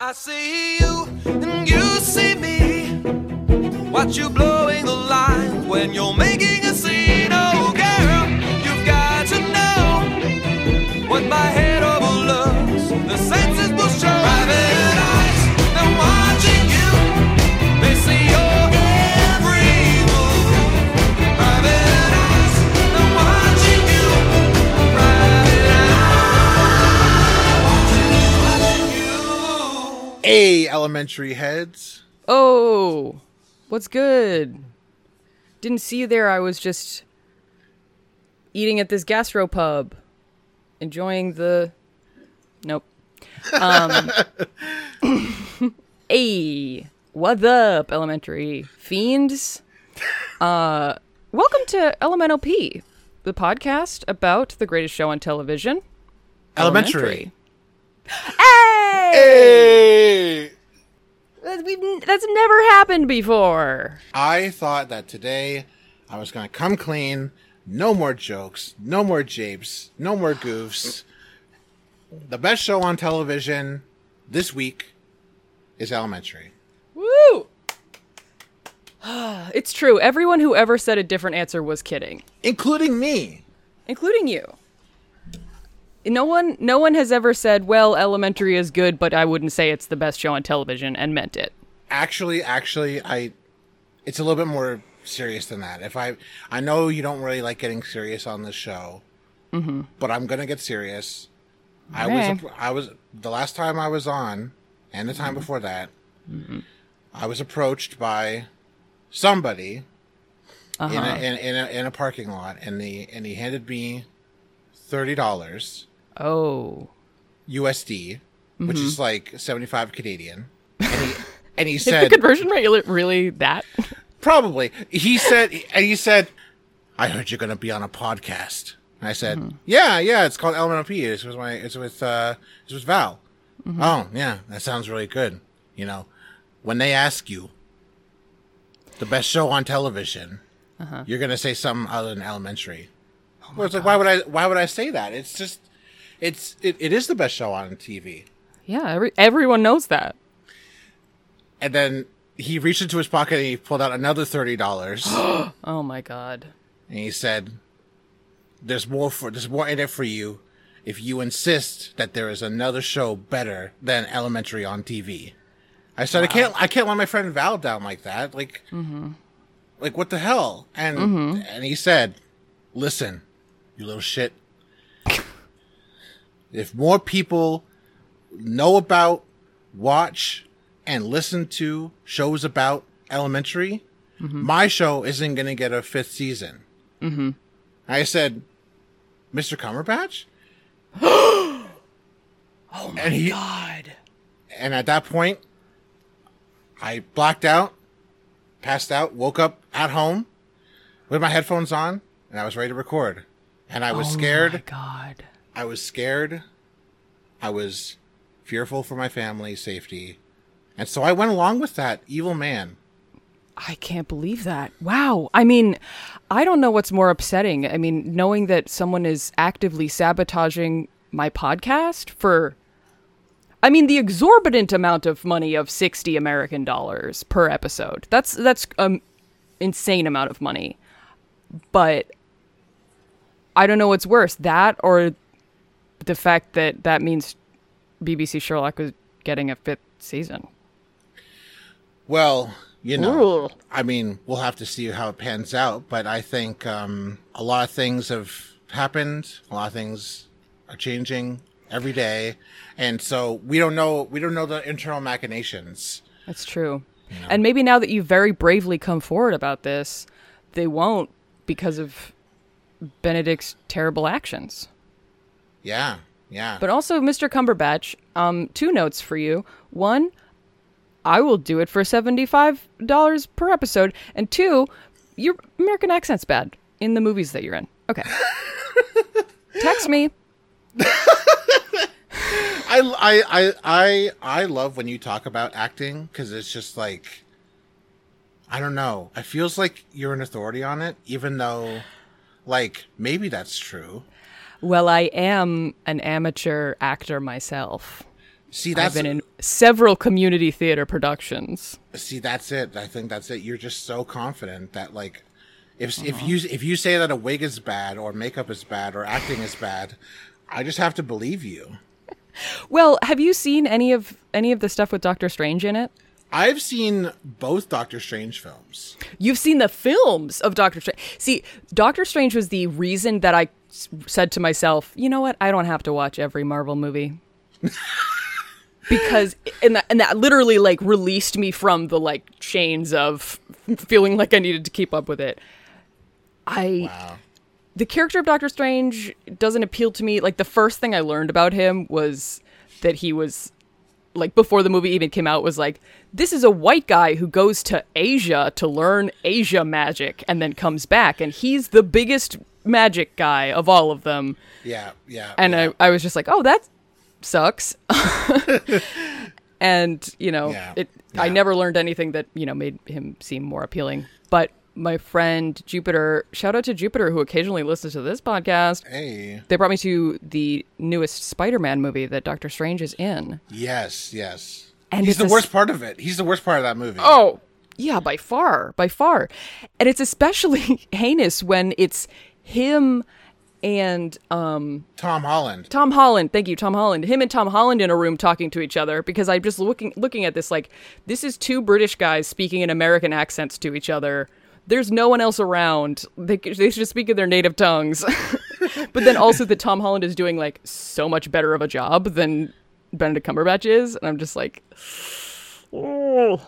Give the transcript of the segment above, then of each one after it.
I see you and you see me. Watch you blowing the line when you're elementary heads. Oh, what's good? Didn't see you there. I was just eating at this gastropub, enjoying the. Nope. Um. hey, what's up, elementary fiends? Uh, welcome to Elemental P, the podcast about the greatest show on television. Elementary. Hey! Hey! That's, we've, that's never happened before. I thought that today I was going to come clean. No more jokes. No more japes. No more goofs. The best show on television this week is Elementary. Woo! it's true. Everyone who ever said a different answer was kidding, Including me. including you. No one no one has ever said, "Well, Elementary is good, but I wouldn't say it's the best show on television," and meant it. Actually, actually, I. It's a little bit more serious than that. If I, I know you don't really like getting serious on this show, mm-hmm. but I'm gonna get serious. I was, I was the last time I was on, and the time mm-hmm. before that, mm-hmm. I was approached by somebody in, a, uh-huh. in, in, a, in a parking lot, and the and he handed me thirty dollars Oh. USD, which is mm-hmm. like seventy five Canadian, and he, and he Is the conversion rate really that? Probably. He said, and he said, I heard you're going to be on a podcast. And I said, mm-hmm. yeah, yeah, it's called Elemental P. It's with my, it's with, uh, it's with Val. Mm-hmm. Oh, yeah, that sounds really good. You know, when they ask you the best show on television, uh-huh. you're going to say something other than elementary. Oh well, it's like, why would I, why would I say that? It's just, it's, it, it is the best show on TV. yeah, every, everyone knows that. And then he reached into his pocket and he pulled out another $30. Oh my god. and he said, "There's more for there's more in it for you if you insist that there is another show better than Elementary on TV." I said, "I can't I can't let my friend Val down like that. Like, mm-hmm. like what the hell?" And mm-hmm. and he said, "Listen, you little shit. If more people know about, watch, and listen to shows about Elementary." my show isn't going to get a fifth season. Mm-hmm. I said, Mr. Cumberbatch? oh my and he, God. And at that point, I blacked out, passed out, woke up at home with my headphones on, and I was ready to record. And I was Oh my scared. God. I was scared. I was fearful for my family's safety. And so I went along with that evil man. I can't believe that. Wow. I mean, I don't know what's more upsetting. I mean, knowing that someone is actively sabotaging my podcast for I mean, the exorbitant amount of money of 60 American dollars per episode. That's that's an insane amount of money. But I don't know what's worse, that or the fact that that means BBC Sherlock was getting a fifth season. Well, you know, Ooh. I mean, we'll have to see how it pans out, but I think um, a lot of things have happened. A lot of things are changing every day, and so we don't know. We don't know the internal machinations. That's true. And maybe now that you've very bravely come forward about this, they won't because of Benedict's terrible actions. Yeah, yeah. But also, Mr. Cumberbatch, um, two notes for you. One, I will do it for $75 per episode. And two, your American accent's bad in the movies that you're in. Okay. Text me. I, I, I, I, I love when you talk about acting because it's just like, I don't know. It feels like you're an authority on it, even though, like, maybe that's true. Well, I am an amateur actor myself. See, that's I've been in several community theater productions. see that's it. I think that's it. You're just so confident that like if if Uh-huh. you if you say that a wig is bad or makeup is bad or acting is bad, I just have to believe you. Well, have you seen any of any of the stuff with Doctor Strange in it? I've seen both Doctor Strange films. You've seen the films of Doctor Strange. See, Doctor Strange was the reason that I s- said to myself, you know what? I don't have to watch every Marvel movie. because and that, and that literally like released me from the like chains of feeling like I needed to keep up with it. I Wow. the character of Doctor Strange doesn't appeal to me. Like the first thing I learned about him was that he was like before the movie even came out was like this is a white guy who goes to Asia to learn Asia magic and then comes back and he's the biggest magic guy of all of them. Yeah, yeah. And yeah. I, I was just like, "Oh, that sucks." and, you know, Yeah, it I never learned anything that, you know, made him seem more appealing. But my friend Jupiter, shout out to Jupiter who occasionally listens to this podcast. hey. They brought me to the newest Spider-Man movie that Doctor Strange is in. Yes, yes. And he's the a worst part of it. He's the worst part of that movie. Oh, yeah, by far, by far. And it's especially heinous when it's him and um Tom Holland. Tom Holland, thank you, Tom Holland. Him and Tom Holland in a room talking to each other because I'm just looking looking at this like this is two British guys speaking in American accents to each other. There's no one else around. They they should just speak in their native tongues. but then also that Tom Holland is doing like so much better of a job than Benedict Cumberbatch is, and I'm just like, oh,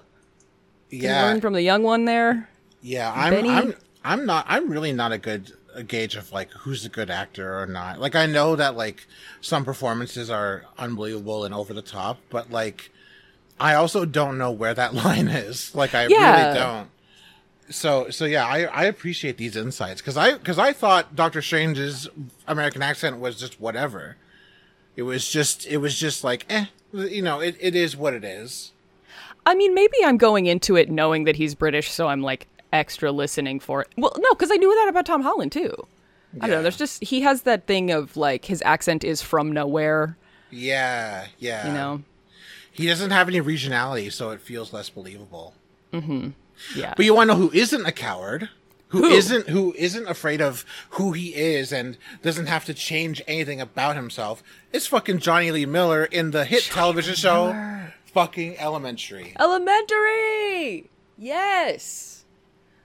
can Yeah, learn from the young one there. yeah. I'm, Benny? I'm, I'm not. I'm really not a good a gauge of like who's a good actor or not. Like I know that like some performances are unbelievable and over the top, but like I also don't know where that line is. Like I Yeah. really don't. So so yeah, I I appreciate these insights because I because I thought Doctor Strange's American accent was just whatever. It was just it was just like eh, you know, it, it is what it is. I mean, maybe I'm going into it knowing that he's British, so I'm like extra listening for it. Well, no, because I knew that about Tom Holland too. I don't know. There's just he has that thing of like his accent is from nowhere. Yeah, yeah. You know. He doesn't have any regionality, so it feels less believable. Yeah. But you want to know who isn't a coward? Who Who? isn't who isn't afraid of who he is and doesn't have to change anything about himself? It's fucking Jonny Lee Miller in the hit television show fucking Elementary. Elementary. Yes.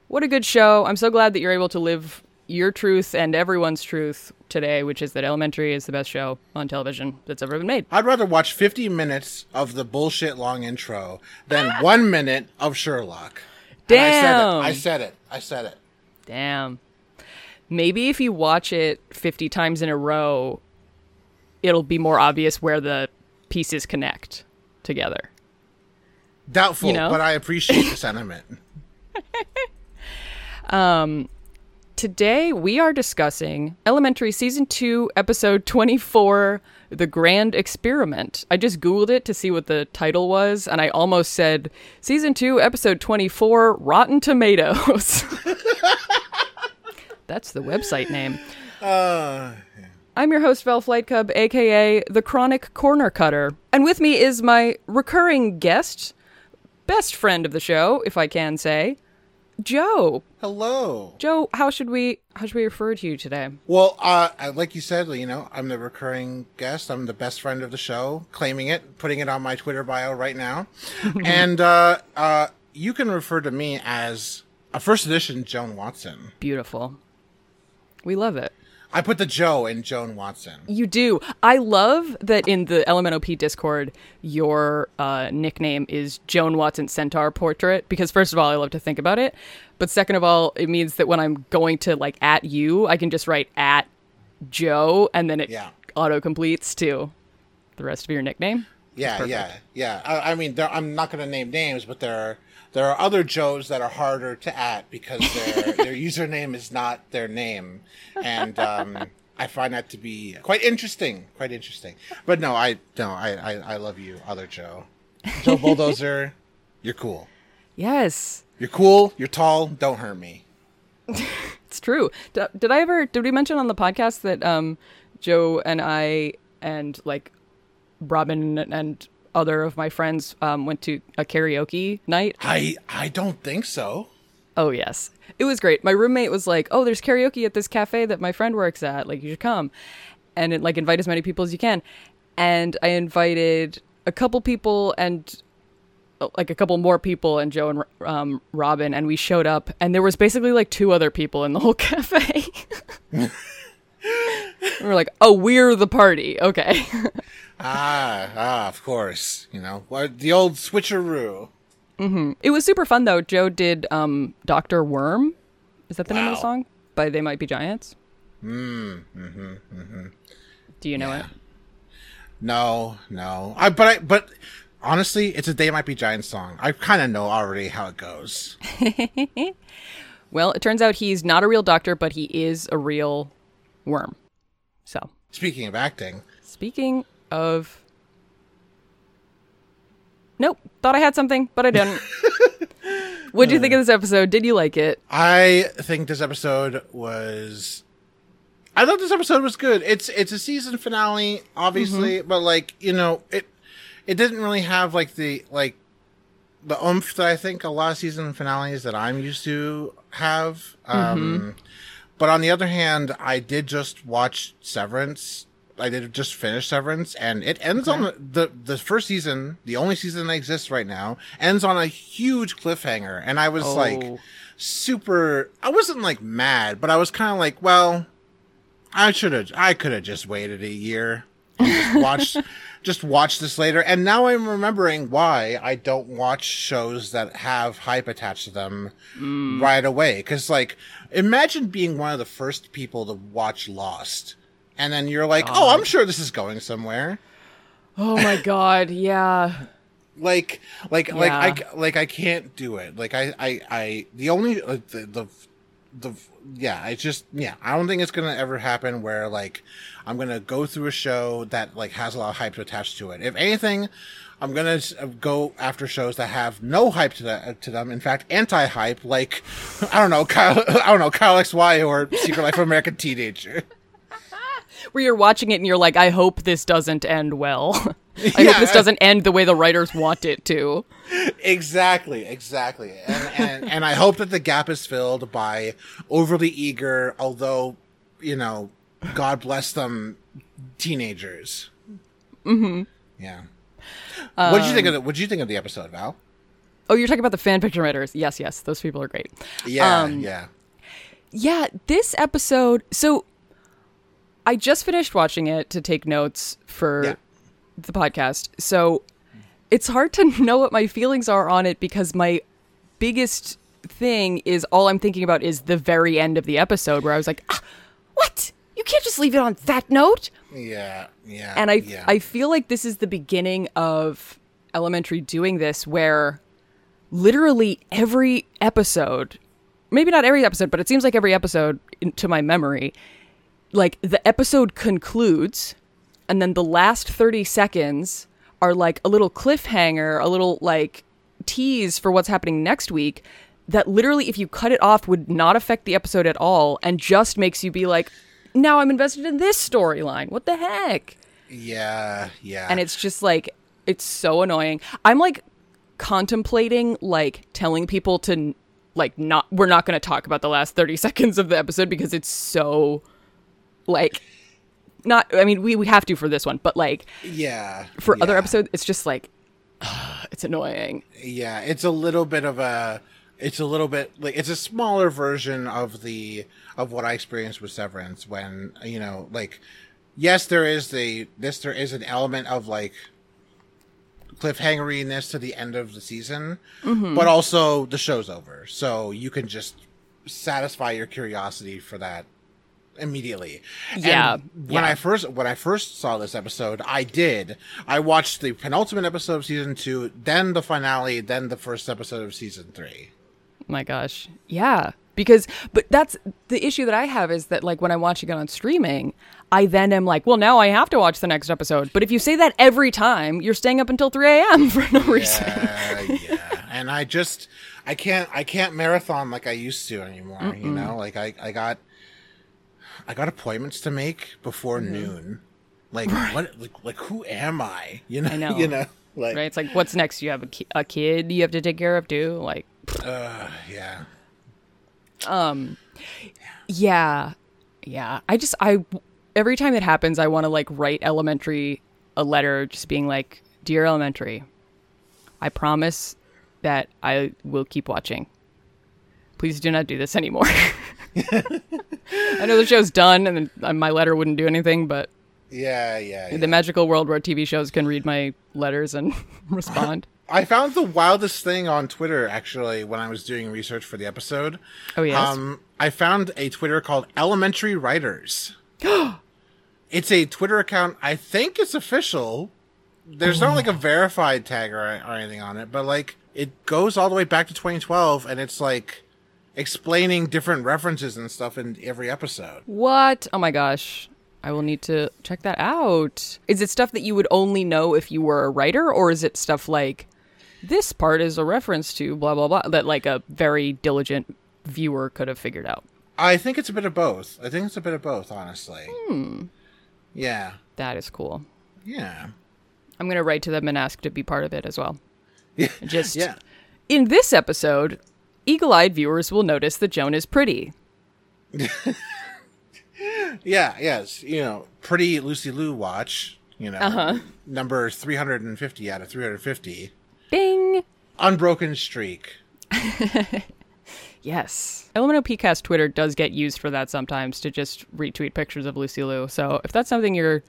What a good show. I'm so glad that you're able to live your truth and everyone's truth today, which is that Elementary is the best show on television that's ever been made. I'd rather watch 50 minutes of the bullshit long intro than ah! 1 minute of Sherlock. Damn. I said it. I said it. I said it. Damn. Maybe if you watch it 50 times in a row, it'll be more obvious where the pieces connect together. Doubtful, You know? but I appreciate the sentiment. um, Today we are discussing Elementary Season 2, Episode 24, The Grand Experiment. I just Googled it to see what the title was, and I almost said Season 2, Episode 24, Rotten Tomatoes. That's the website name. Uh, I'm your host, Val Flight Cub, aka the Chronic Corner Cutter. And with me is my recurring guest, best friend of the show, if I can say, Joe. hello. Joe, how should we how should we refer to you today? Well, uh, like you said, you know, I'm the recurring guest. I'm the best friend of the show, claiming it, putting it on my Twitter bio right now. and uh, uh, you can refer to me as a first edition Joan Watson. Beautiful. We love it. I put the Joe in Joan Watson. You do. I love that in the LMNOP Discord, your uh, nickname is Joan Watson Centaur Portrait because first of all, I love to think about it, but second of all, it means that when I'm going to like at you, I can just write at Joe and then it Yeah. auto completes to the rest of your nickname. Yeah, yeah, yeah. I, I mean, there, I'm not going to name names, but there are there are other Joes that are harder to at because their their username is not their name, and um, I find that to be quite interesting. Quite interesting. But no, I no, I I, I love you, other Joe. Joe Bulldozer, you're cool. Yes, You're cool. You're tall. Don't hurt me. it's true. D- did I ever did we mention on the podcast that um Joe and I and like Robin and other of my friends um, went to a karaoke night. I I don't think so. Oh yes, it was great. My roommate was like, "Oh, there's karaoke at this cafe that my friend works at. Like, you should come." And it, like invite as many people as you can. And I invited a couple people and uh, like a couple more people and Joe and um, Robin, and we showed up, and there was basically like two other people in the whole cafe. we were like, "Oh, we're the party." Okay. Ah, ah, of course. You know, the old switcheroo. It was super fun though. Joe did um Doctor Worm. Is that the name of the song? By They Might Be Giants. Mm, mm-hmm, mm-hmm. Do you know Yeah. it? No, no. I but I but honestly, it's a They Might Be Giants song. I kind of know already how it goes. Well, it turns out he's not a real doctor, but he is a real worm. So, Speaking of acting, speaking of Nope, thought I had something, but I didn't. what do you think of this episode? Did you like it? I think this episode was. I thought this episode was good. It's it's a season finale, obviously, but like you know, it it didn't really have like the like the oomph that I think a lot of season finales that I'm used to have. Um, but on the other hand, I did just watch Severance. I did just finish Severance, and it ends on the the first season, the only season that exists right now, ends on a huge cliffhanger, and I was like Oh. super. I wasn't like mad, but I was kind of like, well, I should have. I could have just waited a year and just watched just watch this later. And now I'm remembering why I don't watch shows that have hype attached to them mm. right away. Because like, imagine being one of the first people to watch Lost, and then you're like, oh, I'm sure this is going somewhere. Oh my god, yeah. like like like I like I can't do it. Like I I I the only like, the the the yeah, I just yeah, I don't think it's going to ever happen where like I'm going to go through a show that like has a lot of hype attached to it. If anything, I'm going to go after shows that have no hype to that to them. In fact, anti-hype like I don't know, Kyle I don't know, Kyle XY or Secret Life of American Teenager. Where you're watching it and you're like, I hope this doesn't end well. I Yeah, hope this doesn't end the way the writers want it to. Exactly, exactly. And, and and I hope that the gap is filled by overly eager, although, you know, God bless them, teenagers. Mm-hmm. Yeah. What did you think of the What did you think of the episode, Val? Oh, you're talking about the fan fiction writers. Yes, yes, those people are great. Yeah, Um, yeah. Yeah, this episode. So I just finished watching it to take notes for Yeah. the podcast. So it's hard to know what my feelings are on it because my biggest thing is all I'm thinking about is the very end of the episode where I was like, ah, "What? You can't just leave it on that note." Yeah, yeah. and I yeah. I feel like this is the beginning of Elementary doing this where literally every episode maybe not every episode but it seems like every episode in, to my memory like the episode concludes and then the last 30 seconds are like a little cliffhanger a little like tease for what's happening next week that literally if you cut it off would not affect the episode at all and just makes you be like now i'm invested in this storyline what the heck yeah, yeah. and it's just like it's so annoying i'm like contemplating like telling people to like not we're not going to talk about the last 30 seconds of the episode because it's so like not i mean we, we have to for this one but like yeah. for other yeah. episodes it's just like it's annoying yeah it's a little bit of a it's a little bit like it's a smaller version of the of what i experienced with severance when you know like yes there is the this there is an element of like cliffhangeriness to the end of the season mm-hmm. but also the show's over so you can just satisfy your curiosity for that immediately. Yeah, And when yeah. I first when I first saw this episode, I did. I watched the penultimate episode of season two, then the finale, then the first episode of season three. my gosh yeah because but that's the issue that i have is that like when i'm watching it on streaming i then am like well now i have to watch the next episode but if you say that every time you're staying up until 3 a.m for no reason Uh, yeah, and I just I can't I can't marathon like I used to anymore. You know, like I I got I got appointments to make before Mm-hmm. noon. Like what? Like, like who am I? You know. I know. You know. Like Right? It's like, what's next? You have a, ki- a kid you have to take care of too. Like, uh, yeah. Um, yeah, yeah. I just, I every time it happens, I want to like write elementary a letter, just being like, dear elementary, I promise that I will keep watching. Please do not do this anymore. I know the show's done, and uh, my letter wouldn't do anything, but Yeah, yeah. yeah. the magical world where TV shows can read my letters and respond. I found the wildest thing on Twitter actually when I was doing research for the episode. Oh, yes? Um, I found a Twitter called Elementary Writers. it's a Twitter account. I think it's official. There's not like a verified tag or, or anything on it, but like it goes all the way back to 2012, and it's like explaining different references and stuff in every episode. What? Oh my gosh. I will need to check that out. Is it stuff that you would only know if you were a writer, or is it stuff like this part is a reference to blah blah blah that like a very diligent viewer could have figured out? I think it's a bit of both. I think it's a bit of both, honestly. Yeah, That is cool. yeah, I'm gonna write to them and ask to be part of it as well. yeah. Just yeah. in this episode, eagle-eyed viewers will notice that Joan is pretty. Yeah, yes. You know, pretty Lucy Liu watch, you know, Uh-huh. number 350 out of 350. Ding. Unbroken streak. Yes. Elemental PCast Twitter does get used for that sometimes to just retweet pictures of Lucy Liu. So if that's something you're,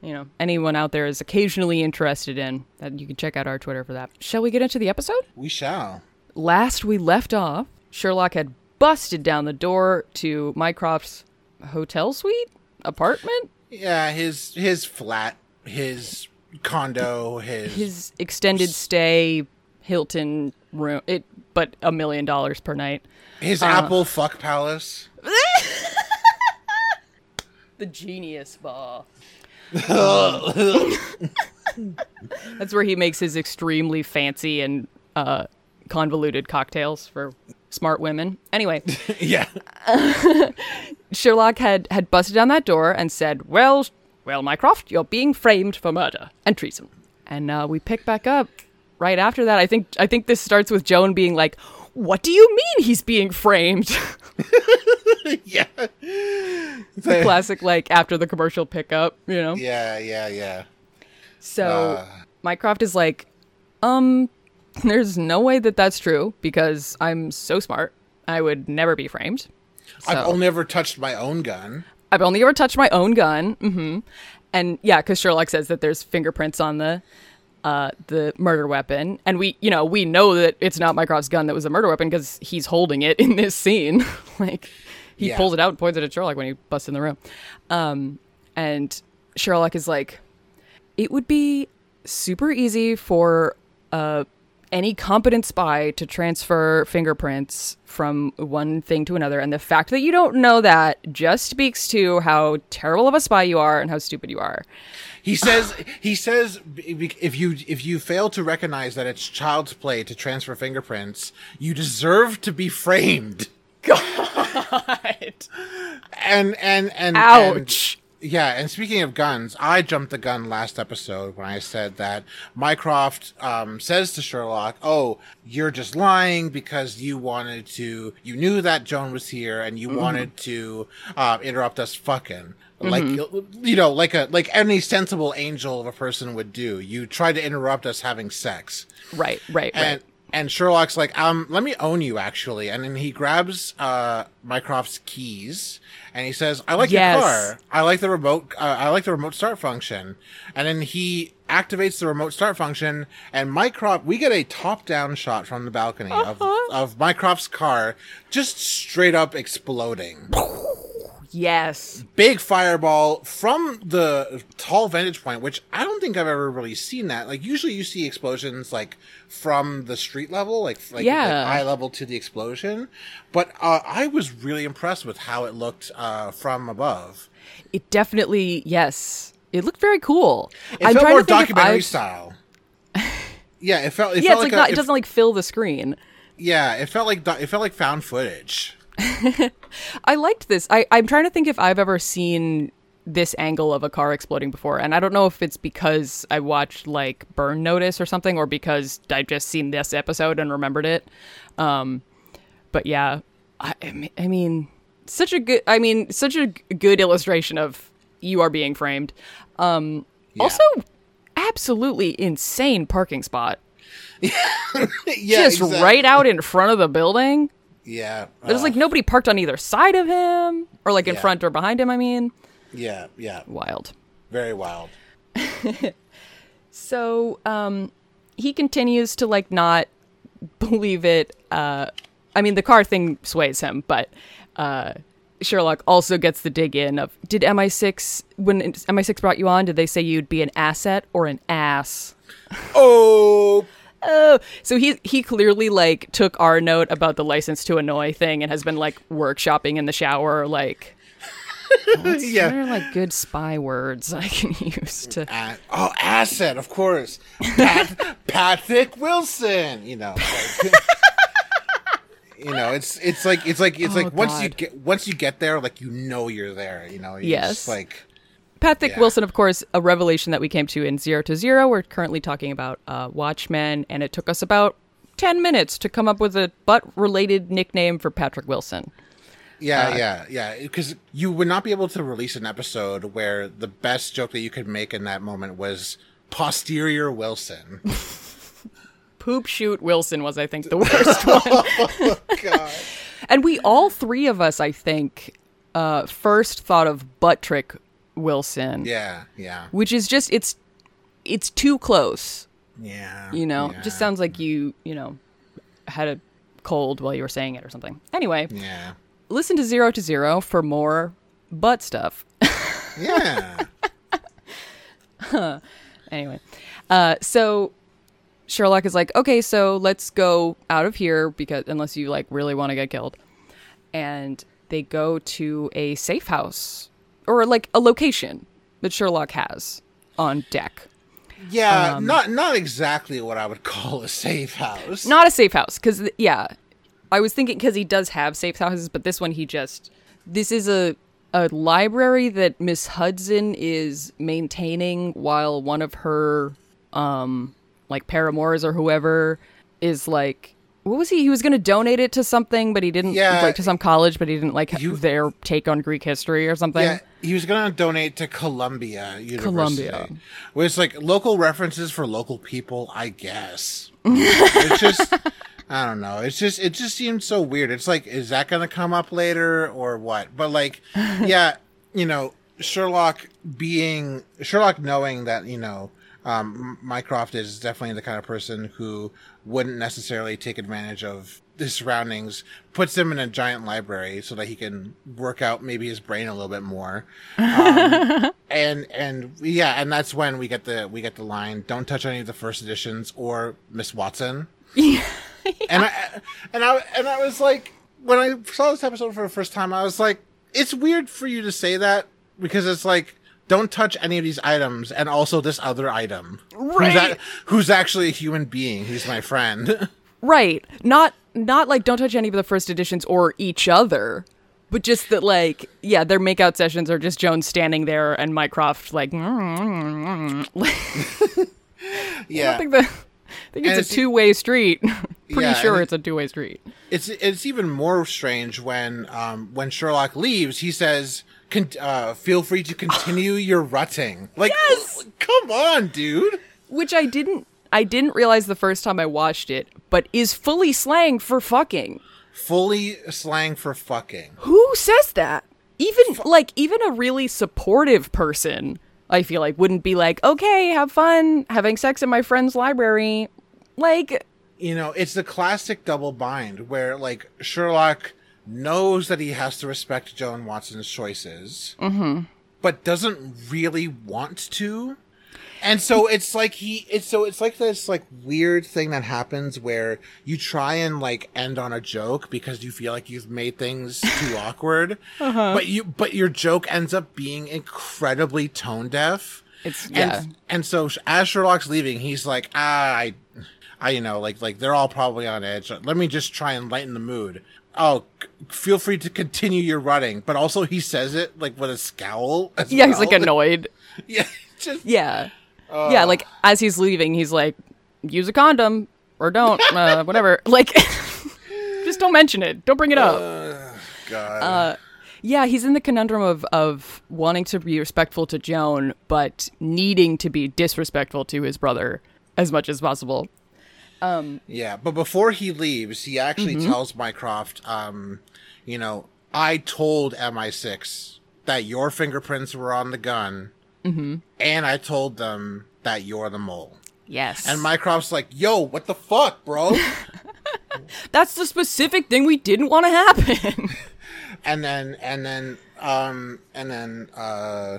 you know, anyone out there is occasionally interested in, then you can check out our Twitter for that. Shall we get into the episode? We shall. Last we left off, Sherlock had busted down the door to Mycroft's hotel suite apartment, Yeah, his his flat, his condo, his, his extended stay Hilton room. It, but a million dollars per night. his uh, Apple fuck palace. The genius bar. That's where he makes his extremely fancy and uh, convoluted cocktails for smart women. Anyway, yeah. Sherlock had had busted down that door and said, "Well, well, Mycroft, you're being framed for murder and treason." And uh, we pick back up right after that. I think I think this starts with Joan being like, "What do you mean he's being framed?" yeah. Classic, like after the commercial pickup, you know. Yeah, yeah, yeah. So Uh. Mycroft is like, um, there's no way that that's true because I'm so smart. I would never be framed. So, I've only ever touched my own gun. I've only ever touched my own gun. hmm And yeah, because Sherlock says that there's fingerprints on the uh, the murder weapon, and we, you know, we know that it's not Mycroft's gun that was the murder weapon because he's holding it in this scene. like he Yeah. pulls it out and points it at Sherlock when he busts in the room. Um, and Sherlock is like, it would be super easy for uh, any competent spy to transfer fingerprints from one thing to another. And the fact that you don't know that just speaks to how terrible of a spy you are and how stupid you are. He says he says if you if you fail to recognize that it's child's play to transfer fingerprints, you deserve to be framed. God. And and and Ouch. and- yeah, and speaking of guns, I jumped the gun last episode when I said that Mycroft um, says to Sherlock, "Oh, you're just lying because you wanted to. You knew that Joan was here, and you wanted to uh, interrupt us fucking." Like you know, like a like any sensible angel of a person would do. You tried to interrupt us having sex. Right, right, right. And Sherlock's like, um, let me own you actually. And then he grabs uh Mycroft's keys and he says, I like Yes. your car. I like the remote uh, I like the remote start function. And then he activates the remote start function and Mycroft we get a top down shot from the balcony of of Mycroft's car just straight up exploding. yes. Big fireball from the tall vantage point, which I don't think I've ever really seen that. Like usually you see explosions like from the street level, like like, Yeah. like eye level to the explosion. But uh, I was really impressed with how it looked uh, from above. It definitely, yes. It looked very cool. It I'm felt trying more to think if documentary style. yeah, it felt. It Yeah, felt it's like, a- not, it it- doesn't like fill the screen. Yeah, it felt like it felt like found footage. I liked this. I, I'm trying to think if I've ever seen this angle of a car exploding before, and I don't know if it's because I watched like Burn Notice or something, or because I've just seen this episode and remembered it. Um, but yeah, I, I mean- such a good, I mean, such a good illustration of you are being framed. Um, Yeah. Also, absolutely insane parking spot, yeah, just exactly. right out in front of the building. Yeah, There's uh, like nobody parked on either side of him, or like in Yeah. front or behind him. I mean, yeah, yeah, wild. very wild. So, um, he continues to like not believe it. Uh, I mean, the car thing sways him, but uh, Sherlock also gets the dig in of did MI6 when MI6 brought you on? Did they say you'd be an asset or an ass? Oh, Oh, so he he clearly like took our note about the license to annoy thing and has been like workshopping in the shower, like. What yeah. are like good spy words I can use to? Uh, oh, asset, of course. Pat, Patrick Wilson. You know, like, you know, it's it's like it's like it's Oh, like once you get once you get there, like you know you're there. You know, You're Yes. just like Patrick Yeah. Wilson, of course, a revelation that we came to in Zero to Zero. We're currently talking about uh, Watchmen, and it took us about 10 minutes to come up with a butt related nickname for Patrick Wilson. yeah, Uh, yeah, yeah. Because you would not be able to release an episode where the best joke that you could make in that moment was posterior Wilson. Poop Shoot Wilson was, I think, the worst one. God. And we all three of us, I think, uh, first thought of Butt Trick Wilson, Yeah, yeah, which is just, it's. It's too close, yeah. you know. yeah, Just sounds like you, you know, had a cold while you were saying it or something. Anyway, Yeah, listen to Zero to Zero for more butt stuff. yeah. anyway, uh, so Sherlock is like, okay, so let's go out of here because unless you like really want to get killed, and they go to a safe house or like a location that Sherlock has on deck. Yeah, Um, not not exactly what I would call a safe house. Not a safe house because yeah, I was thinking because he does have safe houses, but this one he just this is a a library that Miss Hudson is maintaining while one of her um like paramours or whoever is like what was he he was going to donate it to something but he didn't Yeah. like to some college but he didn't like You- their take on Greek history or something. Yeah, he was gonna donate to Columbia University. Columbia. Which like local references for local people, I guess. it's just I don't know. It's just it just seems so weird. It's like, is that gonna come up later or what? But like, yeah, you know, Sherlock being Sherlock knowing that, you know, um, Mycroft is definitely the kind of person who wouldn't necessarily take advantage of the surroundings, puts him in a giant library so that he can work out maybe his brain a little bit more. Um, and and yeah, and that's when we get the we get the line, "Don't touch any of the first editions or Miss Watson." Yeah. And I and I and I was like, when I saw this episode for the first time, I was like, it's weird for you to say that because it's like, don't touch any of these items, and also this other item, who's, Right. a- who's actually a human being. He's my friend. Right. Not not like don't touch any of the first editions or each other, but just that like yeah, their makeout sessions are just Joan's standing there and Mycroft like. I yeah, think that I think it's it's- a two way street. Pretty Yeah, sure it's a two way street. it's it's even more strange when um when Sherlock leaves. He says, Con- uh, "Feel free to continue your rutting." Like, Yes! come on, dude. Which I didn't I didn't realize the first time I watched it, but is fully slang for fucking. Fully slang for fucking. Who says that? Even like even a really supportive person, I feel like wouldn't be like, "Okay, have fun having sex in my friend's library." Like you know, it's the classic double bind where like Sherlock knows that he has to respect Joan Watson's choices, but doesn't really want to. And so it's like he it's so it's like this like weird thing that happens where you try and like end on a joke because you feel like you've made things too awkward, but you but your joke ends up being incredibly tone deaf. It's- and, yeah. And so as Sherlock's leaving, he's like, ah, I I, you know, like like they're all probably on edge. Let me just try and lighten the mood. Oh, feel free to continue your running, but also he says it like with a scowl. as Yeah, he's like annoyed. yeah, just Yeah. yeah, uh. like as he's leaving, he's like, use a condom or don't, uh, whatever. Like, just don't mention it. Don't bring it up. Uh, God. Uh, yeah, he's in the conundrum of, of wanting to be respectful to Joan, but needing to be disrespectful to his brother as much as possible. Yeah, but before he leaves, he actually Mm-hmm. tells Mycroft, um, you know, I told MI6 that your fingerprints were on the gun, Mm-hmm. and I told them that you're the mole. Yes. And Mycroft's like, yo, what the fuck, bro? That's the specific thing we didn't want to happen. and then, and then, um, and then, uh,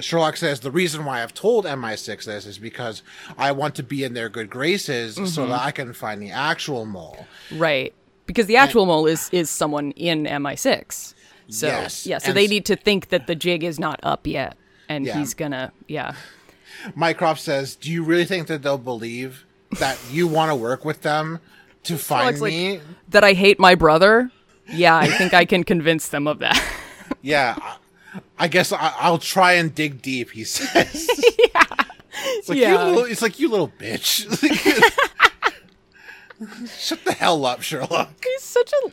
Sherlock says the reason why I've told MI6 this is because I want to be in their good graces so Mm-hmm. that I can find the actual mole. right. Because the actual mole is, is someone in MI6. So, Yes, yeah, so and they need to think that the jig is not up yet. And Yeah. he's gonna, yeah. Mycroft says, "Do you really think that they'll believe that you want to work with them to find Sherlock's like, me?" That I hate my brother? Yeah, I think I can convince them of that. yeah, I, guess I, I'll try and dig deep. He says. It's like Yeah. you little. It's like you little bitch. Shut the hell up, Sherlock. he's such a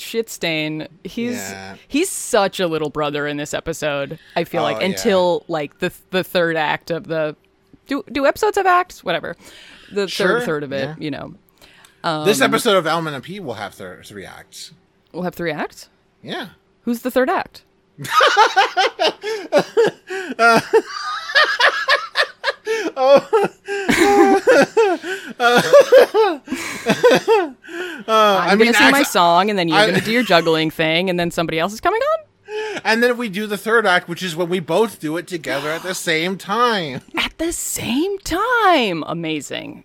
shit stain. He's Yeah. he's such a little brother in this episode. I feel Oh, like yeah. until like the the third act of the do do episodes have acts? Whatever. The Sure, third third of it, yeah. you know. this um, episode of Elemental P will have th- three acts. We'll have three acts. Yeah. Who's the third act? Uh, I'm I gonna mean, sing my song, and then you're I- gonna do your juggling thing, and then somebody else is coming on And then we do the third act, which is when we both do it together at the same time. at the same time. Amazing.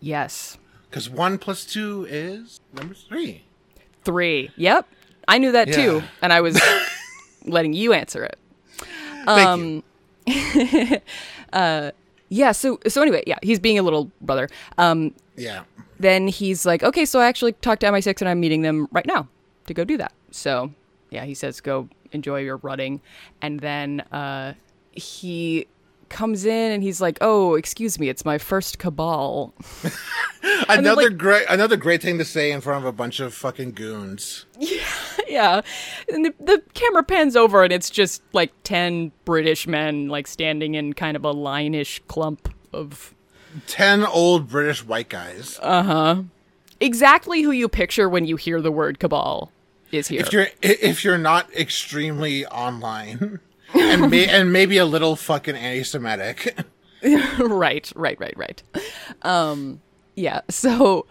Yes, Because one plus two is number three. three. Yep, I knew that too, and I was letting you answer it. Thank Um, you. Yeah. So so anyway, yeah, he's being a little brother. Um, Yeah. then he's like, okay, so I actually talked to MI6 and I'm meeting them right now to go do that. So yeah, he says, go enjoy your running. And then uh, he comes in and he's like, oh, excuse me, it's my first cabal. Another like- great, another great thing to say in front of a bunch of fucking goons. yeah. yeah. And the, the camera pans over and it's just like 10 British men like standing in kind of a line-ish clump of Ten old British white guys. Uh huh. Exactly who you picture when you hear the word cabal is here. if you're if you're not extremely online, and may, and maybe a little fucking anti-Semitic. right, right, right, right. Um, yeah. So,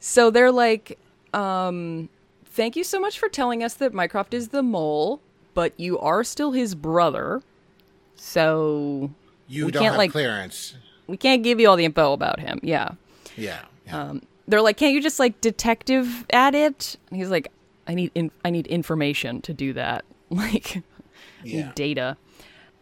so they're like, um, thank you so much for telling us that Mycroft is the mole, but you are still his brother. So You We don't can't, have like- clearance. we can't give you all the info about him. Yeah. Yeah. yeah. They're like, can't you just like detective at it? And he's like, I need, in- I need information to do that. Like, yeah. data.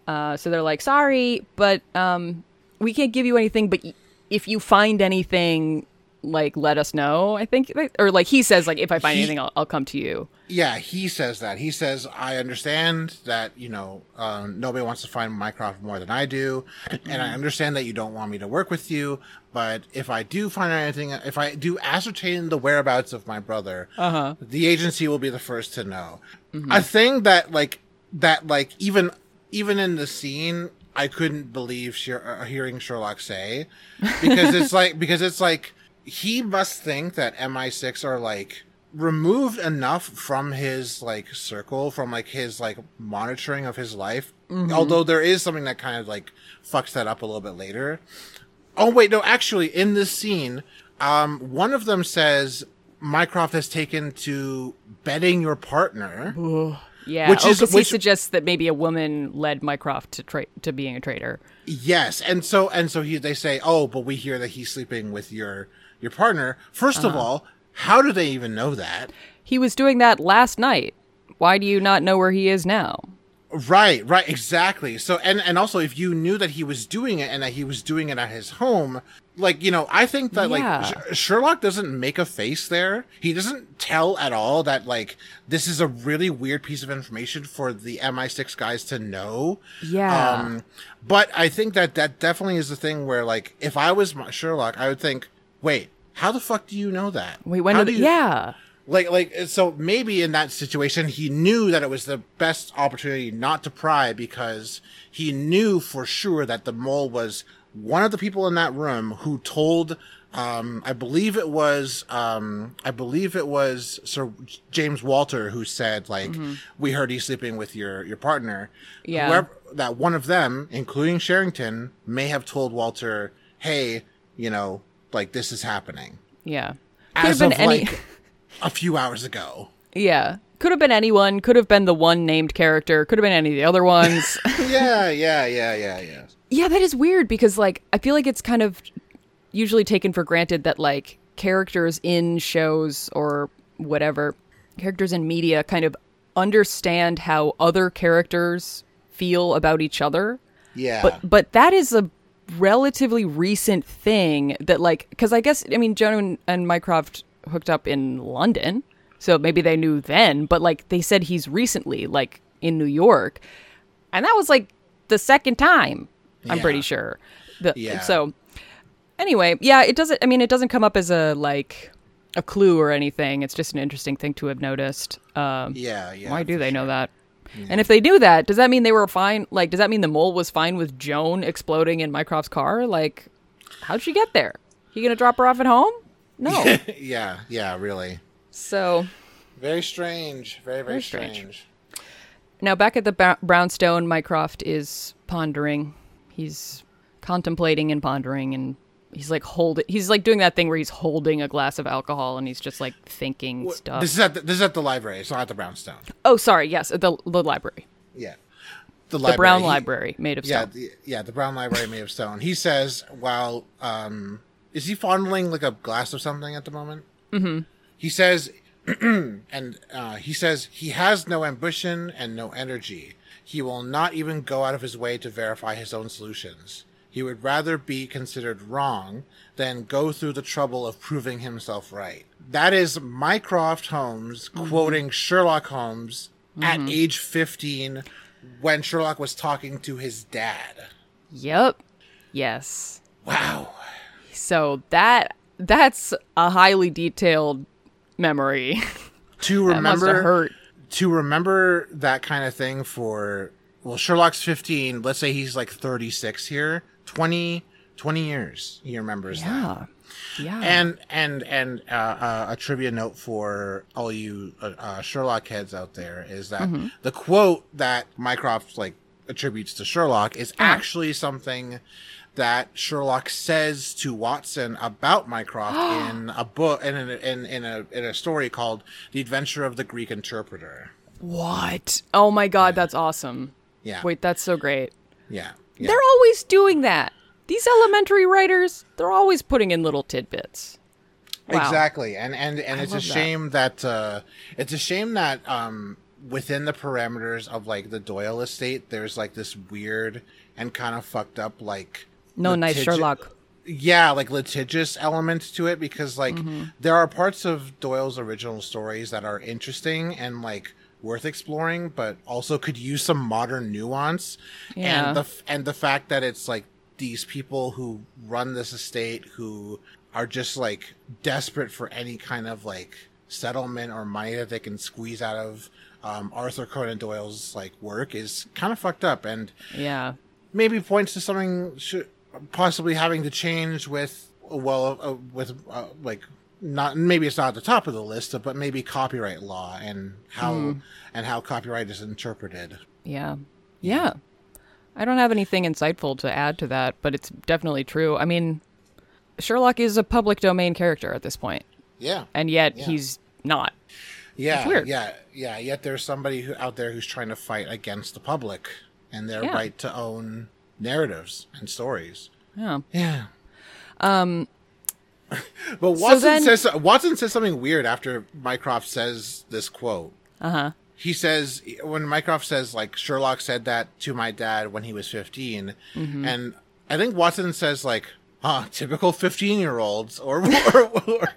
Uh, so they're like, sorry, but um, we can't give you anything. But y- if you find anything, like, let us know. I think, or like he says, like, if I find He- anything, I'll, I'll come to you. Yeah, he says that. He says, I understand that, you know, um, nobody wants to find Mycroft more than I do. And I understand that you don't want me to work with you. But if I do find anything, if I do ascertain the whereabouts of my brother, Uh-huh. the agency will be the first to know. A thing that, like, that, like, even, even in the scene, I couldn't believe Sher- uh, hearing Sherlock say because it's like, because it's like, he must think that MI6 are like removed enough from his like circle, from like his like monitoring of his life. Although there is something that kind of like fucks that up a little bit later. Oh wait, no, actually, in this scene, um, one of them says Mycroft has taken to betting your partner. Yeah, Which oh, is- 'cause he suggests that maybe a woman led Mycroft to tra- to being a traitor. Yes, and so and so he they say, "Oh, but we hear that he's sleeping with your your partner." 1st of uh-huh. all, how do they even know that? He was doing that last night. Why do you not know where he is now? Right, right, exactly. So, and and also, if you knew that he was doing it and that he was doing it at his home, like you know, I think that Yeah. like Sh- Sherlock doesn't make a face there. He doesn't tell at all that like this is a really weird piece of information for the MI6 guys to know. Yeah. Um, but I think that that definitely is the thing where like if I was Sherlock, I would think, wait, how the fuck do you know that? Wait, when How did you- yeah. Like like so maybe in that situation he knew that it was the best opportunity not to pry because he knew for sure that the mole was one of the people in that room who told um i believe it was um i believe it was sir james walter who said like we heard he's sleeping with your your partner Yeah. Whoever, that one of them including sherrington may have told walter hey you know like this is happening Yeah. Could as have of been any like a few hours ago. Yeah. Could have been anyone, could have been the one named character, could have been any of the other ones. yeah, yeah, yeah, yeah, yeah. Yeah, that is weird because like I feel like it's kind of usually taken for granted that like characters in shows or whatever, characters in media kind of understand how other characters feel about each other. Yeah. But but that is a relatively recent thing that like cuz I guess I mean Joan and, and Mycroft hooked up in London. So maybe they knew then, but like they said he's recently like in New York. And that was like the second time, I'm Yeah. pretty sure. The, Yeah. So anyway, yeah, it doesn't I mean it doesn't come up as a like a clue or anything. It's just an interesting thing to have noticed. Um yeah, yeah. why do they know sure. that? And if they knew that, does that mean they were fine? Like, does that mean the mole was fine with Joan exploding in Mycroft's car? Like, how'd she get there? He gonna drop her off at home? No. yeah, yeah, really. so Very strange. Very, very, Very strange. strange. now back at the ba- brownstone, Mycroft is pondering. He's contemplating and pondering, and he's like holding. He's like doing that thing where he's holding a glass of alcohol, and he's just like thinking stuff. This is at the, this is at the library. It's not at the Brownstone. oh, sorry. Yes, the the library, Yeah. The, library. the Brown He- Library, made of Yeah, stone. the, yeah, the Brown Library made of stone. He says, while um, is he fondling like a glass of something at the moment? Mm-hmm. He says, and uh, he says he has no ambition and no energy. He will not even go out of his way to verify his own solutions. He would rather be considered wrong than go through the trouble of proving himself right. That is Mycroft Holmes quoting Sherlock Holmes at age 15 when Sherlock was talking to his dad. Yep. Yes. Wow. So that that's a highly detailed memory. To that remember hurt. to remember that kind of thing for well Sherlock's 15, let's say he's like 36 here, 20 20 years he remembers that. Yeah. Yeah. And and and uh, uh, a trivia note for all you uh, uh, Sherlock heads out there is that Mm-hmm. the quote that Mycroft like attributes to Sherlock is Ah. actually something that Sherlock says to Watson about Mycroft in a book in a, in in a in a story called The Adventure of the Greek Interpreter. what? Oh my god, that's awesome. Yeah. Wait, that's so great. Yeah. yeah. They're always doing that. These elementary writers, they're always putting in little tidbits. Wow. Exactly, and and and it's a love that. shame that, uh, it's a shame that um, within the parameters of like the Doyle estate, there's like this weird and kind of fucked up like No nice Sherlock. Yeah, like litigious elements to it because like Mm-hmm. there are parts of Doyle's original stories that are interesting and like worth exploring, but also could use some modern nuance. Yeah. And the f- and the fact that it's like these people who run this estate who are just like desperate for any kind of like settlement or money that they can squeeze out of um, Arthur Conan Doyle's like work is kind of fucked up and Yeah. maybe points to something sh- possibly having to change with well uh, with uh, like not maybe it's not at the top of the list but maybe copyright law and how and how copyright is interpreted Yeah. Yeah. I don't have anything insightful to add to that, but it's definitely true. I mean, Sherlock is a public domain character at this point, yeah and yet Yeah. he's not. yeah yeah yeah yet there's somebody who out there who's trying to fight against the public and their Yeah. right to own narratives and stories Yeah. yeah um but Watson then- says Watson says something weird after Mycroft says this quote. Uh huh. he says when Mycroft says like Sherlock said that to my dad when he was 15 Mm-hmm. and I think Watson says like huh typical 15 year olds or or, or, or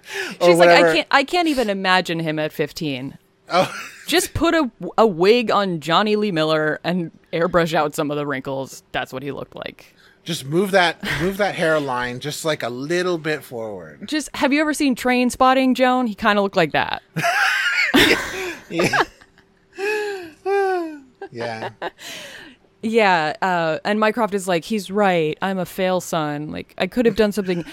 She's like. I can't, I can't even imagine him at 15. oh Just put a, a wig on Jonny Lee Miller and airbrush out some of the wrinkles. That's what he looked like. Just move that move that hairline just like a little bit forward Just have you ever seen Train Spotting, Joan? He kind of looked like that. yeah yeah Yeah, uh, and Mycroft is like, he's right. I'm a fail son. Like, I could have done something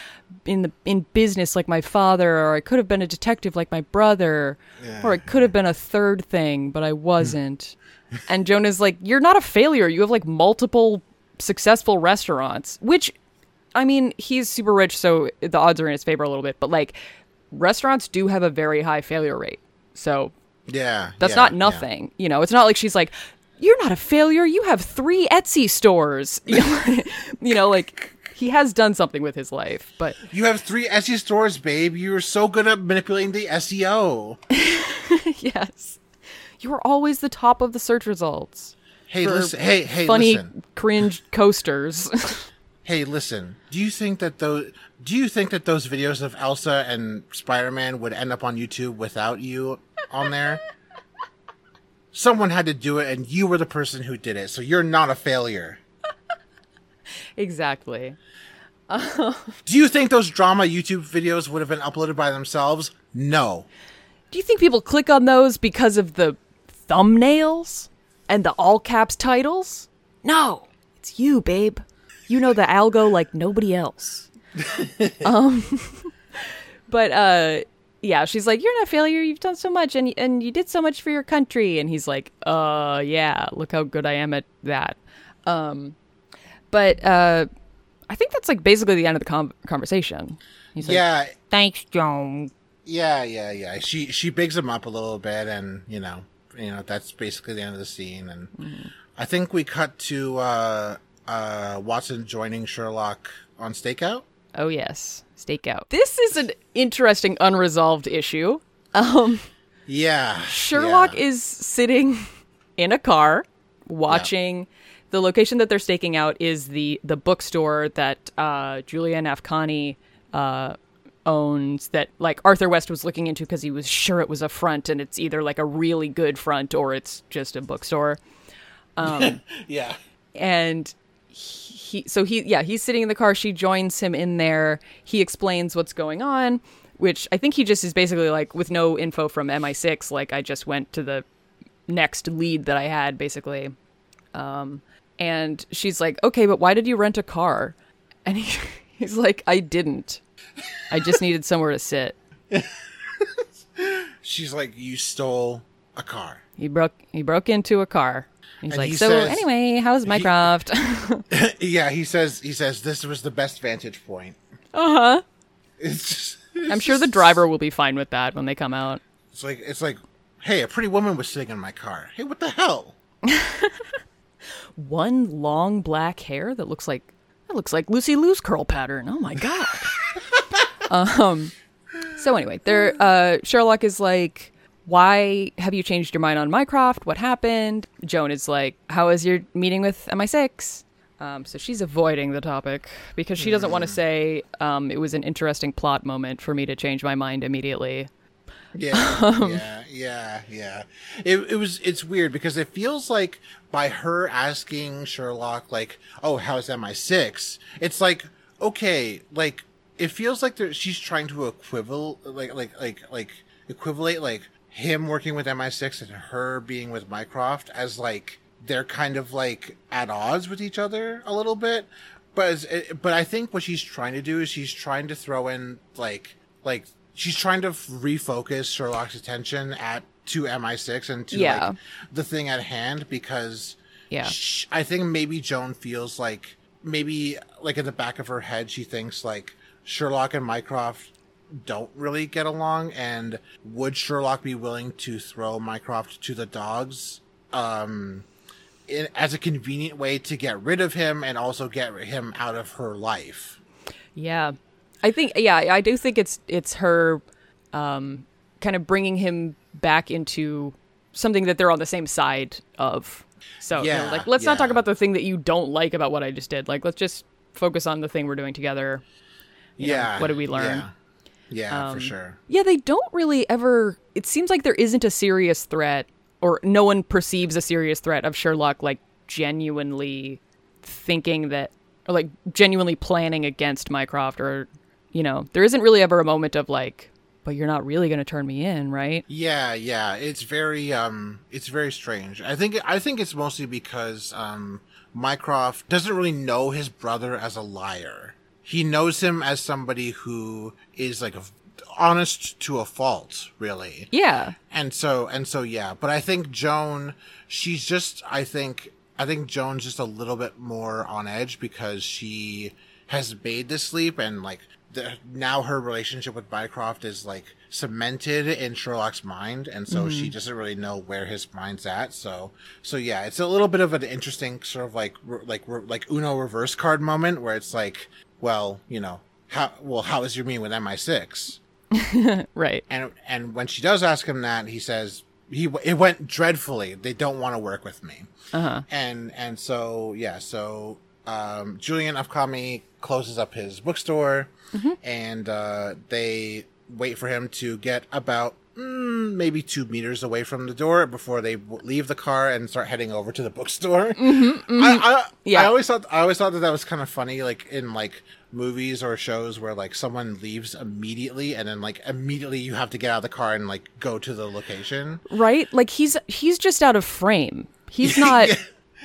in the in business like my father, or I could have been a detective like my brother, or I could have been a third thing, but I wasn't. and Joan's like, you're not a failure. You have like multiple successful restaurants, which, I mean, he's super rich, so the odds are in his favor a little bit. But like, restaurants do have a very high failure rate, so yeah that's yeah, not yeah. nothing. You know, it's not like she's like, "You're not a failure. You have three Etsy stores." You know, like he has done something with his life, but you have three Etsy stores babe you're so good at manipulating the SEO yes, you are always the top of the search results. Hey listen hey hey Funny listen cringe coasters. Hey, listen. Do you think that those do you think that those videos of Elsa and Spider-Man would end up on YouTube without you on there? Someone had to do it and you were the person who did it. So you're not a failure. exactly. Do you think those drama YouTube videos would have been uploaded by themselves? No. Do you think people click on those because of the thumbnails and the all caps titles? No, it's you, babe. You know the algo like nobody else. um, but uh, yeah, she's like, "You're not a failure. You've done so much, and and you did so much for your country." And he's like, "Uh, yeah. Look how good I am at that." Um, but uh, I think that's like basically the end of the com- conversation. He's like, Yeah, "Thanks, Joan." yeah, yeah, yeah. She she bigs him up a little bit and, you know, you know, that's basically the end of the scene and I think we cut to uh uh Watson joining Sherlock on stakeout. Oh yes, stakeout. This is an interesting unresolved issue. Um, Yeah. Sherlock yeah. is sitting in a car watching. The location that they're staking out is the the bookstore that uh, Julian Afkhami uh, owns. That like Arthur West was looking into because he was sure it was a front, and it's either like a really good front or it's just a bookstore. Yeah. and he so he yeah he's sitting in the car she joins him in there he explains what's going on which i think he just is basically like with no info from mi6 like i just went to the next lead that i had basically um and she's like okay but why did you rent a car and he, he's like i didn't i just needed somewhere to sit She's like, you stole a car. he broke he broke into a car he's And like he so says- anyway how's mycroft yeah, he says. He says this was the best vantage point. uh-huh It's just, i'm sure the driver will be fine with that when they come out It's like it's like, hey, a pretty woman was sitting in my car. Hey, what the hell? one long black hair that looks like that looks like Lucy Liu's curl pattern. Oh my god. Um so anyway, there uh Sherlock is like why have you changed your mind on Mycroft? What happened? Joan is like, How was your meeting with MI6? Um, so she's avoiding the topic because she doesn't want to say um, it was an interesting plot moment for me to change my mind immediately. Yeah, Um, yeah, yeah, yeah. It it was it's weird because it feels like by her asking Sherlock like, "Oh, how's MI6?" It's like, okay, like it feels like there, she's trying to equival like like like like equivalate like him working with MI6 and her being with Mycroft as like they're kind of like at odds with each other a little bit. But it's- eh, but I think what she's trying to do is she's trying to throw in like like she's trying to refocus Sherlock's attention at to MI6 and to Yeah. like the thing at hand because Yeah. sh- I think maybe Joan feels like maybe like in the back of her head she thinks like Sherlock and Mycroft don't really get along and would Sherlock be willing to throw Mycroft to the dogs um in, as a convenient way to get rid of him and also get him out of her life. Yeah. I think yeah, I do think it's it's her um kind of bringing him back into something that they're on the same side of. So you know, Yeah, like let's not talk about the thing that you don't like about what I just did. Like let's just focus on the thing we're doing together. Know, yeah. what did we learn? Yeah, Yeah, for Um, sure. Yeah, they don't really ever. It seems like there isn't a serious threat, or no one perceives a serious threat of Sherlock like genuinely thinking that, or like genuinely planning against Mycroft, or you know, there isn't really ever a moment of like, but you're not really going to turn me in, right? Yeah, yeah. It's very um it's very strange. I think I think it's mostly because um Mycroft doesn't really know his brother as a liar. He knows him as somebody who is like a, honest to a fault, really. Yeah, And so and so yeah, but I think Joan she's just I think I think Joan's just a little bit more on edge because she has made this leap and like the, now her relationship with Mycroft is like cemented in Sherlock's mind. And so she mm-hmm. doesn't really know where his mind's at. So so yeah it's a little bit of an interesting sort of like re- like re- like Uno reverse card moment where it's like well you know how well how is your mean with MI6 right. and and when she does ask him that, he says he it went dreadfully. They don't want to work with me. Uh-huh. And and so yeah, so um, Julian Afkhami closes up his bookstore, and uh, they wait for him to get about Mm, maybe two meters away from the door before they leave the car and start heading over to the bookstore. Mm-hmm, mm-hmm. I, I, Yeah. I always thought I always thought that that was kind of funny, like in like movies or shows where like someone leaves immediately and then like immediately you have to get out of the car and like go to the location. right? Like he's he's just out of frame. He's not.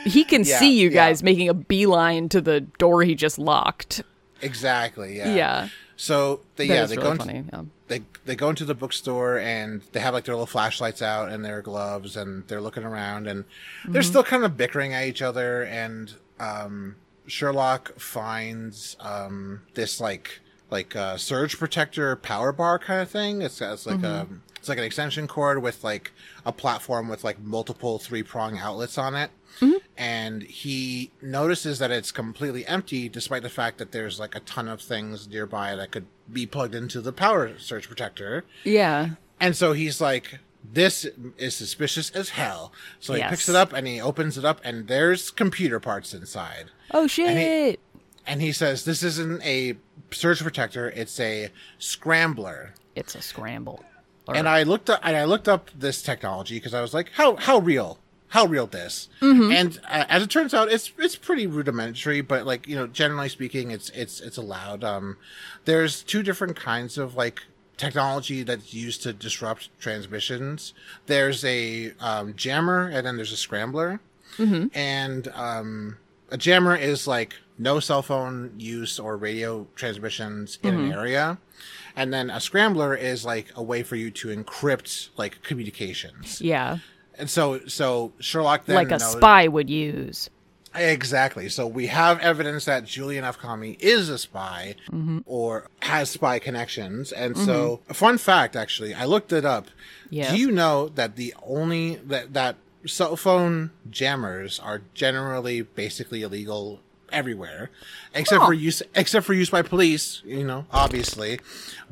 He can Yeah, see you guys making a beeline to the door he just locked. Exactly. Yeah. Yeah. So they, yeah they really go into, funny. Yeah. They they go into the bookstore and they have like their little flashlights out and their gloves and they're looking around and they're still kind of bickering at each other and um Sherlock finds um this like like uh surge protector power bar kind of thing. It's it's like a it's like an extension cord with like a platform with like multiple three prong outlets on it. Mm-hmm. And he notices that it's completely empty, despite the fact that there's like a ton of things nearby that could be plugged into the power surge protector. Yeah. And so he's like, this is suspicious as hell. So he Yes. picks it up and he opens it up and there's computer parts inside. Oh shit. And he says, this isn't a surge protector, it's a scrambler. it's a scramble. And I looked up and I looked up this technology because I was like, how how real? How real this? Mm-hmm. And uh, as it turns out, it's it's pretty rudimentary, but like you know, generally speaking, it's it's it's allowed. Um, there's two different kinds of like technology that's used to disrupt transmissions. There's a um, jammer, and then there's a scrambler. And um, a jammer is like no cell phone use or radio transmissions in an area. And then a scrambler is like a way for you to encrypt like communications. yeah. And so so Sherlock then Like a knows- spy would use. Exactly. So we have evidence that Julian Afkhami is a spy Mm-hmm. or has spy connections. And so, a fun fact actually, I looked it up. Yes. Do you know that the only that that cell phone jammers are generally basically illegal everywhere except Huh. for use except for use by police, you know, obviously.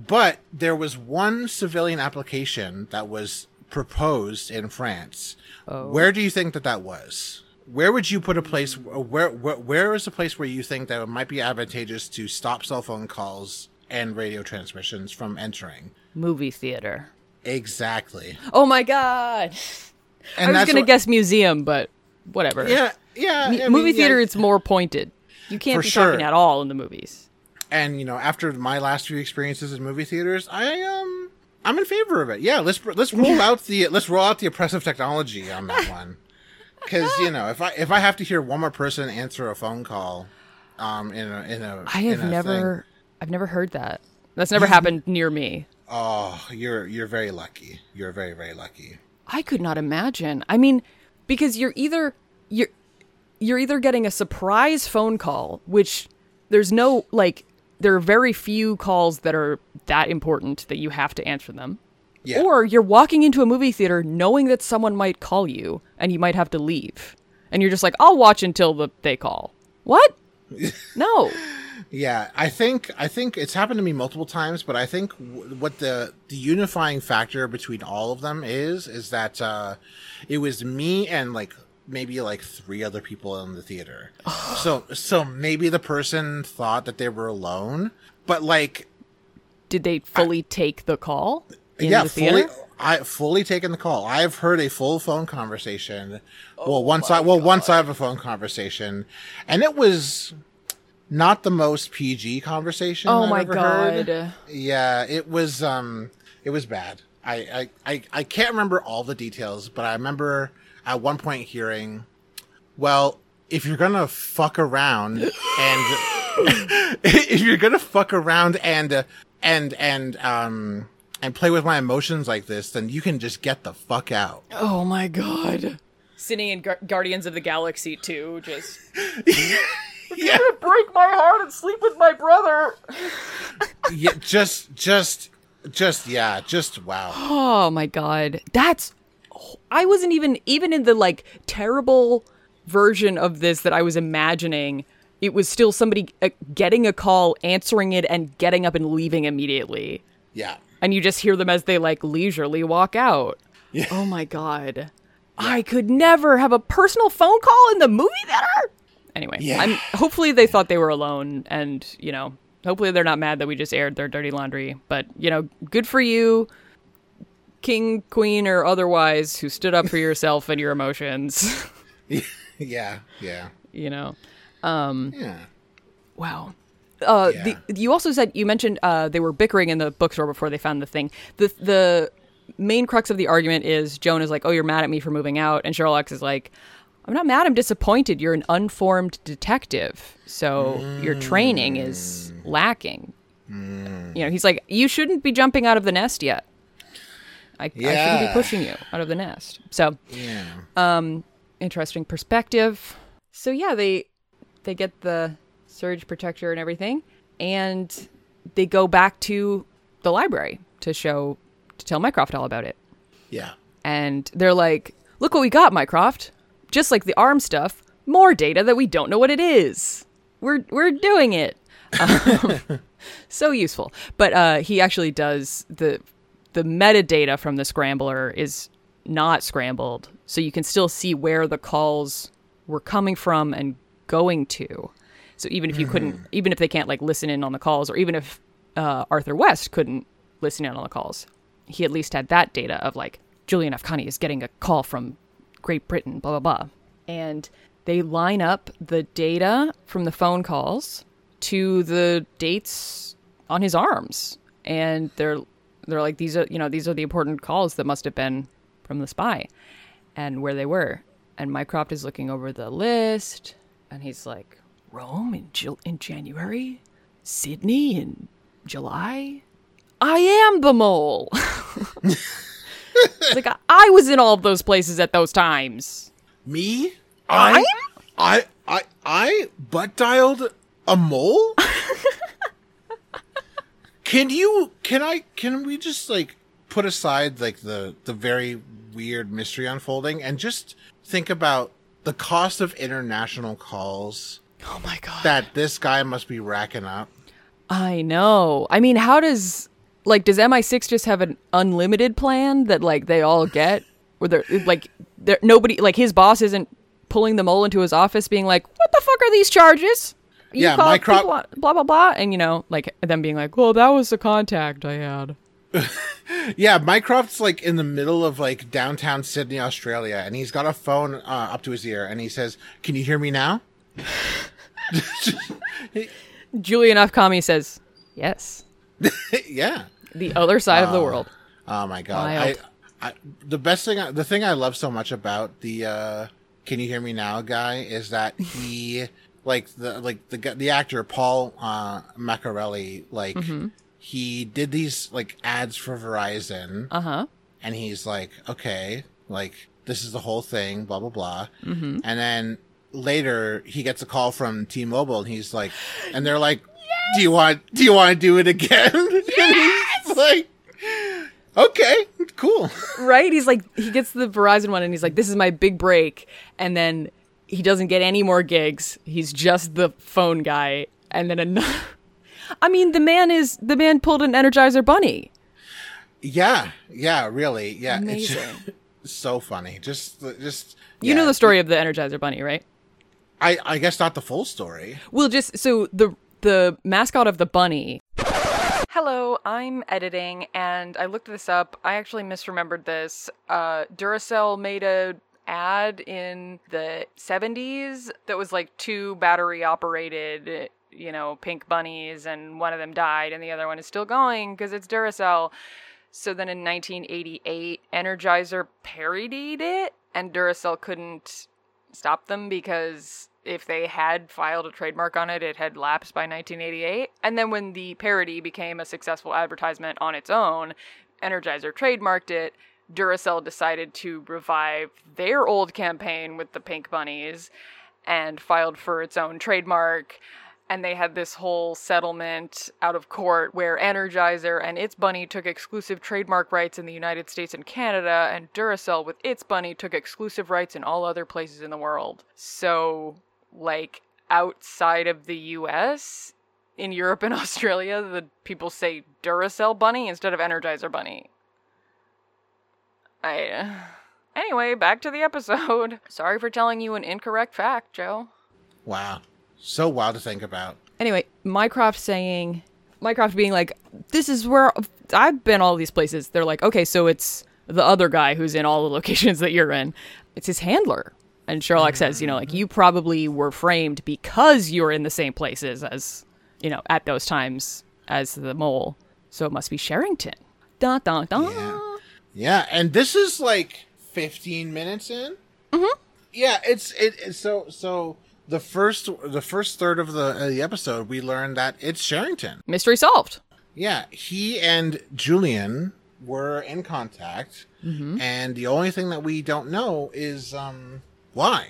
But there was one civilian application that was proposed in France. Oh. Where do you think that that was? Where would you put a place? Where where where is a place where you think that it might be advantageous to stop cell phone calls and radio transmissions from entering? Movie theater. Exactly. Oh my god. And I was gonna guess museum, but whatever. Yeah, yeah. I mean, movie yeah. theater, it's more pointed. You can't For be sure. talking at all in the movies. and you know, after my last few experiences in movie theaters, I um, I'm in favor of it. Yeah, let's let's roll out the let's roll out the oppressive technology on that one. Because you know, if I if I have to hear one more person answer a phone call, um, in a in a I have a never, thing, I've never heard that. That's never happened near me. oh, you're you're very lucky. You're very very lucky. I could not imagine. I mean, because you're either you're you're either getting a surprise phone call, which there's no like there are very few calls that are that important that you have to answer them. Yeah. Or you're walking into a movie theater knowing that someone might call you and you might have to leave. And you're just like, I'll watch until the, they call. What? No. Yeah, I think I think it's happened to me multiple times, but I think w- what the the unifying factor between all of them is is that uh, it was me and like maybe like three other people in the theater. so so maybe the person thought that they were alone, but like Did they fully take the call? In yeah, the fully. I fully taken the call. I've heard a full phone conversation. Oh well, once I well, once I have a phone conversation, and it was not the most PG conversation. Oh I've my god. heard. Yeah, it was. Um, it was bad. I, I, I, I can't remember all the details, but I remember at one point hearing, "Well, if you're gonna fuck around and if you're gonna fuck around and uh, and and um and play with my emotions like this, then you can just get the fuck out." Oh my god. Sitting in Gu- Guardians of the Galaxy 2, just Yeah, You're gonna break my heart and sleep with my brother. yeah, just, just, just, yeah, just wow. Oh my god. That's I wasn't even even in the like terrible version of this that I was imagining. It was still somebody uh, getting a call, answering it and getting up and leaving immediately. Yeah, And you just hear them as they like leisurely walk out. Oh my god. I could never have a personal phone call in the movie theater. Anyway, Yeah. I'm hopefully they thought they were alone and, you know, hopefully they're not mad that we just aired their dirty laundry, but, you know, good for you king, queen or otherwise who stood up for yourself and your emotions, yeah, yeah, you know. yeah. Wow. Uh, Yeah. the, you also said you mentioned uh, they were bickering in the bookstore before they found the thing. The the main crux of the argument is Joan is like, "Oh, you're mad at me for moving out," and Sherlock is like, "I'm not mad. I'm disappointed. You're an unformed detective, so your training is lacking." You know, he's like, "You shouldn't be jumping out of the nest yet. I, I shouldn't be pushing you out of the nest." So Yeah. interesting perspective. So yeah, they they get the surge protector and everything, and they go back to the library to show to tell Mycroft all about it. Yeah. And they're like, "Look what we got, Mycroft! Just like the arm stuff, more data that we don't know what it is. We're we're doing it." Um, so useful. But uh, he actually does the the metadata from the scrambler is not scrambled, so you can still see where the calls were coming from and going to. So even if you couldn't, even if they can't like listen in on the calls, or even if uh, Arthur West couldn't listen in on the calls, he at least had that data of like Julian Afkhami is getting a call from Great Britain, blah blah blah, and they line up the data from the phone calls to the dates on his arms, and they're they're like these are you know these are the important calls that must have been from the spy, and where they were, and Mycroft is looking over the list, and he's like Rome in Jul- in January, Sydney in July. I am the mole. Like I, I was in all of those places at those times. Me? I, I, I, I butt dialed a mole? can you, can I, can we just like put aside like the, the very weird mystery unfolding and just think about the cost of international calls Oh my god. that this guy must be racking up? I know. I mean, how does like does MI6 just have an unlimited plan that like they all get where they're like there nobody like his boss isn't pulling the mole into his office being like, "What the fuck are these charges?" You Yeah, called Mycroft- people blah blah blah and you know, like them being like, "Well, that was the contact I had." Yeah, Mycroft's like in the middle of like downtown Sydney, Australia, and he's got a phone uh, up to his ear, and he says, "Can you hear me now?" Julian Afkhami says, "Yes." yeah. The other side of the world. Oh my god! I, I, the best thing, I, the thing I love so much about the uh, "Can you hear me now?" guy is that he, like the like the the actor Paul uh, Marcarelli, like Mm-hmm. he did these like ads for Verizon, Uh-huh. and he's like, okay, like this is the whole thing, blah blah blah, Mm-hmm. and then later he gets a call from T-Mobile, and he's like, and they're like, do you want do you want to do it again? he's like, okay, cool. right? He's like, he gets the Verizon one and he's like, this is my big break. And then he doesn't get any more gigs. He's just the phone guy. and then another. I mean, the man is the man pulled an Energizer Bunny. Yeah, yeah, really, yeah. Amazing. It's so funny. Just, just. You know the story of the Energizer Bunny, right? I, I guess not the full story. Well, just so the the mascot of the bunny. Hello, I'm editing, and I looked this up. I actually misremembered this. Uh, Duracell made a ad in the 70s that was like two battery operated, you know, pink bunnies, and one of them died, and the other one is still going because it's Duracell. So then in 1988, Energizer parodied it, and Duracell couldn't stop them because if they had filed a trademark on it, it had lapsed by 1988. And then when the parody became a successful advertisement on its own, Energizer trademarked it. Duracell decided to revive their old campaign with the pink bunnies and filed for its own trademark. And they had this whole settlement out of court where Energizer and its bunny took exclusive trademark rights in the United States and Canada, and Duracell with its bunny took exclusive rights in all other places in the world. So, like, outside of the US, in Europe and Australia, the people say Duracell bunny instead of Energizer bunny. I. Uh, anyway, back to the episode. Sorry for telling you an incorrect fact, Joe. Wow. So wild to think about. Anyway, Mycroft saying, Mycroft being like, this is where I've been all these places. They're like, okay, so it's the other guy who's in all the locations that you're in. It's his handler. And Sherlock says, you know, like, you probably were framed because you're in the same places as, you know, at those times as the mole. So it must be Sherrington. Dun, dun, dun. Yeah. Yeah, and this is like 15 minutes in. Mm-hmm. Yeah, it's it, it's so so the first the first third of the uh, the episode we learned that it's Sherrington. Mystery solved. Yeah, he and Julian were in contact, Mm-hmm. and the only thing that we don't know is um why.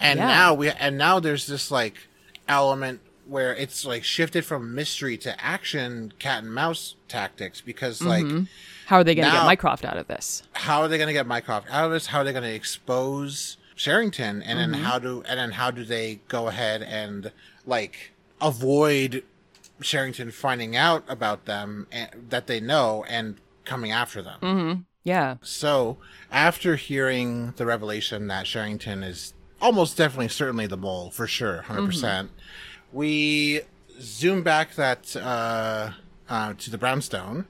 And Yeah. now we and now there's this like element where it's like shifted from mystery to action cat and mouse tactics because like How are they going to get Mycroft out of this? how are they going to get Mycroft out of this? How are they going to expose Sherrington? And Mm-hmm. then how do and then how do they go ahead and like avoid Sherrington finding out about them and, that they know and coming after them? Mm-hmm. Yeah. So after hearing the revelation that Sherrington is almost definitely certainly the mole for sure, 100%, percent we zoom back that uh, uh, to the brownstone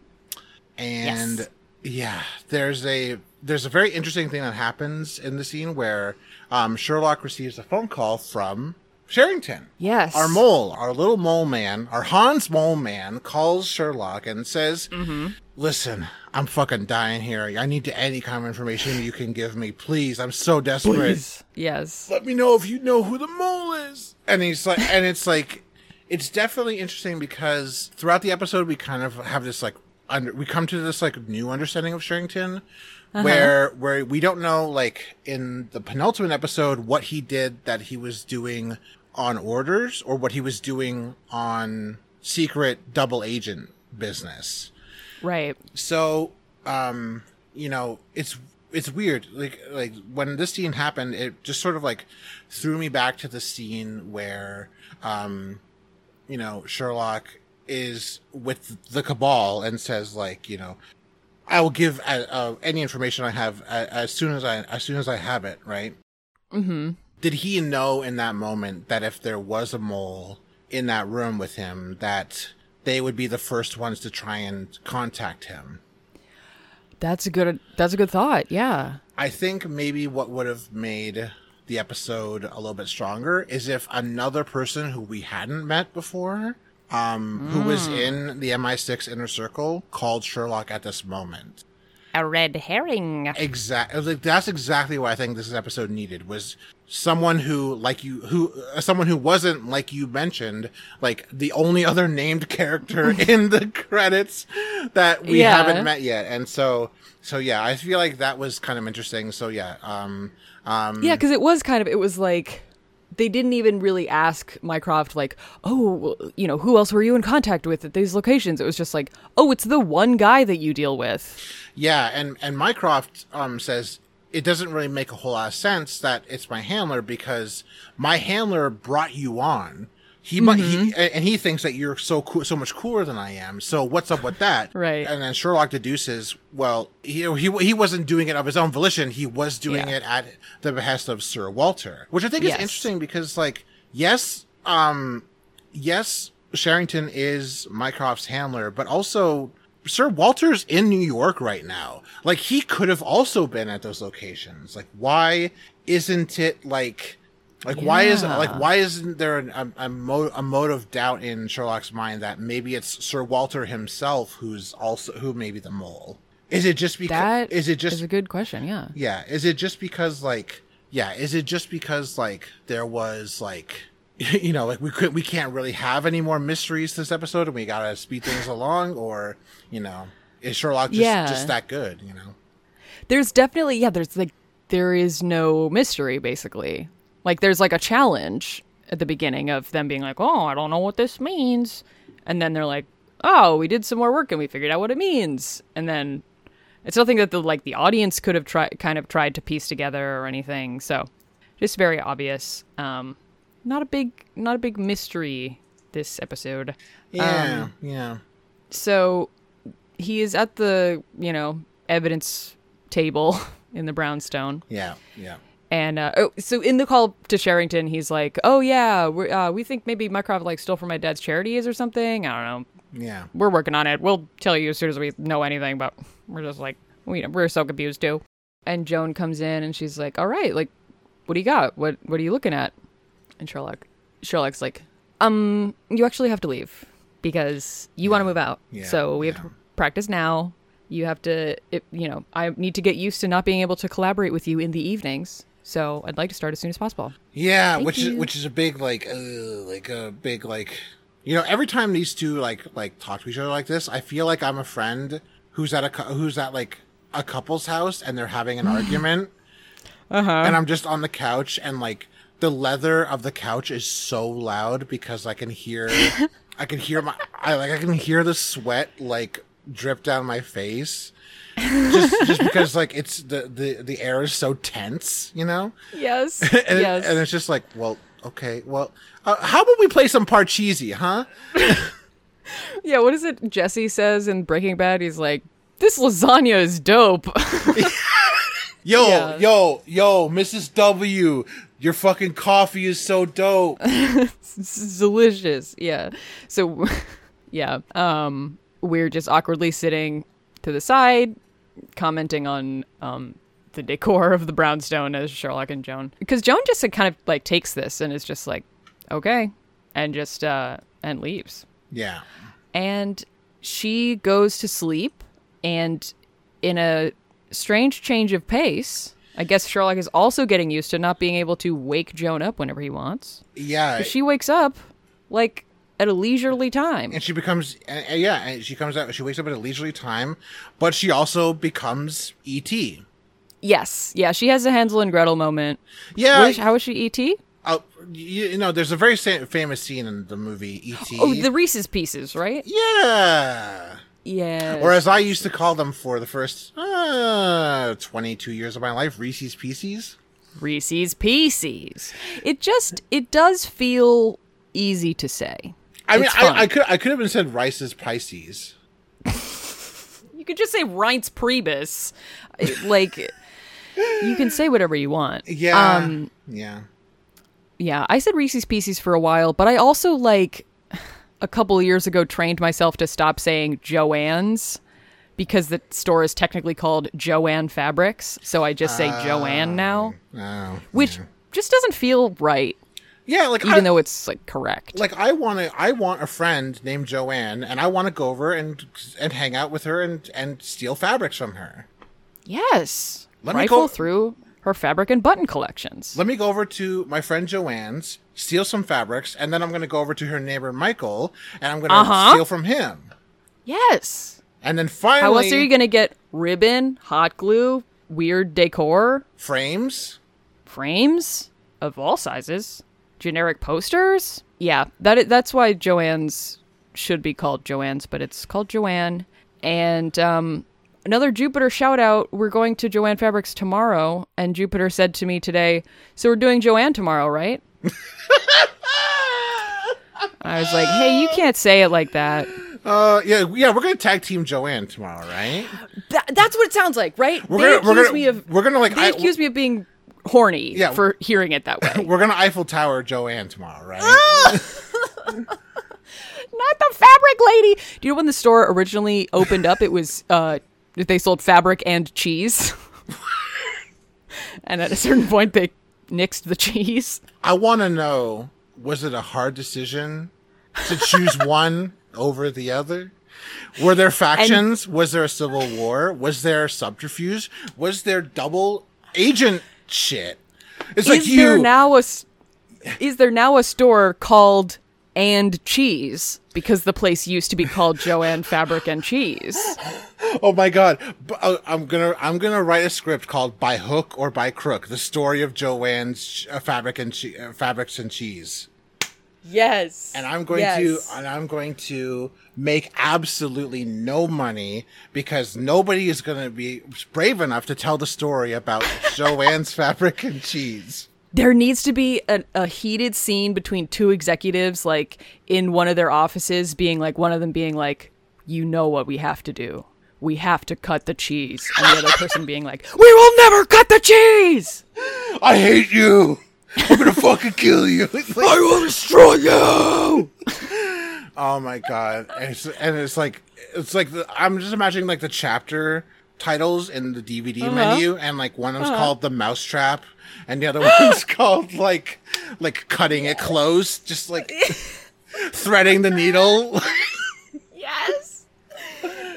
and Yes. yeah there's a there's a very interesting thing that happens in the scene where um, sherlock receives a phone call from sherrington Yes. our mole our little mole man our Hans Moleman calls sherlock and says mm-hmm. listen i'm fucking dying here i need to any kind of information you can give me please i'm so desperate Yes. let me know if you know who the mole is. And he's like, and it's like, it's definitely interesting because throughout the episode, we kind of have this like, under, we come to this like new understanding of Sherrington, where where we don't know like in the penultimate episode what he did that he was doing on orders or what he was doing on secret double agent business. Right. so um you know it's it's weird. Like like when this scene happened it just sort of like threw me back to the scene where um you know sherlock is with the cabal and says like you know i will give uh, uh, any information i have uh, as soon as i as soon as i have it right Mm-hmm. did he know in that moment that if there was a mole in that room with him that they would be the first ones to try and contact him That's a good. That's a good thought. Yeah. I think maybe what would have made the episode a little bit stronger is if another person who we hadn't met before, um, who was in the MI6 inner circle, called Sherlock at this moment. A red herring. Exactly. Like, that's exactly what I think this episode needed was someone who, like you, who, uh, someone who wasn't like you mentioned, like the only other named character in the credits that we Yeah. haven't met yet. And so, so yeah, I feel like that was kind of interesting. So yeah, um, um, Yeah, because it was kind of. It was like they didn't even really ask Mycroft like, oh, you know, who else were you in contact with at these locations? It was just like, oh, it's the one guy that you deal with. Yeah, and and Mycroft um says it doesn't really make a whole lot of sense that it's my handler because my handler brought you on. He might he and he thinks that you're so cool, so much cooler than I am. So what's up with that? Right. And then Sherlock deduces, well, he he he wasn't doing it of his own volition. He was doing Yeah. it at the behest of Sir Walter, which I think Yes. is interesting because, like, yes, um, yes, Sherrington is Mycroft's handler, but also Sir Walter's in New York right now. Like, he could have also been at those locations. Like, why isn't it like? Like why is like why isn't there an, a a, mo- a mode of doubt in Sherlock's mind that maybe it's Sir Walter himself who's also who may be the mole? Is it just because? That Is it just is a good question. Yeah. yeah? Is it just because like yeah? Is it just because like there was like you know like we could we can't really have any more mysteries this episode and we gotta speed things along or you know is Sherlock just Yeah. just that good? You know? There's definitely yeah. There's like there is no mystery basically. Like there's like a challenge at the beginning of them being like, oh, I don't know what this means, and then they're like, oh, we did some more work and we figured out what it means, and then it's nothing that the like the audience could have tried kind of tried to piece together or anything. So just very obvious. Um, not a big not a big mystery this episode. Yeah, Um, yeah. So he is at the you know evidence table in the brownstone Yeah, yeah. And uh, oh, so in the call to Sherrington, he's like, "Oh yeah, we uh, we think maybe Mycroft like stole from my dad's charities or something. I don't know. Yeah. We're working on it. We'll tell you as soon as we know anything. But we're just like, we we're so confused too." And Joan comes in and she's like, "All right, like, what do you got? What what are you looking at?" And Sherlock Sherlock's like, "Um, you actually have to leave because you want to move out. Yeah, so we have to practice now." You have to, it, you know, I need to get used to not being able to collaborate with you in the evenings. So I'd like to start as soon as possible. Yeah, Thank which is which is a big like uh, like a big like you know every time these two like like talk to each other like this, I feel like I'm a friend who's at a who's at like a couple's house and they're having an argument, Uh-huh. and I'm just on the couch and like the leather of the couch is so loud because I can hear I can hear my I like I can hear the sweat like drip down my face. just, just because like it's the, the the air is so tense, you know. Yes. and, it- yes. and it's just like, well, okay, well, uh, how about we play some Parcheesi, huh? yeah, what is it Jesse says in Breaking Bad? He's like, this lasagna is dope. Yo, Yeah. yo, yo, Mrs. W, your fucking coffee is so dope. it's delicious. Yeah. So, yeah. Um, we're just awkwardly sitting to the side, commenting on um the decor of the brownstone as Sherlock and Joan, because Joan just kind of like takes this and is just like, okay, and just uh and leaves. yeah, and she goes to sleep and in a strange change of pace i guess sherlock is also getting used to not being able to wake joan up whenever he wants yeah. she wakes up like at a leisurely time. And she becomes, uh, uh, yeah, and she comes out, she wakes up at a leisurely time, but she also becomes E.T. yes. Yeah she has a hansel and gretel moment. Yeah, how is she et uh, you, you know, there's a very famous scene in the movie E.T. oh the reese's pieces right? Yeah. yeah Or as I used to call them for the first uh, 22 years of my life, Reese's Pieces. reese's pieces. It just it does feel easy to say I mean, I, I could I could have been said Rice's Pisces. You could just say Reince Priebus. like, you can say whatever you want. Yeah, Um, yeah, yeah, I said Reese's Pieces for a while, but I also, like, a couple of years ago trained myself to stop saying Joanne's because the store is technically called Joann Fabrics. So I just say Joanne now, oh, which just doesn't feel right, yeah. Like even I, though it's, like, correct. like I want to I want a friend named Joanne, and I want to go over and and hang out with her and and steal fabrics from her. yes. Let me Rifle go- through her fabric and button collections. Let me go over to my friend Joanne's, steal some fabrics, and then I'm going to go over to her neighbor Michael, and I'm going to Uh-huh. steal from him. yes. And then finally, How else are you going to get ribbon, hot glue, weird decor, frames. frames of all sizes, generic posters? Yeah, that that's why Joanne's should be called Joanne's, but it's called Joanne. And um, another Jupiter shout out. We're going to Joann Fabrics tomorrow, and Jupiter said to me today, "So we're doing Joanne tomorrow, right?" I was like, hey, you can't say it like that. Uh, yeah, yeah, we're gonna tag team Joanne tomorrow, right? That, that's what it sounds like, right? We're they gonna, accuse we're gonna, me of we're gonna like, they I- accuse me of being horny Yeah. for hearing it that way. we're gonna Eiffel Tower Joanne tomorrow, right? Not the fabric lady. Do you know when the store originally opened up? It was uh, they sold fabric and cheese, and at a certain point they nixed the cheese. I want to know: was it a hard decision to choose one over the other? Were there factions? was there a civil war? Was there subterfuge? Was there double agent shit? It's like is you. there now a is there now a store called and cheese because the place used to be called Joann Fabric and Cheese? Oh my god! Uh, I'm gonna I'm gonna write a script called "By Hook or by Crook: The Story of Joann's uh, Fabric and che- uh, Fabrics and Cheese." Yes. and I'm going to and I'm going to make absolutely no money because nobody is going to be brave enough to tell the story about Joann's fabric and cheese. there needs to be a, a heated scene between two executives like in one of their offices being like one of them being like you know what we have to do we have to cut the cheese and the other person being like we will never cut the cheese I hate you. I'm gonna fucking kill you. Like- i will destroy you oh my god! And it's, and it's like it's like the, I'm just imagining like the chapter titles in the DVD Uh-huh. menu, and like one of them's called the Mousetrap, and the other one's called like like cutting it close, just like threading the needle. yes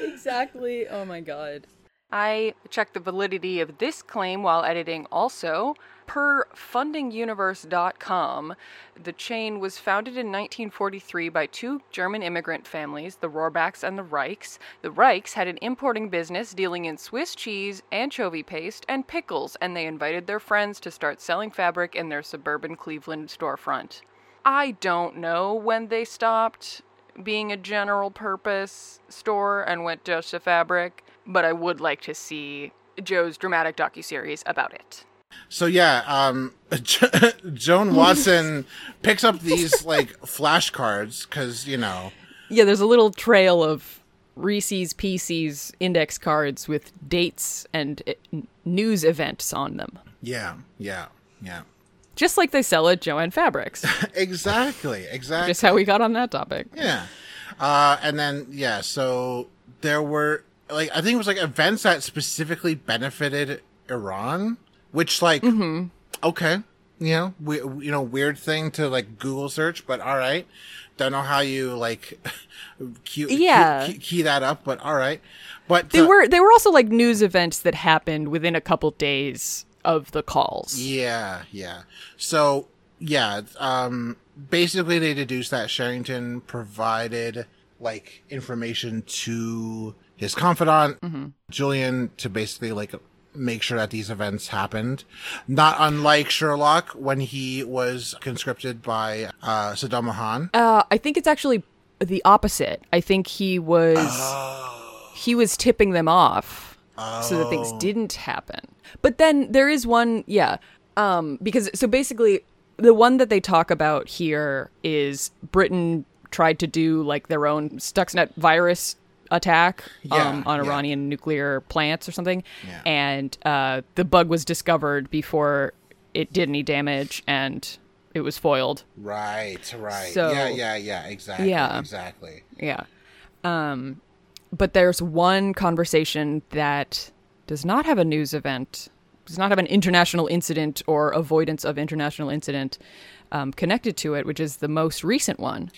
exactly oh my god i checked the validity of this claim while editing also per fundinguniverse.com the chain was founded in 1943 by two german immigrant families the rohrbachs and the reichs the reichs had an importing business dealing in swiss cheese anchovy paste and pickles and they invited their friends to start selling fabric in their suburban cleveland storefront I don't know when they stopped being a general purpose store and went just to fabric, but I would like to see Joe's dramatic docuseries about it. So yeah, um, Joan Watson picks up these like flashcards because you know, Yeah, there's a little trail of Reese's Pieces index cards with dates and uh, news events on them. yeah, yeah, yeah, Just like they sell at Joann Fabrics. exactly, exactly. Just how we got on that topic. Yeah. Uh, and then, yeah, so there were, like, I think it was like events that specifically benefited Iran, which, like, okay, you know, we, you know, weird thing to, like, Google search, but all right. Don't know how you, like, key, Yeah. key, key that up, but all right. But They uh, were they were also like news events that happened within a couple days of the calls. Yeah, yeah. So, yeah, um, basically they deduced that Sherrington provided, like, information to his confidant, Julian, to basically, like, make sure that these events happened. Not unlike Sherlock when he was conscripted by, uh, Saddam Khan. Uh, I think it's actually the opposite. I think he was he was tipping them off so that things didn't happen. But then there is one, yeah, um, because so basically the one that they talk about here is Britain tried to do like their own Stuxnet virus attack Yeah, um, on yeah. Iranian nuclear plants or something, Yeah. and uh, the bug was discovered before it did any damage and it was foiled. Right, right. So- yeah, yeah, yeah, exactly, Yeah. exactly. Yeah. Um, but there's one conversation that does not have a news event, does not have an international incident or avoidance of international incident um, connected to it, which is the most recent one.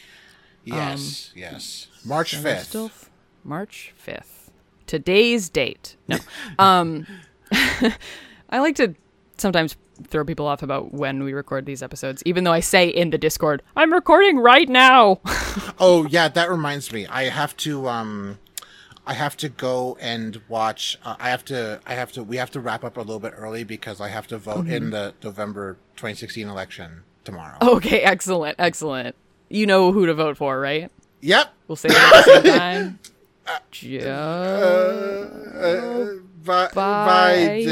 Yes, yes. March 5th. Still f- March 5th. Today's date. No. um, I like to sometimes throw people off about when we record these episodes, even though I say in the Discord, I'm recording right now. Oh yeah, that reminds me. I have to um I have to go and watch uh, I have to I have to we have to wrap up a little bit early because I have to vote in the November 2016 election tomorrow. okay, excellent, excellent. You know who to vote for, right? Yep. We'll say it at the same time. Joe Bi- Biden.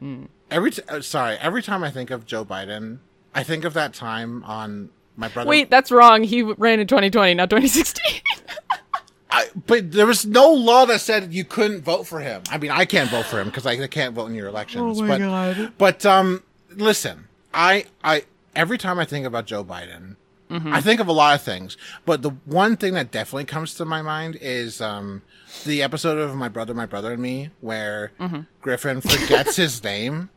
Biden. Every t- uh, sorry, every time I think of Joe Biden, I think of that time on my brother. Wait, that's wrong. He ran in 2020, not 2016. I, but there was no law that said you couldn't vote for him. I mean, I can't vote for him because I can't vote in your elections. Oh my but, God. But um, listen, I I every time I think about Joe Biden, Mm-hmm. I think of a lot of things. But the one thing that definitely comes to my mind is um the episode of My Brother, My Brother and Me, where Mm-hmm. Griffin forgets his name,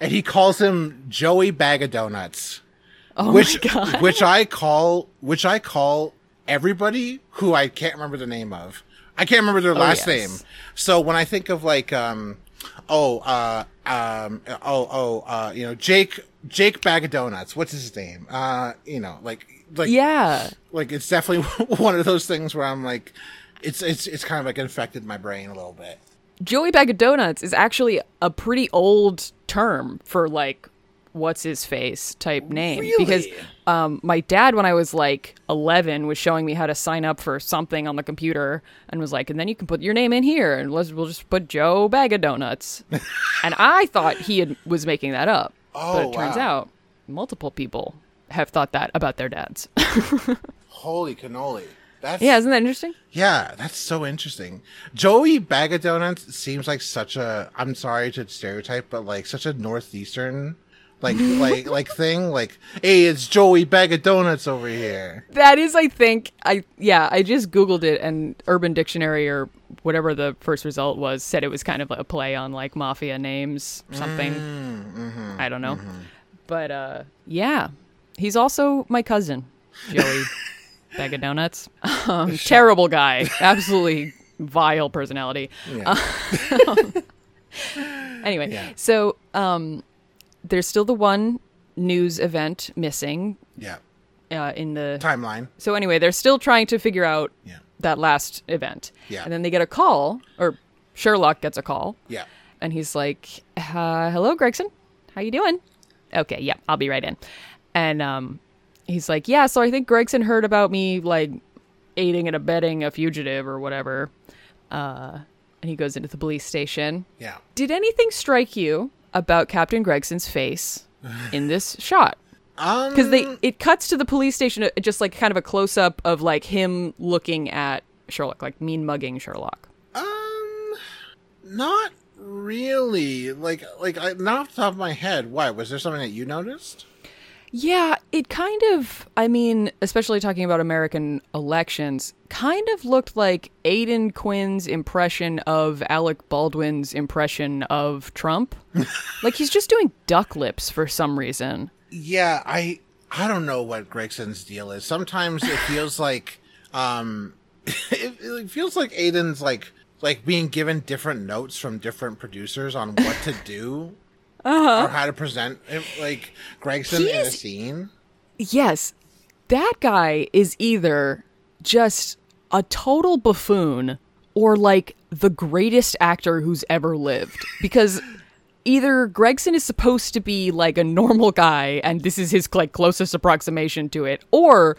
and he calls him Joey Bag of Donuts oh which my god. which I call which I call everybody who I can't remember the name of. I can't remember their last Oh, yes. name. So when I think of like um oh uh um oh oh uh you know Jake Jake Bag of Donuts, what's his name? Uh you know like like yeah. like it's definitely one of those things where I'm like it's it's it's kind of like infected my brain a little bit. Joey Bag of Donuts is actually a pretty old term for like what's his face type name Really? because um, my dad when I was like 11 was showing me how to sign up for something on the computer and was like and then you can put your name in here and let's we'll just put Joe Bag of Donuts and I thought he had, was making that up but Oh, it turns wow. out multiple people have thought that about their dads Holy cannoli. That's yeah isn't that interesting Yeah, that's so interesting. Joey Bag of Donuts seems like such a I'm sorry to stereotype, but like such a northeastern like like like thing. Like, hey, it's Joey Bag of Donuts over here. That is, I think, I yeah, I just googled it, and Urban Dictionary or whatever the first result was said it was kind of a play on like mafia names, something. I don't know, but uh, yeah, he's also my cousin, Joey Bag of Donuts. Um, terrible guy, absolutely vile personality. Yeah. Anyway, Yeah. so um, there's still the one news event missing yeah. uh, in the Timeline. so anyway, they're still trying to figure out Yeah. That last event. Yeah. And then they get a call, or Sherlock gets a call, Yeah. and he's like, uh, "Hello, Gregson. How you doing?" Okay, yeah, I'll be right in. And um, he's like, "Yeah, so I think Gregson heard about me like aiding and abetting a fugitive or whatever." Uh, and he goes into the police station. Yeah. Did anything strike you about Captain Gregson's face in this shot? Um because they it cuts to the police station uh, just like kind of a close up of like him looking at Sherlock, like mean mugging Sherlock. um not really. Like like I, not off the top of my head. Why? Was there something that you noticed? Yeah, it kind of, I mean, especially talking about American elections, kind of looked like Aidan Quinn's impression of Alec Baldwin's impression of Trump. like he's just doing duck lips for some reason. Yeah, I I don't know what Gregson's deal is. Sometimes it feels like um it, it feels like Aidan's like like being given different notes from different producers on what to do uh-huh. or how to present like Gregson in a scene. Yes, that guy is either just a total buffoon or like the greatest actor who's ever lived. Because either Gregson is supposed to be like a normal guy and this is his like closest approximation to it, or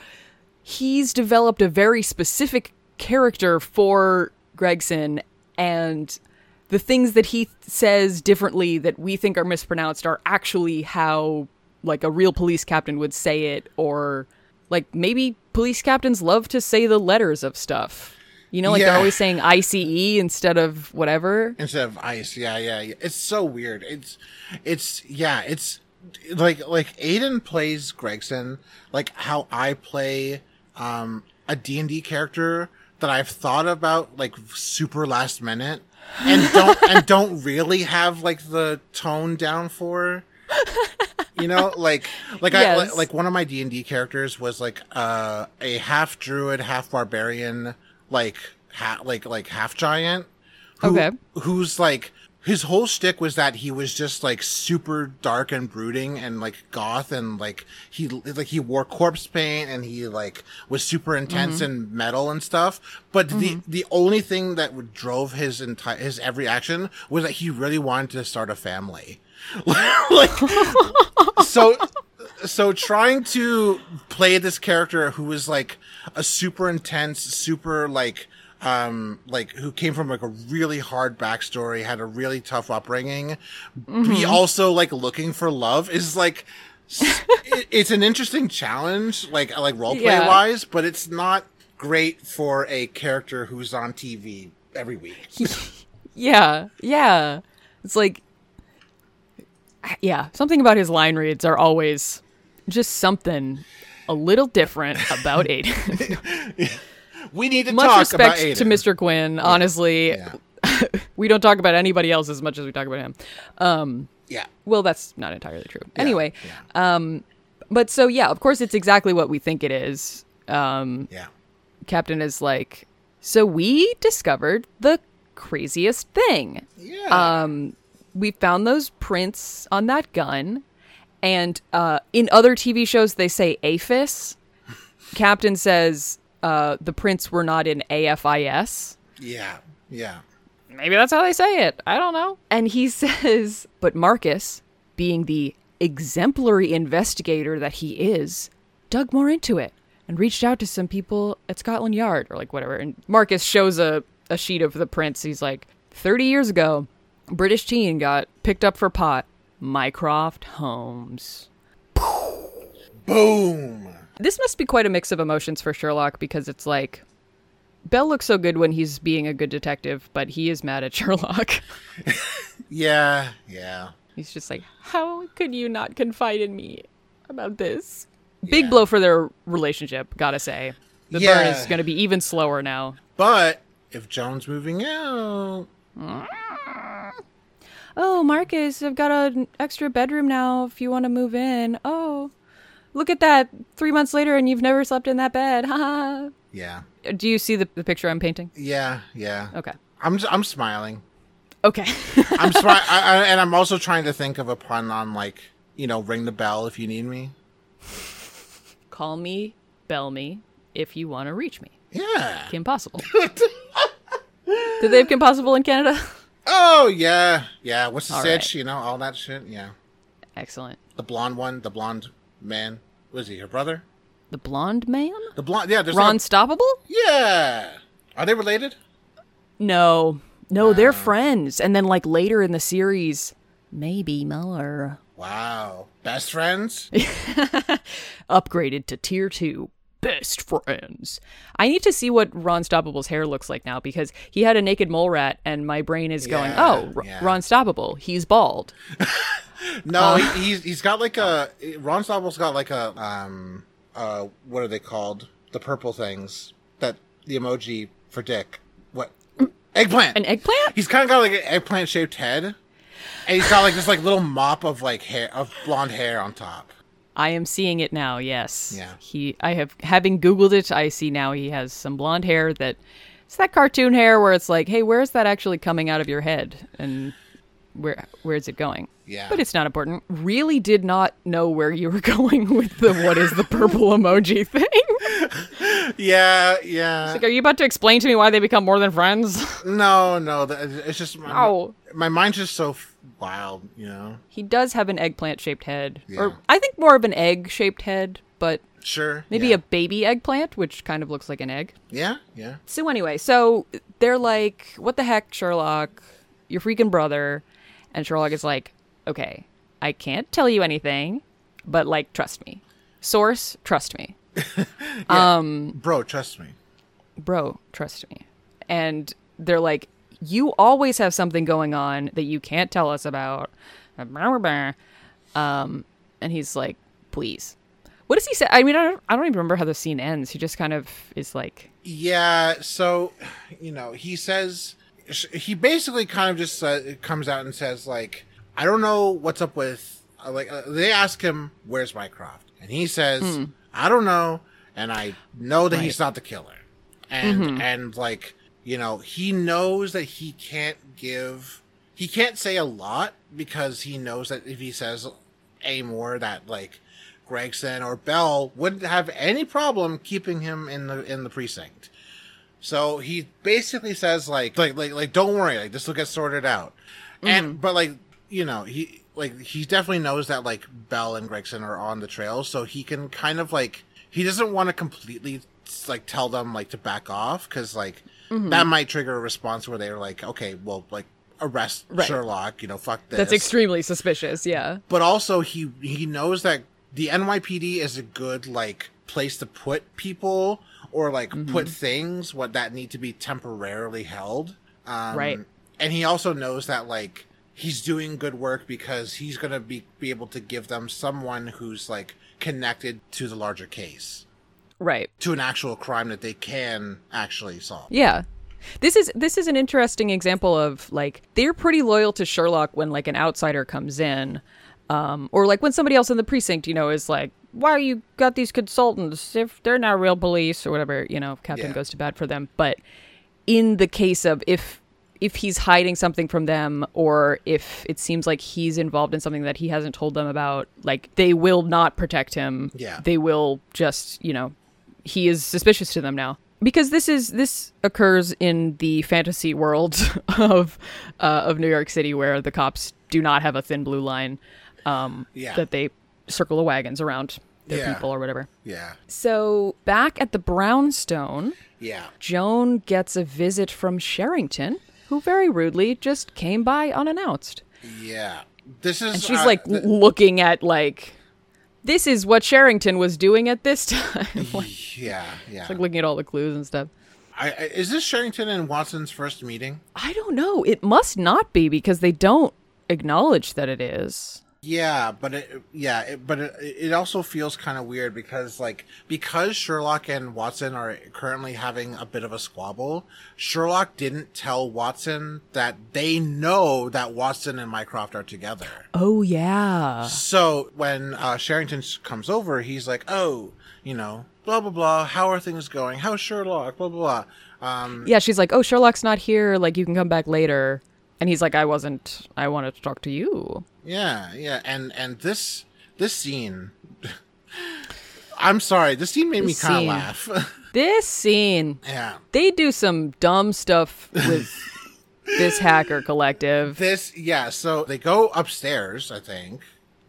he's developed a very specific character for Gregson and the things that he th- says differently that we think are mispronounced are actually how like a real police captain would say it or like maybe police captains love to say the letters of stuff you know like they're always saying ice instead of whatever instead of ice. Yeah, yeah, yeah. It's so weird. It's, it's, yeah, it's like, like Aidan plays Gregson like how I play, um, a D&D character that I've thought about like super last minute and don't, and don't really have like the tone down for. You know, like, like I, like, like one of my D&D characters was like, uh, a half druid, half barbarian, like, ha- like, like half giant who, Okay. who's like his whole shtick was that he was just like super dark and brooding and like goth and like he like he wore corpse paint and he like was super intense mm-hmm. and metal and stuff. But the mm-hmm. the only thing that would drove his entire his every action was that he really wanted to start a family. like so so trying to play this character who was like a super intense, super like um like who came from like a really hard backstory, had a really tough upbringing, be also like looking for love is like it, it's an interesting challenge, like like role play Yeah. wise, but it's not great for a character who's on TV every week. Yeah, yeah. It's like, yeah, something about his line reads are always just something a little different about Aidan. We need to Much talk about it. Much respect to Mr. Quinn. Honestly, Yeah, we don't talk about anybody else as much as we talk about him. Um, yeah, well, that's not entirely true. yeah, Anyway, yeah, but so yeah, of course, it's exactly what we think it is. Um, yeah. Captain is like, so we discovered the craziest thing. yeah. um, we found those prints on that gun, and uh, in other TV shows they say AFIS. Captain says uh, the prints were not in AFIS. yeah, yeah. Maybe that's how they say it. I don't know. And he says, but Marcus, being the exemplary investigator that he is, dug more into it and reached out to some people at Scotland Yard or like whatever. And Marcus shows a, a sheet of the prints. He's like, 30 years ago, British teen got picked up for pot. Mycroft Holmes. Boom. This must be quite a mix of emotions for Sherlock because it's like Bell looks so good when he's being a good detective, but he is mad at Sherlock. Yeah, yeah. He's just like, how could you not confide in me about this? Big blow for their relationship, gotta say. The burn is going to be even slower now. But if Joan's moving out, mm. Oh, Marcus, I've got an extra bedroom now if you want to move in. Oh, look at that. Three months later and you've never slept in that bed. Ha yeah, Do you see the, the picture I'm painting? yeah, yeah. Okay. I'm I'm smiling. Okay. I'm smi- I, I, and I'm also trying to think of a pun on like you know, ring the bell if you need me. Call me, bell me, if you want to reach me. Yeah. Kim Possible. Did they have Kim Possible in Canada? Oh yeah, yeah. What's the All sitch? right. You know, all that shit. Yeah. Excellent. The blonde one, the blonde man. Was he her brother? The blonde man? The blonde. Yeah. There's Ron like Stoppable? yeah. Are they related? No. No, they're friends. And then like later in the series, maybe more. Wow. Best friends. Upgraded to tier two. Best friends. I need to see what Ron Stoppable's hair looks like now because he had a naked mole rat, and my brain is going, Yeah, "Oh, R- yeah. Ron Stoppable, he's bald." No, Uh. he, he's he's got like a Ron Stoppable's got like a um uh what are they called? The purple things that the emoji for dick. What eggplant? An eggplant? He's kind of got like an eggplant shaped head, and he's got like this like little mop of like hair of blonde hair on top. I am seeing it now. Yes. Yeah. He. I have having googled it. I see now he has some blonde hair that. It's that cartoon hair where it's like, hey, where's that actually coming out of your head, and where where's it going? Yeah. But it's not important. Really did not know where you were going with the what is the purple emoji thing. Yeah, yeah. Like, are you about to explain to me why they become more than friends? no, no. It's just my, No. My mind's just so f- wild. You know. he does have an eggplant shaped head. Yeah. Or I think more of an egg shaped head, but Sure. maybe yeah. a baby eggplant, which kind of looks like an egg. Yeah, yeah. So anyway, so they're like, "What the heck, Sherlock? Your freaking brother." And Sherlock is like, "Okay, I can't tell you anything, but like trust me. Source, trust me. um, Bro, trust me. Bro, trust me." And they're like, "You always have something going on that you can't tell us about." Um, and he's like, "Please." What does he say? I mean, I don't, I don't even remember how the scene ends. He just kind of is like, Yeah, so you know, he says he basically kind of just uh, comes out and says like, I don't know what's up with uh, like uh, they ask him where's Mycroft, and he says, I don't know, and I know that he's not the killer, and and like you know he knows that he can't give he can't say a lot because he knows that if he says any more that like Gregson or Bell wouldn't have any problem keeping him in the in the precinct. So he basically says like like like like don't worry, like this will get sorted out. And mm-hmm. but like you know, he like he definitely knows that like Bell and Gregson are on the trail, so he can kind of like he doesn't want to completely like tell them like to back off because like that might trigger a response where they're like, okay, well like arrest Right. Sherlock, you know, fuck this "That's extremely suspicious." Yeah. but also he he knows that the NYPD is a good like place to put people or like put things what that need to be temporarily held. Um, Right. And he also knows that like he's doing good work because he's gonna be be able to give them someone who's like connected to the larger case Right. to an actual crime that they can actually solve. Yeah. This is this is an interesting example of like they're pretty loyal to Sherlock when like an outsider comes in. Um, or like when somebody else in the precinct, you know, is like, "Why you got these consultants if they're not real police or whatever?" You know, if Captain Yeah. goes to bat for them. But in the case of if if he's hiding something from them, or if it seems like he's involved in something that he hasn't told them about, like they will not protect him. Yeah. they will just, you know, he is suspicious to them now because this is this occurs in the fantasy world of uh, of New York City where the cops do not have a thin blue line um, Yeah. that they circle the wagons around their Yeah. people or whatever. Yeah. So back at the brownstone, Yeah. Joan gets a visit from Sherrington, who very rudely just came by unannounced. Yeah. This is And she's uh, like th- looking at like this is what Sherrington was doing at this time. like, yeah, yeah. like looking at all the clues and stuff. I, I, is this Sherrington and Watson's first meeting? I don't know. It must not be because they don't acknowledge that it is. Yeah, but it, yeah, it, but it, it also feels kind of weird because like because Sherlock and Watson are currently having a bit of a squabble. Sherlock didn't tell Watson that they know that Watson and Mycroft are together. Oh yeah. So when uh, Sherrington comes over, he's like, "Oh, you know, blah blah blah. How are things going? How's Sherlock? Blah blah blah." Um, Yeah, she's like, "Oh, Sherlock's not here. Like you can come back later." And he's like, "I wasn't. I wanted to talk to you." Yeah, yeah, and and this this scene, I'm sorry, this scene made me kind of laugh. This scene, yeah, they do some dumb stuff with this hacker collective. this yeah. So they go upstairs, I think,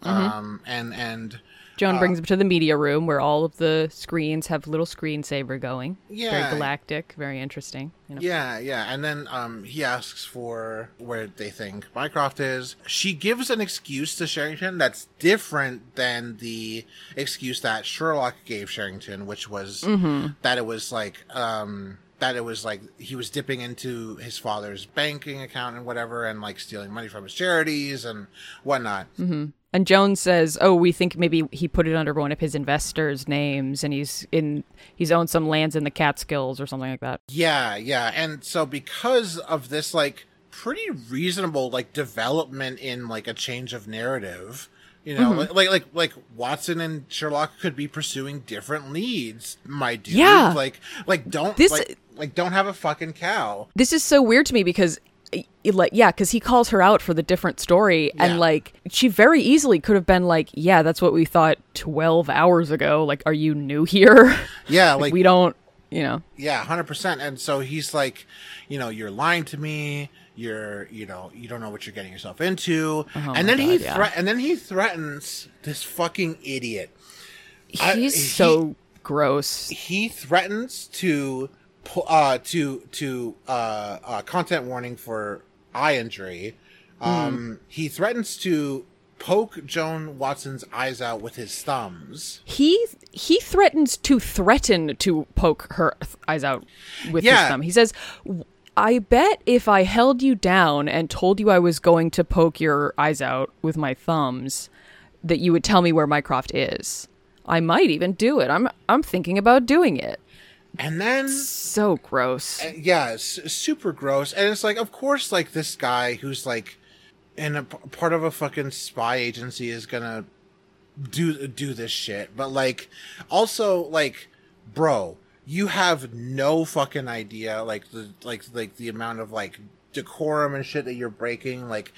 Mm-hmm. um, and and Joan brings him to the media room where all of the screens have little screensaver going. Yeah. Very galactic, very interesting. You know? yeah, yeah, and then um, he asks for where they think Mycroft is. She gives an excuse to Sherrington that's different than the excuse that Sherlock gave Sherrington, which was Mm-hmm. that it was like um that it was like he was dipping into his father's banking account and whatever and like stealing money from his charities and whatnot. And Jones says, "Oh, we think maybe he put it under one of his investors' names, and he's in he's owned some lands in the Catskills or something like that." Yeah, yeah. And so because of this like pretty reasonable like development in like a change of narrative, you know, Mm-hmm. like, like like Watson and Sherlock could be pursuing different leads, my dude. Yeah. Like like don't This- like like don't have a fucking cow. This is so weird to me because. Like yeah, because he calls her out for the different story, Yeah. and like she very easily could have been like, "Yeah, that's what we thought twelve hours ago." Like, are you new here? Yeah, like, we don't, you know. Yeah, hundred percent. And so he's like, you know, you're lying to me. You're, you know, you don't know what you're getting yourself into. Oh and then Oh my he God, yeah. and then he threatens this fucking idiot. I- He's he- so gross. He threatens to, uh, to to uh, uh, content warning for eye injury. Um, he threatens to poke Joan Watson's eyes out with his thumbs. He he threatens to threaten to poke her th- eyes out with Yeah. his thumb. He says, "I bet if I held you down and told you I was going to poke your eyes out with my thumbs, that you would tell me where Mycroft is. I might even do it. I'm I'm thinking about doing it." And then So gross. Uh, yeah, it's super gross. And it's like, of course, like this guy who's like in a part of a fucking spy agency is gonna do do this shit. But like, also like, bro, you have no fucking idea like the like like the amount of like decorum and shit that you're breaking. Like,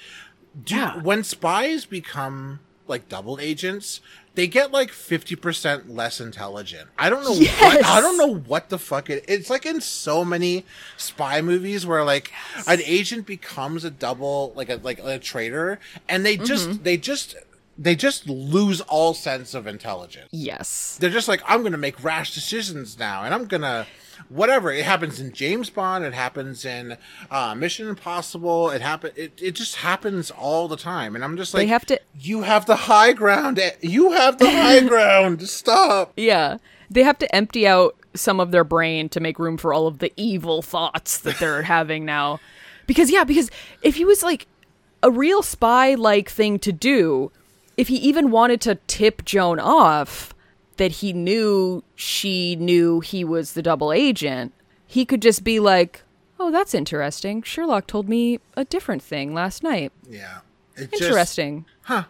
do Yeah. when spies become like double agents, they get like fifty percent less intelligent. I don't know what I don't know what the fuck it. It's like in so many spy movies where like an agent becomes a double, like a like a traitor, and they just Mm-hmm. they just they just lose all sense of intelligence. yes. They're just like, I'm gonna make rash decisions now, and I'm gonna whatever. It happens in James Bond. It happens in uh, Mission Impossible. It happen. It, it just happens all the time, and I'm just like, They have to- You have the high ground. You have the high ground. Stop. Yeah. They have to empty out some of their brain to make room for all of the evil thoughts that they're having now. Because, yeah, because if he was like a real spy like thing to do, if he even wanted to tip Joan off that he knew she knew he was the double agent, he could just be like, oh, that's interesting. Sherlock told me a different thing last night. Yeah. It just- Interesting. huh.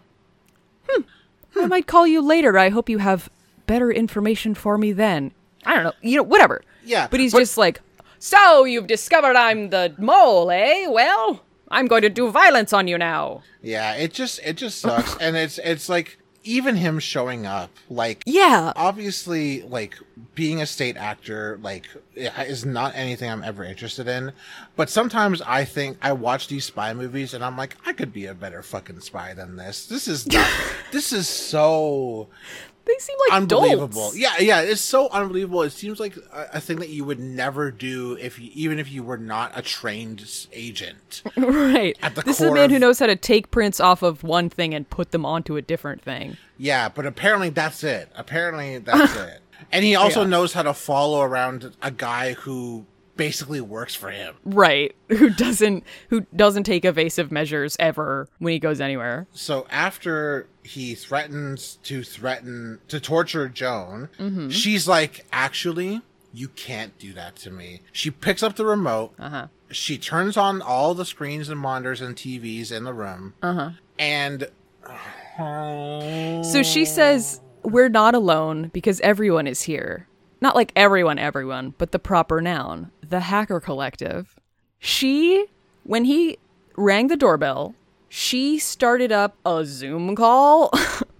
I might call you later. I hope you have better information for me then. I don't know. You know, whatever. Yeah, But he's but- just like, so you've discovered I'm the mole, eh? Well, I'm going to do violence on you now. Yeah. It just it just sucks, and it's it's like even him showing up, like Yeah. obviously like being a state actor like is not anything i'm ever interested in but sometimes i think i watch these spy movies and i'm like i could be a better fucking spy than this this is not, this is so They seem like unbelievable dolts. yeah yeah it's so unbelievable it seems like a, a thing that you would never do if you, even if you were not a trained agent Right. At the this is a man of- who knows how to take prints off of one thing and put them onto a different thing. Yeah, but apparently that's it. Apparently that's it. And he also Yeah. knows how to follow around a guy who basically works for him. Right. Who doesn't who doesn't take evasive measures ever when he goes anywhere. So after he threatens to threaten to torture Joan, Mm-hmm. she's like, "Actually, you can't do that to me." She picks up the remote. Uh-huh. She turns on all the screens and monitors and TVs in the room. Uh-huh. And So she says, We're not alone because everyone is here. Not like everyone, everyone, but the proper noun, the Hacker Collective. She, when he rang the doorbell, she started up a Zoom call,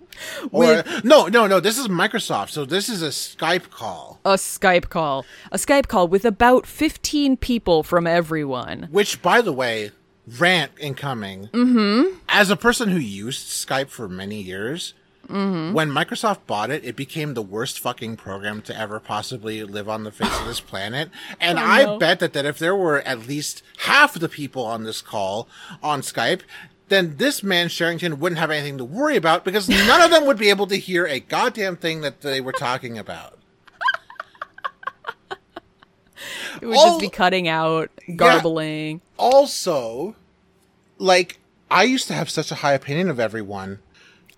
or no, no, no, this is Microsoft. So this is a Skype call. a Skype call, a Skype call with about 15 people from everyone. Which, by the way, rant incoming. Mm-hmm. As a person who used Skype for many years, Mm-hmm. when Microsoft bought it, it became the worst fucking program to ever possibly live on the face of this planet. And oh, I no. bet that, that if there were at least half the people on this call on Skype, then this man Sherrington wouldn't have anything to worry about because none of them would be able to hear a goddamn thing that they were talking about. It would All- just be cutting out, garbling. also, like I used to have such a high opinion of everyone.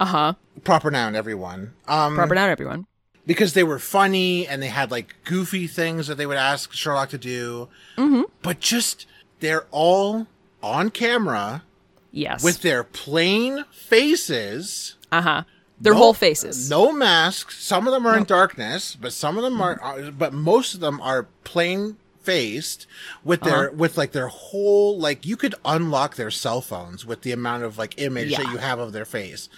Uh huh. Proper noun, everyone. Um, Proper noun, everyone. because they were funny and they had like goofy things that they would ask Sherlock to do. Mm-hmm. But just they're all on camera Yes. with their plain faces. uh huh. Their no- whole faces. No masks. Some of them are in darkness, but some of them are, are but most of them are plain faced with their Uh-huh. with like their whole like you could unlock their cell phones with the amount of like image that you have of their face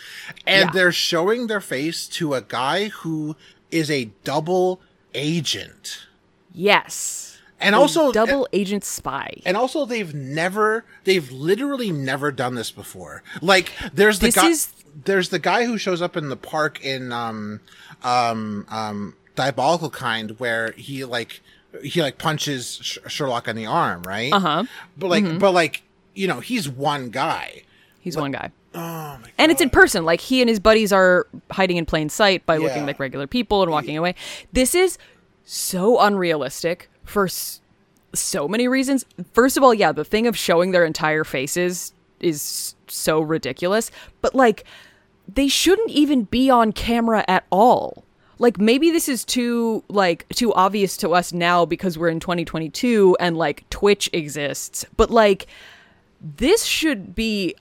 and Yeah. they're showing their face to a guy who is a double agent Yes. and also double agent spy. and also they've never they've literally never done this before like there's the This guy is- there's the guy who shows up in the park in um um um diabolical kind where he like he like punches Sh- sherlock on the arm right Uh-huh. but like but like you know he's one guy He's one guy. oh my god. And it's in person. Like he and his buddies are hiding in plain sight by looking like regular people and walking away. This is so unrealistic for s- so many reasons. First of all, yeah, the thing of showing their entire faces is so ridiculous. But like, they shouldn't even be on camera at all. Like maybe this is too like too obvious to us now because we're in 2022 and like Twitch exists. But like this should be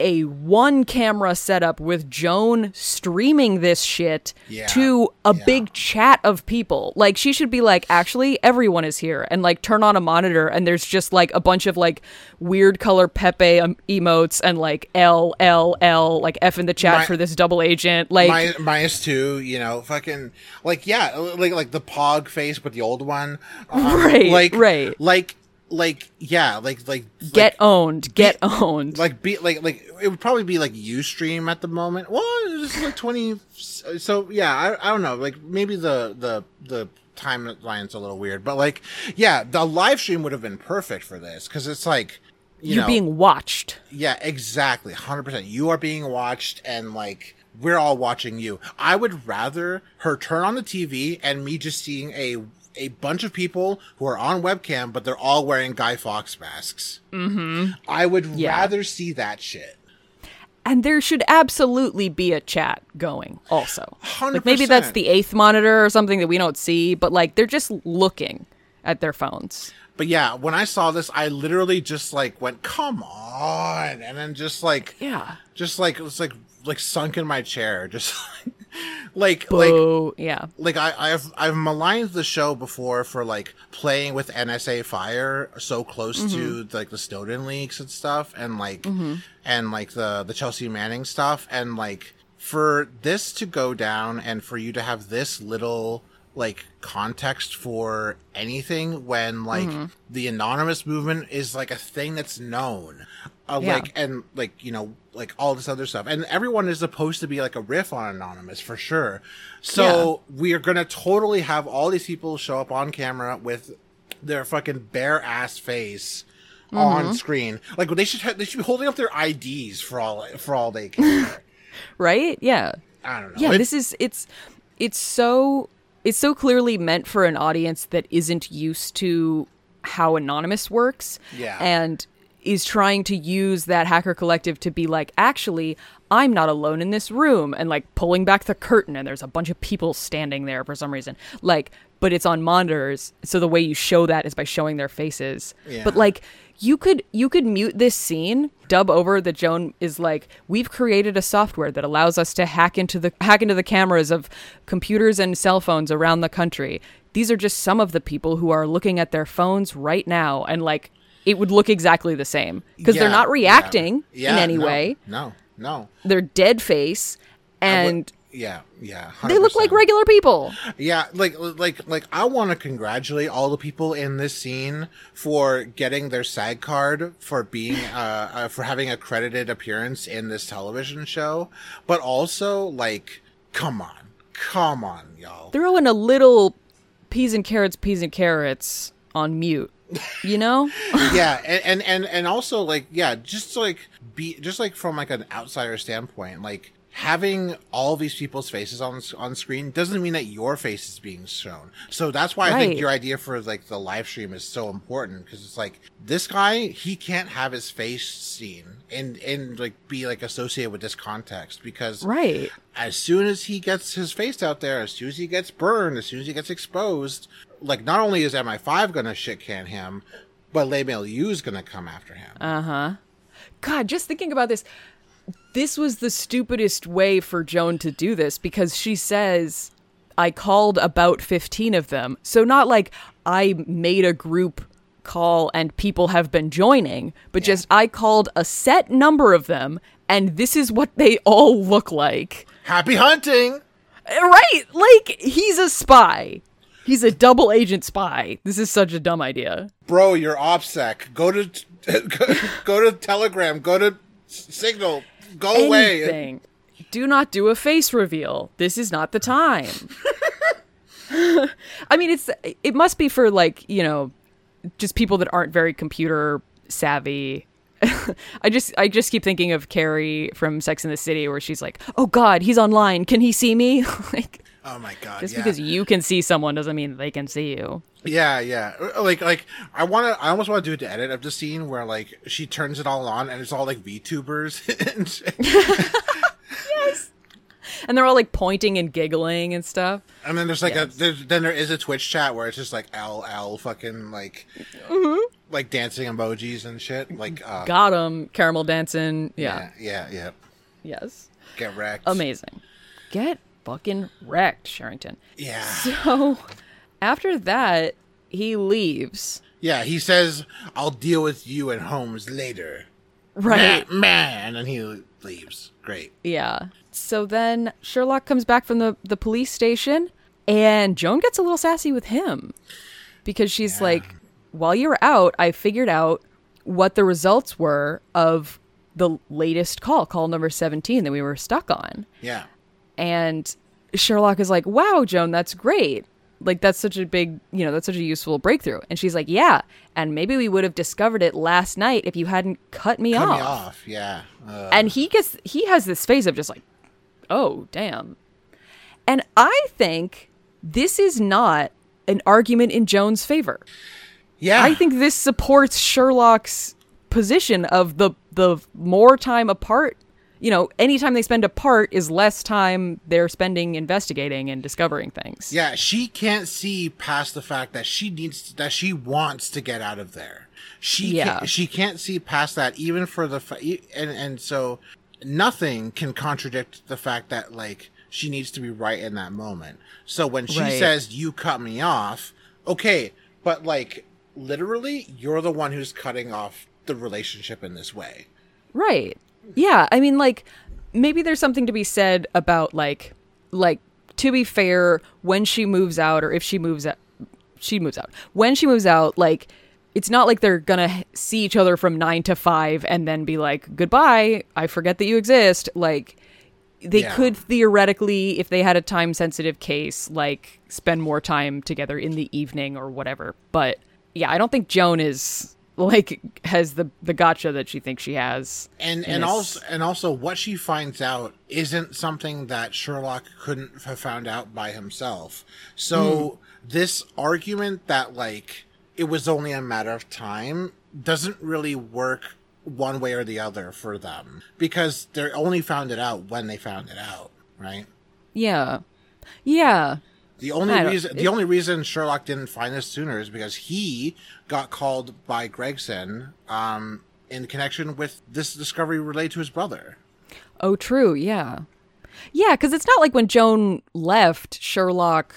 a one camera setup with Joan streaming this shit Yeah, to a yeah. big chat of people. Like she should be like, actually, everyone is here, and like turn on a monitor, and there's just like a bunch of like weird color Pepe um, emotes and like L L L like F in the chat My- for this double agent. Like Mi- minus two, you know, fucking like yeah, like like the pog face but the old one, Um, Right, Like right. like like yeah, like like get like, owned, get owned. like be like like it would probably be like UStream at the moment. Well, it's like twenty. So yeah, I I don't know. Like maybe the the the timeline's a little weird, but like, yeah, the live stream would have been perfect for this because it's like, you You're know, being watched. yeah, exactly, hundred percent. You are being watched, and like we're all watching you. I would rather her turn on the TV and me just seeing a a bunch of people who are on webcam, but they're all wearing Guy Fawkes masks. Mm-hmm. I would Yeah. rather see that shit. And there should absolutely be a chat going also. Like maybe that's the eighth monitor or something that we don't see, but like they're just looking at their phones. But yeah, when I saw this, I literally just like went, "Come on!" and then just like, Yeah. just like it was like like sunk in my chair, just like like Boo. yeah. like I, I've I've maligned the show before for like playing with NSA Fire so close to mm-hmm. like the Snowden leaks and stuff, and like mm-hmm. and like the the Chelsea Manning stuff, and like for this to go down and for you to have this little like context for anything when like mm-hmm. the anonymous movement is like a thing that's known uh, Yeah. like and like you know like all this other stuff and everyone is supposed to be like a riff on anonymous for sure so we are gonna totally have all these people show up on camera with their fucking bare ass face Mm-hmm. on screen like they should ha- they should be holding up their ids for all for all they care Right? Yeah. i don't know Yeah, this is it's it's so it's so clearly meant for an audience that isn't used to how anonymous works Yeah. and is trying to use that hacker collective to be like actually I'm not alone in this room and like pulling back the curtain and there's a bunch of people standing there for some reason. Like but it's on monitors so the way you show that is by showing their faces. Yeah. but like you could you could mute this scene. Dub over that joan is like we've created a software that allows us to hack into the hack into the cameras of computers and cell phones around the country. These are just some of the people who are looking at their phones right now and like it would look exactly the same. Because they're not reacting Yeah, in any no, way. no no. They're dead face I would- and yeah yeah they look like regular people. Yeah, like like like I want to congratulate all the people in this scene for getting their SAG card for being uh, uh for having a credited appearance in this television show, but also like come on. Come on, y'all. throwing a little peas and carrots peas and carrots on mute you know? Yeah, and, and and also like yeah, just like be just like from like an outsider standpoint, like having all these people's faces on on screen doesn't mean that your face is being shown. So that's why I think your idea for like the live stream is so important because it's like this guy he can't have his face seen and and like be like associated with this context because right as soon as he gets his face out there, as soon as he gets burned, as soon as he gets exposed, like not only is MI5 gonna shit can him, but Le is gonna come after him. Uh, huh. God, just thinking about this, this was the stupidest way for Joan to do this because she says, I called about 15 of them. So, not like I made a group call and people have been joining, but just I called a set number of them and this is what they all look like. Happy hunting! Eh, right? Like, he's a spy. He's a double agent spy. This is such a dumb idea. Bro, you're OPSEC. Go to go to Telegram. Go to Signal. Go away. Do not do a face reveal. This is not the time. I mean, it's it must be for like you know, just people that aren't very computer savvy. I just I just keep thinking of Carrie from Sex in the City, where she's like, "Oh God, he's online. Can he see me?" like, Oh my god! just yeah. because you can see someone doesn't mean they can see you. Yeah, yeah. Uh, Like, like I want to. I almost want to do it to edit of the scene where like she turns it all on and it's all like VTubers. and shit. And they're all like pointing and giggling and stuff. And then there's like Yes. a there's, then there is a Twitch chat where it's just like LL fucking like Mm-hmm. like dancing emojis and shit. Like uh, Got him, caramel dancing. yeah, Yeah. yeah, yeah. Yes. Get wrecked. Amazing. Get fucking wrecked, Sherrington. Yeah, So after that, he leaves. yeah. He says, "I'll deal with you and Holmes later." Right. man, and he leaves. Great. Yeah. So then Sherlock comes back from the, the police station and Joan gets a little sassy with him because she's like, while you're out, I figured out what the results were of the latest call, call number 17 that we were stuck on. Yeah, And Sherlock is like, wow, Joan, that's great. Like that's such a big you know that's such a useful breakthrough and she's like yeah and maybe we would have discovered it last night if you hadn't cut me Cut off me off. Yeah. Uh, and he gets he has this face of just like oh damn and i think this is not an argument in joan's favor yeah. i think this supports sherlock's position of the the more time apart you know anytime they spend apart is less time they're spending investigating and discovering things Yeah, she can't see past the fact that she needs that she wants to get out of there. She Yeah. can't, she can't see past that even for the fa- and and so nothing can contradict the fact that like she needs to be right in that moment. So when she Right. says you cut me off, okay, but like literally you're the one who's cutting off the relationship in this way. Right. Yeah, I mean like maybe there's something to be said about like like to be fair when she moves out or if she moves out she moves out. When she moves out like it's not like they're going to see each other from 9 to 5 and then be like goodbye, I forget that you exist. Like they Yeah. could theoretically if they had a time sensitive case like spend more time together in the evening or whatever. But yeah, I don't think Joan is like has the the gotcha that she thinks she has. and and this- also and also what she finds out isn't something that Sherlock couldn't have found out by himself. So hmm. this argument that like it was only a matter of time doesn't really work one way or the other for them because they only found it out when they found it out, right? Yeah. Yeah. The only reason the only reason Sherlock didn't find this sooner is because he got called by Gregson um, in connection with this discovery related to his brother. Oh, true. Yeah. Yeah, because it's not like when Joan left, Sherlock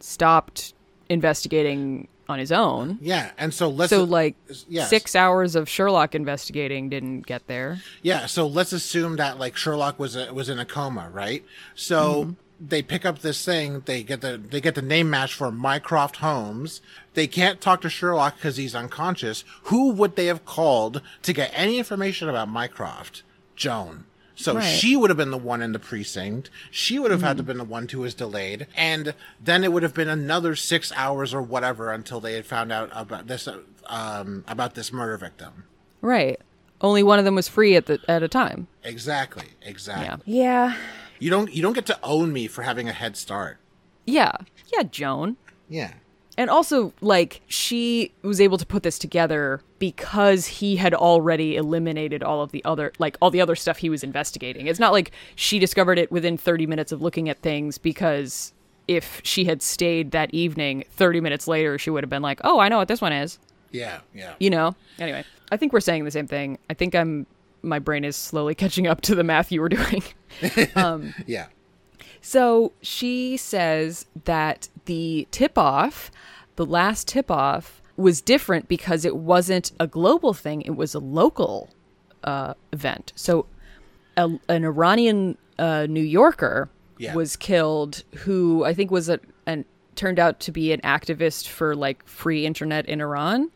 stopped investigating on his own. Yeah, and so let's So, like, yes. six hours of Sherlock investigating didn't get there. Yeah, so let's assume that like Sherlock was a, was in a coma, right? So they pick up this thing, they get the they get the name match for Mycroft Holmes. They can't talk to Sherlock because he's unconscious. Who would they have called to get any information about Mycroft? Joan. So Right. she would have been the one in the precinct. She would have had to been the one who was delayed, and then it would have been another six hours or whatever until they had found out about this um, about this murder victim. Right. Only one of them was free at the at a time. Exactly. Exactly. Yeah. Yeah. You don't you don't get to own me for having a head start. Yeah. Yeah, Joan. Yeah. And also, like, she was able to put this together because he had already eliminated all of the other, like, all the other stuff he was investigating. It's not like she discovered it within 30 minutes of looking at things because if she had stayed that evening, 30 minutes later, she would have been like, oh, I know what this one is. Yeah. Yeah. You know? Anyway, I think we're saying the same thing. I think I'm, my brain is slowly catching up to the math you were doing. Yeah. So she says that the tip off, the last tip off, was different because it wasn't a global thing, it was a local uh, event. So a, an Iranian uh, New Yorker Yeah. was killed who I think was a, and turned out to be an activist for like free internet in Iran.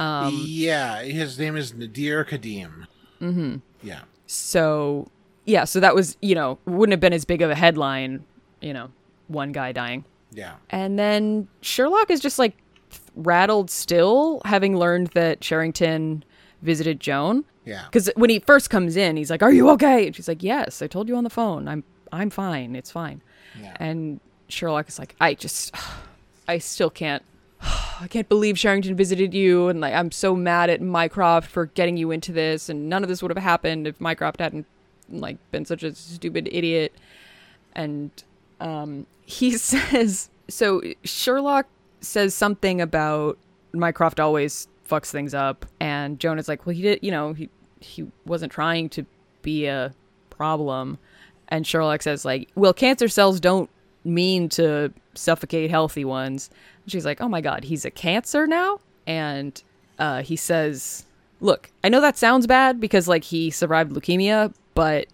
Um, yeah. His name is Nadir Kadim. Mm-hmm. Yeah. So yeah, so that was, you know, wouldn't have been as big of a headline, you know, one guy dying. Yeah. And then Sherlock is just like rattled still, having learned that Sherrington visited Joan. Yeah. Because when he first comes in, he's like, "Are you okay?" And she's like, "Yes, I told you on the phone. I'm I'm fine. It's fine." Yeah. And Sherlock is like, "I just, I still can't." I can't believe Sherrington visited you, and like I'm so mad at Mycroft for getting you into this, and none of this would have happened if Mycroft hadn't like been such a stupid idiot. And um, he says, so Sherlock says something about Mycroft always fucks things up, and Joan is like, well, he did, you know, he he wasn't trying to be a problem, and Sherlock says like, well, cancer cells don't mean to suffocate healthy ones. And she's like, oh my god, he's a cancer now, and uh, he says, look, I know that sounds bad because like he survived leukemia, but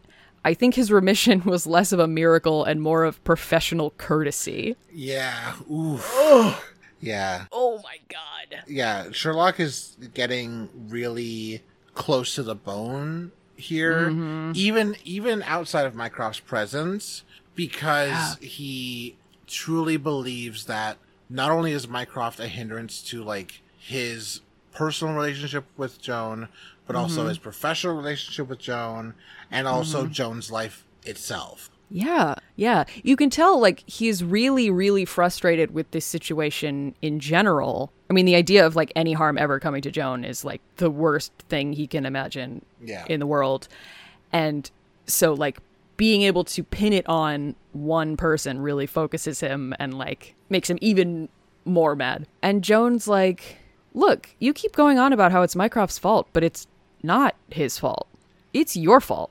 I think his remission was less of a miracle and more of professional courtesy. Yeah. Oof. Yeah. Oh my god. Yeah. Sherlock is getting really close to the bone here, even even outside of Mycroft's presence, because he truly believes that not only is Mycroft a hindrance to like his personal relationship with Joan, but also mm-hmm. his professional relationship with Joan, and also mm-hmm. Joan's life itself. Yeah, yeah. You can tell, like, he's really, really frustrated with this situation in general. I mean, the idea of, like, any harm ever coming to Joan is, like, the worst thing he can imagine Yeah. in the world. And so, like, being able to pin it on one person really focuses him and, like, makes him even more mad. And Joan's like, look, you keep going on about how it's Mycroft's fault, but it's not his fault. It's your fault.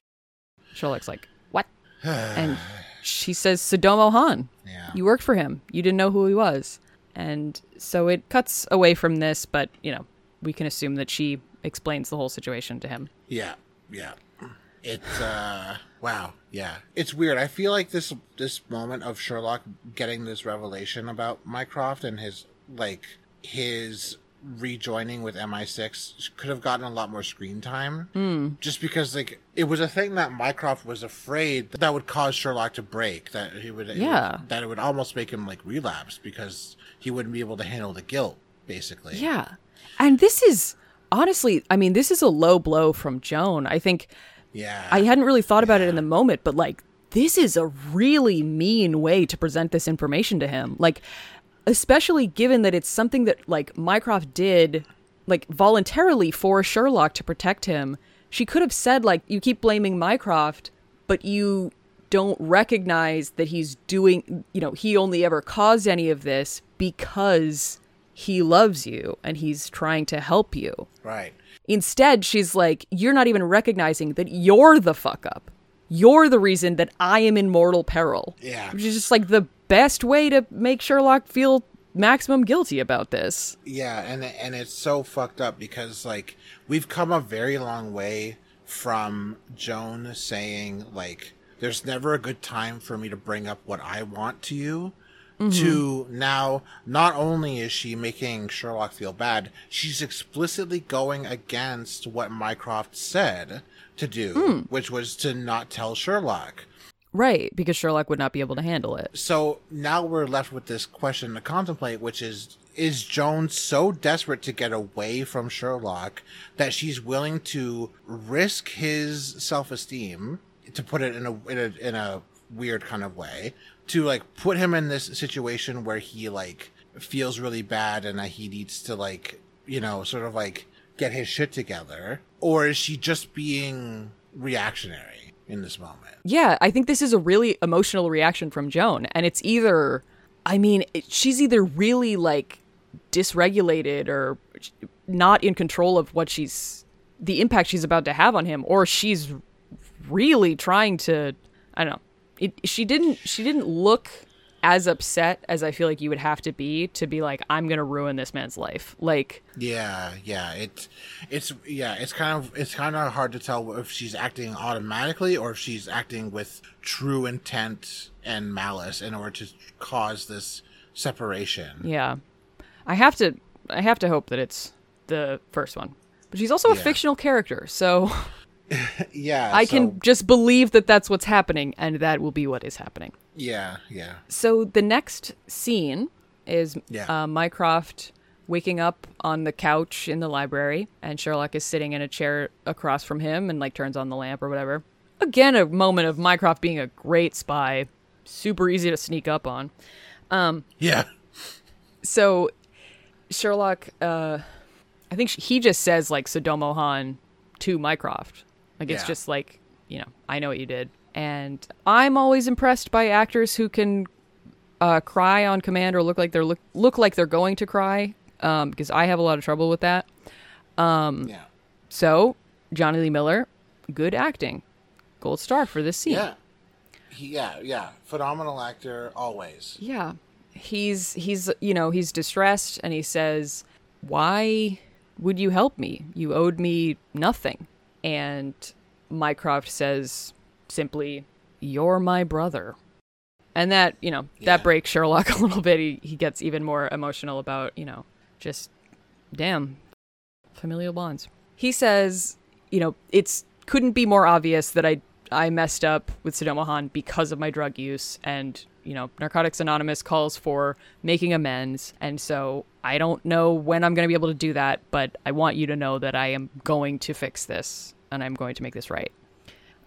Sherlock's like, what? and she says, Sodomo Han. Yeah. You worked for him. You didn't know who he was. And so it cuts away from this, but, you know, we can assume that she explains the whole situation to him. Yeah, yeah. It's uh wow, yeah. It's weird. I feel like this this moment of Sherlock getting this revelation about Mycroft and his like his rejoining with MI6 could have gotten a lot more screen time. Hmm. Just because like it was a thing that Mycroft was afraid that, would cause Sherlock to break, that he would it would- Yeah. that it would almost make him like relapse because he wouldn't be able to handle the guilt basically. Yeah. And this is honestly, I mean, this is a low blow from Joan. I think Yeah. I hadn't really thought about it in the moment, but like this is a really mean way to present this information to him. Like especially given that it's something that like Mycroft did like voluntarily for Sherlock to protect him. She could have said like you keep blaming Mycroft, but you don't recognize that he's doing, you know, he only ever caused any of this because he loves you and he's trying to help you. right. Instead, she's like, You're not even recognizing that you're the fuck up. You're the reason that I am in mortal peril. Yeah. Which is just like the best way to make Sherlock feel maximum guilty about this. Yeah, and and it's so fucked up because like we've come a very long way from Joan saying like there's never a good time for me to bring up what I want to you to mm-hmm. now not only is she making Sherlock feel bad, she's explicitly going against what Mycroft said to do, hmm. which was to not tell Sherlock. Right, because Sherlock would not be able to handle it. So now we're left with this question to contemplate, which is is Joan so desperate to get away from Sherlock that she's willing to risk his self esteem, to put it in a, in a in a weird kind of way, to like put him in this situation where he like feels really bad and that he needs to like you know sort of like get his shit together, or is she just being reactionary in this moment? Yeah, I think this is a really emotional reaction from Joan. And it's either, I mean, it- she's either really like dysregulated or not in control of what she's, the impact she's about to have on him, or she's really trying to, I don't know. It, she didn't, she didn't look as upset as I feel like you would have to be to be like, I'm going to ruin this man's life. Like, Yeah, yeah, it's it's yeah, it's kind of it's kind of hard to tell if she's acting automatically or if she's acting with true intent and malice in order to cause this separation. Yeah. I have to I have to hope that it's the first one. But she's also a Yeah. fictional character, so Yeah, I so- can just believe that that's what's happening and that will be what is happening. Yeah, yeah, So the next scene is Yeah. uh, Mycroft waking up on the couch in the library and Sherlock is sitting in a chair across from him and like turns on the lamp or whatever. Again a moment of Mycroft being a great spy, super easy to sneak up on. Um, yeah, so Sherlock, uh, I think he just says like Sodomo Han to Mycroft. Like it's Yeah. just like you know, I know what you did, and I'm always impressed by actors who can uh, cry on command or look like they're look look like they're going to cry. Um, because I have a lot of trouble with that. Um, yeah, So Jonny Lee Miller, good acting, gold star for this scene. yeah, he, yeah, yeah. Phenomenal actor, always. Yeah. He's he's you know, he's distressed and he says, "Why would you help me? You owed me nothing." And Mycroft says simply, "You're my brother." And that, you know, Yeah. that breaks Sherlock a little bit. He he gets even more emotional about, you know, just damn familial bonds. He says, you know, it's couldn't be more obvious that I I messed up with Sodomo Han because of my drug use and you know, Narcotics Anonymous calls for making amends. And so I don't know when I'm going to be able to do that, but I want you to know that I am going to fix this and I'm going to make this right.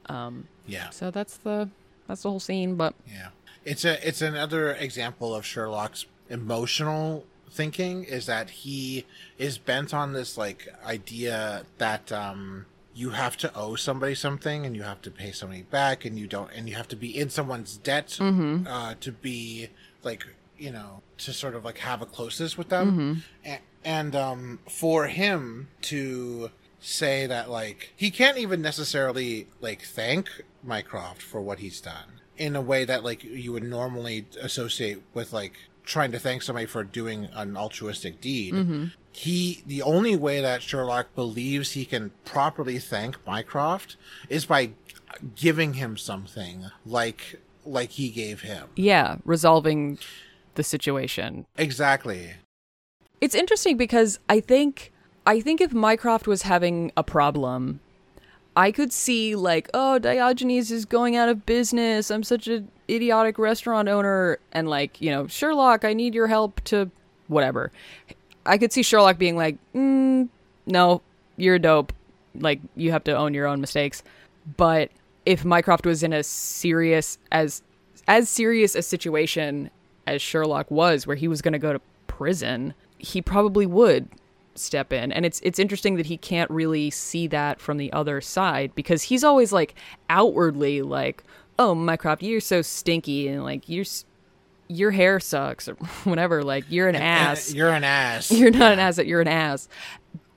Um, Yeah. so that's the that's the whole scene, but Yeah. It's a it's another example of Sherlock's emotional thinking is that he is bent on this like idea that um you have to owe somebody something and you have to pay somebody back and you don't and you have to be in someone's debt uh to be like you know to sort of like have a closeness with them. And, and um for him to say that like he can't even necessarily like thank Mycroft for what he's done in a way that like you would normally associate with like trying to thank somebody for doing an altruistic deed. He the only way that Sherlock believes he can properly thank Mycroft is by giving him something like like he gave him. yeah, resolving the situation. Exactly. It's interesting because I think I think if Mycroft was having a problem, I could see like, oh, Diogenes is going out of business. I'm such an idiotic restaurant owner, and like, you know, Sherlock, I need your help to whatever. I could see Sherlock being like, mm, no, you're dope. Like, you have to own your own mistakes. But if Mycroft was in a serious as as serious a situation as Sherlock was, where he was going to go to prison, he probably would step in. And it's it's interesting that he can't really see that from the other side because he's always like outwardly like, "Oh, Mycroft, you're so stinky and like you're your hair sucks or whatever, like you're an ass." You're an ass. you're not an ass, you're an ass.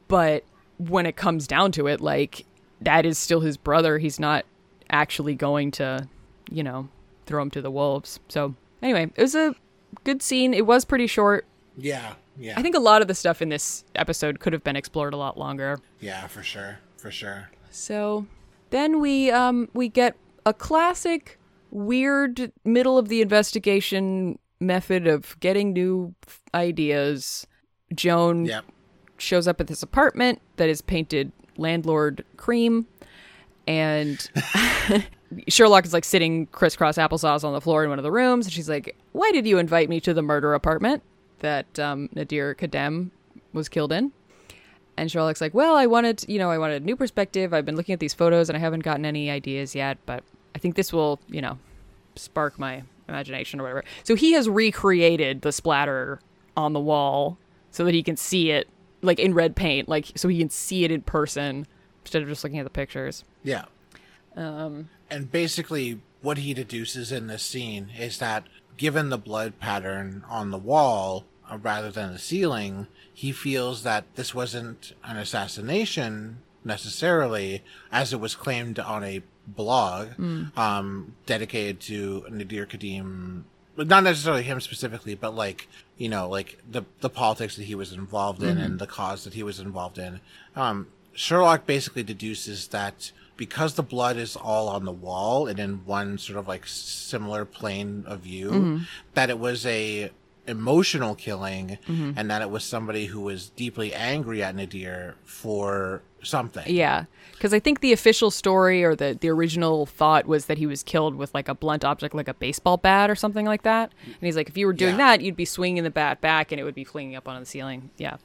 But when it comes down to it, like that is still his brother. He's not actually going to, you know, throw him to the wolves. So anyway, it was a good scene. It was pretty short. yeah. Yeah. I think a lot of the stuff in this episode could have been explored a lot longer. yeah, for sure. For sure. So then we um we get a classic weird middle of the investigation method of getting new ideas. Joan Yep. shows up at this apartment that is painted landlord cream and Sherlock is like sitting crisscross applesauce on the floor in one of the rooms and she's like, "Why did you invite me to the murder apartment that um, Nadir Kadem was killed in?" And Sherlock's like, "Well, I wanted, you know, I wanted a new perspective. I've been looking at these photos and I haven't gotten any ideas yet, but I think this will, you know, spark my imagination or whatever." So he has recreated the splatter on the wall so that he can see it like in red paint, like so he can see it in person instead of just looking at the pictures. Yeah. Um, And basically, what he deduces in this scene is that given the blood pattern on the wall uh, rather than the ceiling, he feels that this wasn't an assassination necessarily, as it was claimed on a blog um, dedicated to Nadir Kadim. Not necessarily him specifically, but like you know, like the the politics that he was involved in and the cause that he was involved in. Um, Sherlock basically deduces that because the blood is all on the wall and in one sort of like similar plane of view, that it was a emotional killing and that it was somebody who was deeply angry at Nadir for something. yeah, because I think the official story or the the original thought was that he was killed with like a blunt object, like a baseball bat or something like that. And he's like, if you were doing Yeah. that, you'd be swinging the bat back and it would be flinging up onto the ceiling. Yeah,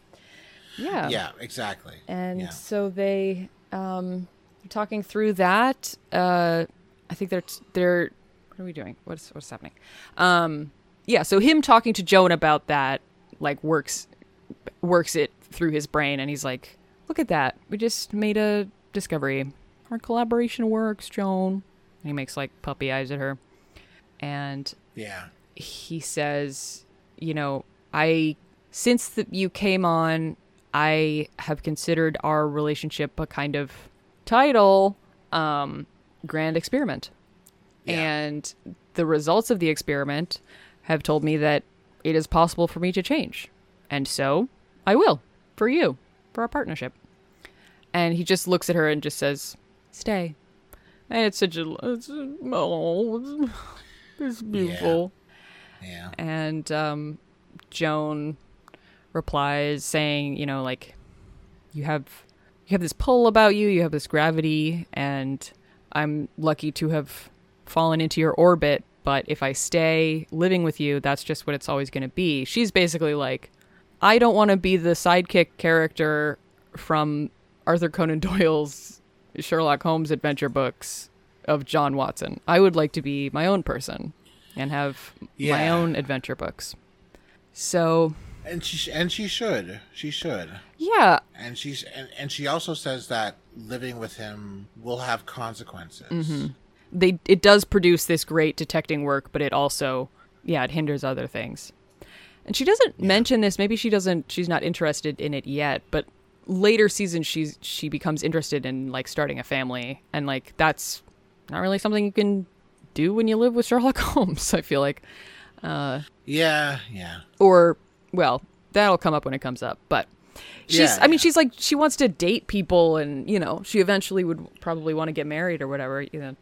yeah, Yeah, exactly. And Yeah. so they um talking through that. Uh I think they're they're what are we doing? What's what's happening? Um yeah, so him talking to Joan about that like works works it through his brain and he's like, "Look at that. We just made a discovery. Our collaboration works, Joan." And he makes like puppy eyes at her. And Yeah. he says, you know, I since the, you came on, I have considered our relationship a kind of title um grand experiment. Yeah. And the results of the experiment have told me that it is possible for me to change. And so I will for you, for our partnership. And he just looks at her and just says, "Stay." And it's such a it's, oh, it's beautiful. Yeah. And um, Joan replies saying, you know, like you have you have this pull about you, you have this gravity, and I'm lucky to have fallen into your orbit but if I stay living with you, that's just what it's always going to be. She's basically like, I don't want to be the sidekick character from Arthur Conan Doyle's Sherlock Holmes adventure books of John Watson. I would like to be my own person and have my own adventure books. So, And she sh- and she should. She should. yeah, And she's and, and she also says that living with him will have consequences. Mm-hmm. they it does produce this great detecting work, but it also yeah, it hinders other things. And she doesn't mention this, maybe she doesn't she's not interested in it yet, but later seasons she's she becomes interested in like starting a family and like that's not really something you can do when you live with Sherlock Holmes, I feel like. uh Yeah, yeah. Or well, that'll come up when it comes up, but she's Yeah, I mean yeah. she's like she wants to date people and you know, she eventually would probably want to get married or whatever, you know.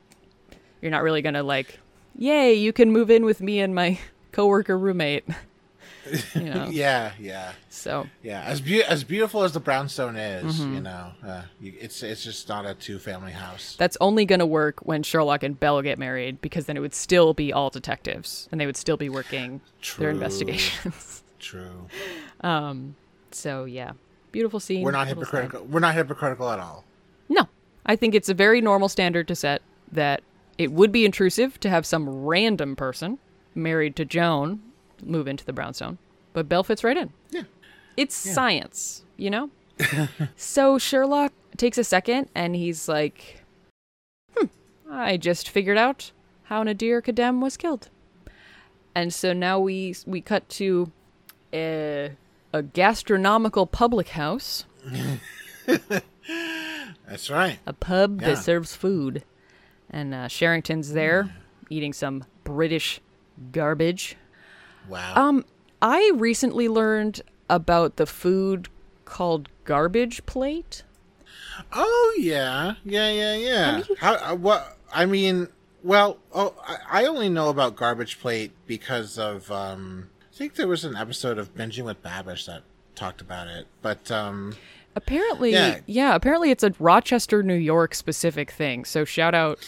You're not really going to like, "Yay, you can move in with me and my coworker roommate." you know. Yeah, yeah. So, Yeah, as be- as beautiful as the brownstone is, Mm-hmm. you know, uh, it's it's just not a two family house. that's only going to work when Sherlock and Belle get married because then it would still be all detectives and they would still be working their True. investigations. True. Um. so, yeah. Beautiful scene. We're not hypocritical. We're not hypocritical at all. No. I think it's a very normal standard to set that it would be intrusive to have some random person married to Joan move into the brownstone, but Belle fits right in. Yeah. It's science, you know? so Sherlock takes a second and he's like, hmm, I just figured out how Nadir Kadem was killed. And so now we we cut to a, a gastronomical public house, That's right. a pub Yeah. that serves food. And uh, Sherrington's there eating some British garbage. Wow. Um, I recently learned about the food called garbage plate. oh yeah, yeah, yeah, yeah. How? Uh, what? I mean, well, oh, I, I only know about garbage plate because of um. I think there was an episode of Binging with Babish that talked about it, but um. Apparently, Yeah. yeah. apparently it's a Rochester, New York specific thing. So shout out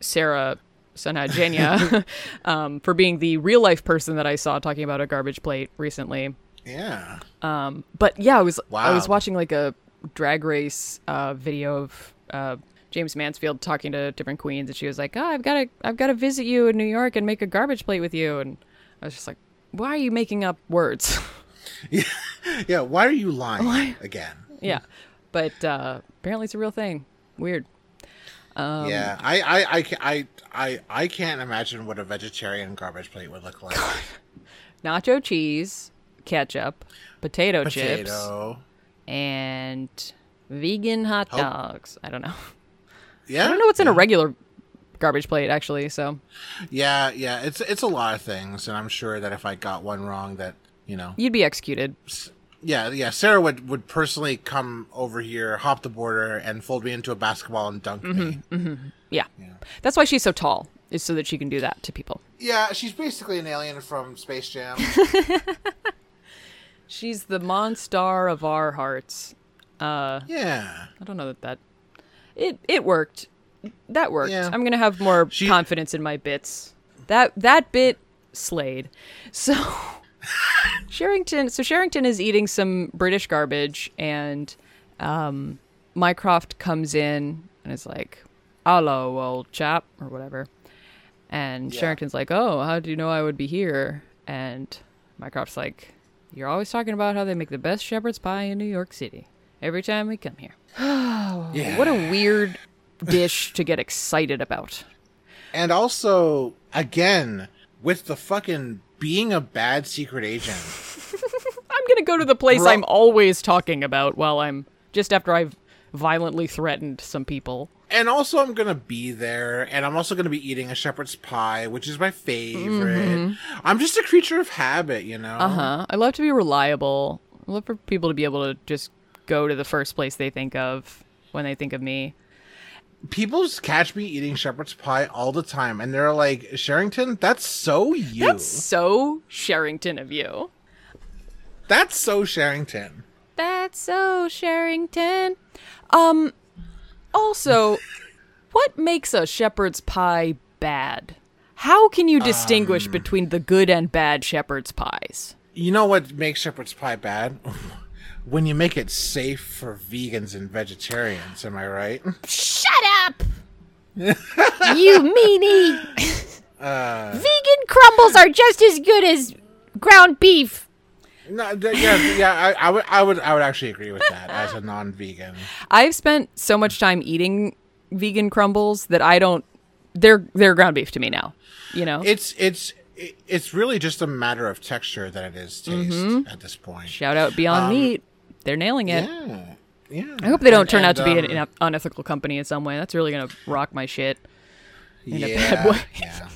Sarah Sanajenya um, for being the real life person that I saw talking about a garbage plate recently. Yeah. But yeah, I was I was watching like a drag race uh, video of uh, Jaymes Mansfield talking to different queens, and she was like, "Oh, I've got to I've got to visit you in New York and make a garbage plate with you," and I was just like, "Why are you making up words?" Yeah. yeah. Why are you lying again? yeah, but uh, apparently it's a real thing. Weird. Um, yeah. I, I, I, I, I, I can't imagine what a vegetarian garbage plate would look like. Nacho cheese, ketchup, potato, chips, and vegan hot Oh. dogs. I don't know. Yeah. I don't know what's in a regular garbage plate actually. So Yeah, yeah, it's it's a lot of things, and I'm sure that if I got one wrong, that you know, you'd be executed. Yeah, yeah, Sarah would would personally come over here, hop the border, and fold me into a basketball and dunk me. Yeah. That's why she's so tall, is so that she can do that to people. Yeah, she's basically an alien from Space Jam. She's the monstar of our hearts. Uh, yeah, I don't know that that it it worked. That worked. Yeah. I'm gonna have more She- confidence in my bits. That that bit slayed. So Sherrington. So Sherrington is eating some British garbage, and um, Mycroft comes in and is like, "Hello, old chap," or whatever. And Yeah. Sherrington's like, "Oh, how do you know I would be here?" And Mycroft's like, "You're always talking about how they make the best shepherd's pie in New York City every time we come here." yeah. What a weird dish to get excited about. and also, again, with the fucking being a bad secret agent. I'm gonna go to the place Bro- I'm always talking about while I'm just after I've violently threatened some people. And also, I'm gonna be there, and I'm also gonna be eating a shepherd's pie, which is my favorite. I'm just a creature of habit, you know. Uh huh. I love to be reliable. I love for people to be able to just go to the first place they think of when they think of me. People just catch me eating shepherd's pie all the time, and they're like, "Sherrington, that's so you. That's so Sherrington of you. That's so Sherrington." That's so Sherrington. Um also, what makes a shepherd's pie bad? How can you distinguish between the good and bad shepherd's pies? You know what makes shepherd's pie bad? when you make it safe for vegans and vegetarians, am I right? Shut up! you meanie! Uh. Vegan crumbles are just as good as ground beef. No, th- yeah, yeah, I, I would, I would, I would actually agree with that as a non-vegan. I've spent so much time eating vegan crumbles that I don't. They're they're ground beef to me now. You know. it's it's it's really just a matter of texture that it is mm-hmm. taste at this point. Shout out Beyond um, Meat. They're nailing it. Yeah, yeah. I hope they don't And- turn out to and, be um, an, an unethical company in some way. That's really gonna rock my shit. in a yeah, bad way. yeah.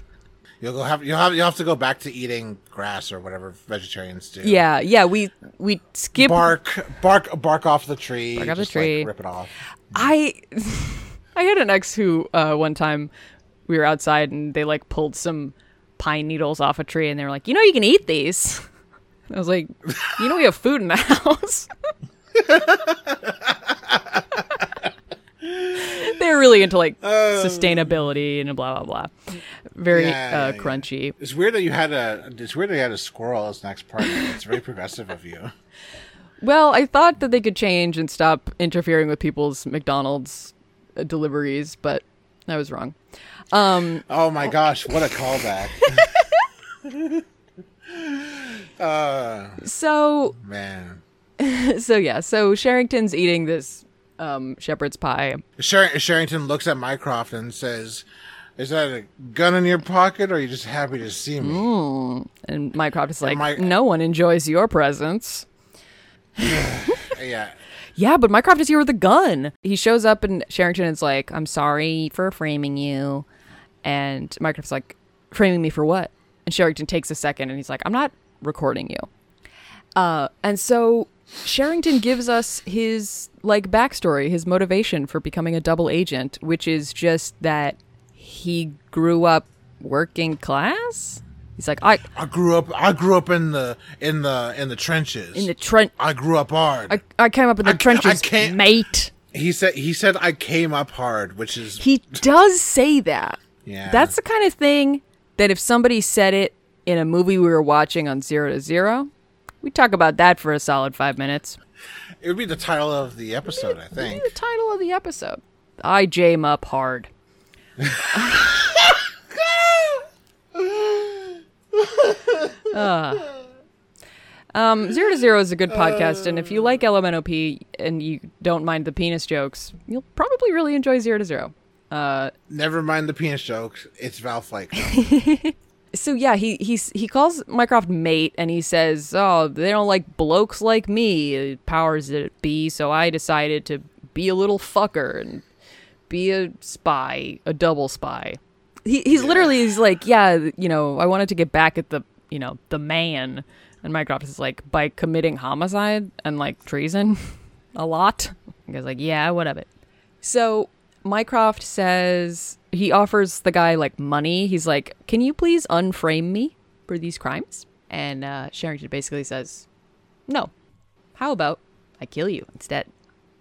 You'll go have you'll have you'll have to go back to eating grass or whatever vegetarians do. Yeah, yeah. We we skip. bark, bark, bark off the tree. Bark off the just, like, tree. rip it off. I I had an ex who uh, one time we were outside and they like pulled some pine needles off a tree and they were like, you know, you can eat these. I was like, you know, we have food in the house. They're really into like sustainability and blah blah blah. Very. Yeah, uh, yeah, yeah. crunchy. It's weird that you had a. It's weird that you had a squirrel as next partner. It's very progressive of you. Well, I thought that they could change and stop interfering with people's McDonald's uh, deliveries, but I was wrong. Um, Oh my gosh, what a callback! so Man, so yeah, so Sherrington's eating this um, shepherd's pie. Sher- Sherrington looks at Mycroft and says, "Is that a gun in your pocket, or are you just happy to see me?" And Mycroft is like, My- no one enjoys your presence. Yeah, Yeah, but Mycroft is here with a gun. He shows up and Sherrington is like, I'm sorry for framing you. And Mycroft's like, framing me for what? And Sherrington takes a second and he's like, I'm not recording you. Uh, and so Sherrington gives us his like backstory, his motivation for becoming a double agent, which is just that he grew up working class. He's like, I I grew up. I grew up in the in the in the trenches. in the trench. I grew up hard. I, I came up in the I- I trenches, can't- mate. he said. He said I came up hard, which is He does say that. yeah. That's the kind of thing that if somebody said it in a movie we were watching on Zero to Zero, we'd talk about that for a solid five minutes. it would be the title of the episode. I think. The title of the episode. I jam up hard. Uh. Um, Zero to Zero is a good podcast, and if you like Elemental P and you don't mind the penis jokes, you'll probably really enjoy Zero to Zero. Uh, Never mind the penis jokes. It's Val Flake. so yeah, he he's he calls Mycroft mate, and he says, "Oh, they don't like blokes like me, powers that be." So I decided to be a little fucker and be a spy, a double spy. He he's literally he's like, yeah, you know, I wanted to get back at the you know the man, and Mycroft is like by committing homicide and like treason, a lot. Guy's like, yeah, whatever. So Mycroft says he offers the guy like money. He's like, "Can you please unframe me for these crimes?" And uh, Sherrington basically says, "No. How about I kill you instead?"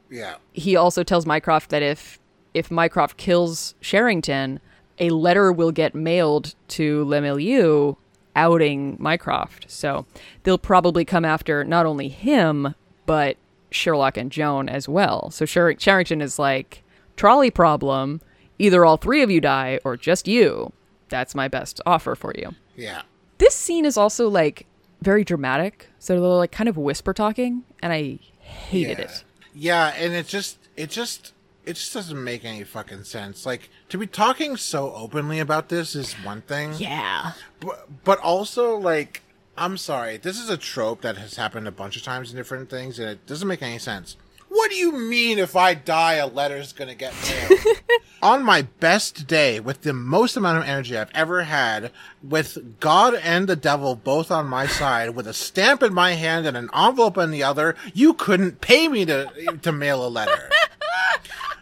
yeah. He also tells Mycroft that if if Mycroft kills Sherrington, a letter will get mailed to Le Milieu outing Mycroft. So they'll probably come after not only him but Sherlock and Joan as well. So Sher- Sherrington is like trolley problem. Either all three of you die or just you. That's my best offer for you. Yeah. This scene is also like very dramatic. So they're like kind of whisper talking, and I hated yeah. it. Yeah, and it just it just it just doesn't make any fucking sense. Like to be talking so openly about this is one thing. Yeah. But, but also like I'm sorry, this is a trope that has happened a bunch of times in different things and it doesn't make any sense. What do you mean if I die a letter's gonna get mailed? On my best day, with the most amount of energy I've ever had, with God and the devil both on my side, with a stamp in my hand and an envelope in the other, you couldn't pay me to to mail a letter.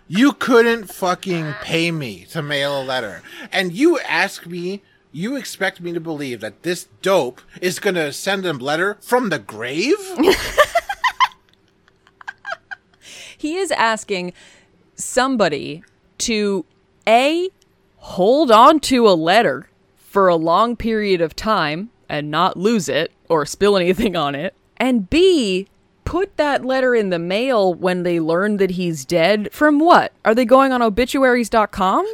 You couldn't fucking pay me to mail a letter. And you ask me, you expect me to believe that this dope is gonna send a letter from the grave? He is asking somebody to A, hold on to a letter for a long period of time and not lose it or spill anything on it. And B, put that letter in the mail when they learn that he's dead. From what? Are they going on obituaries.com?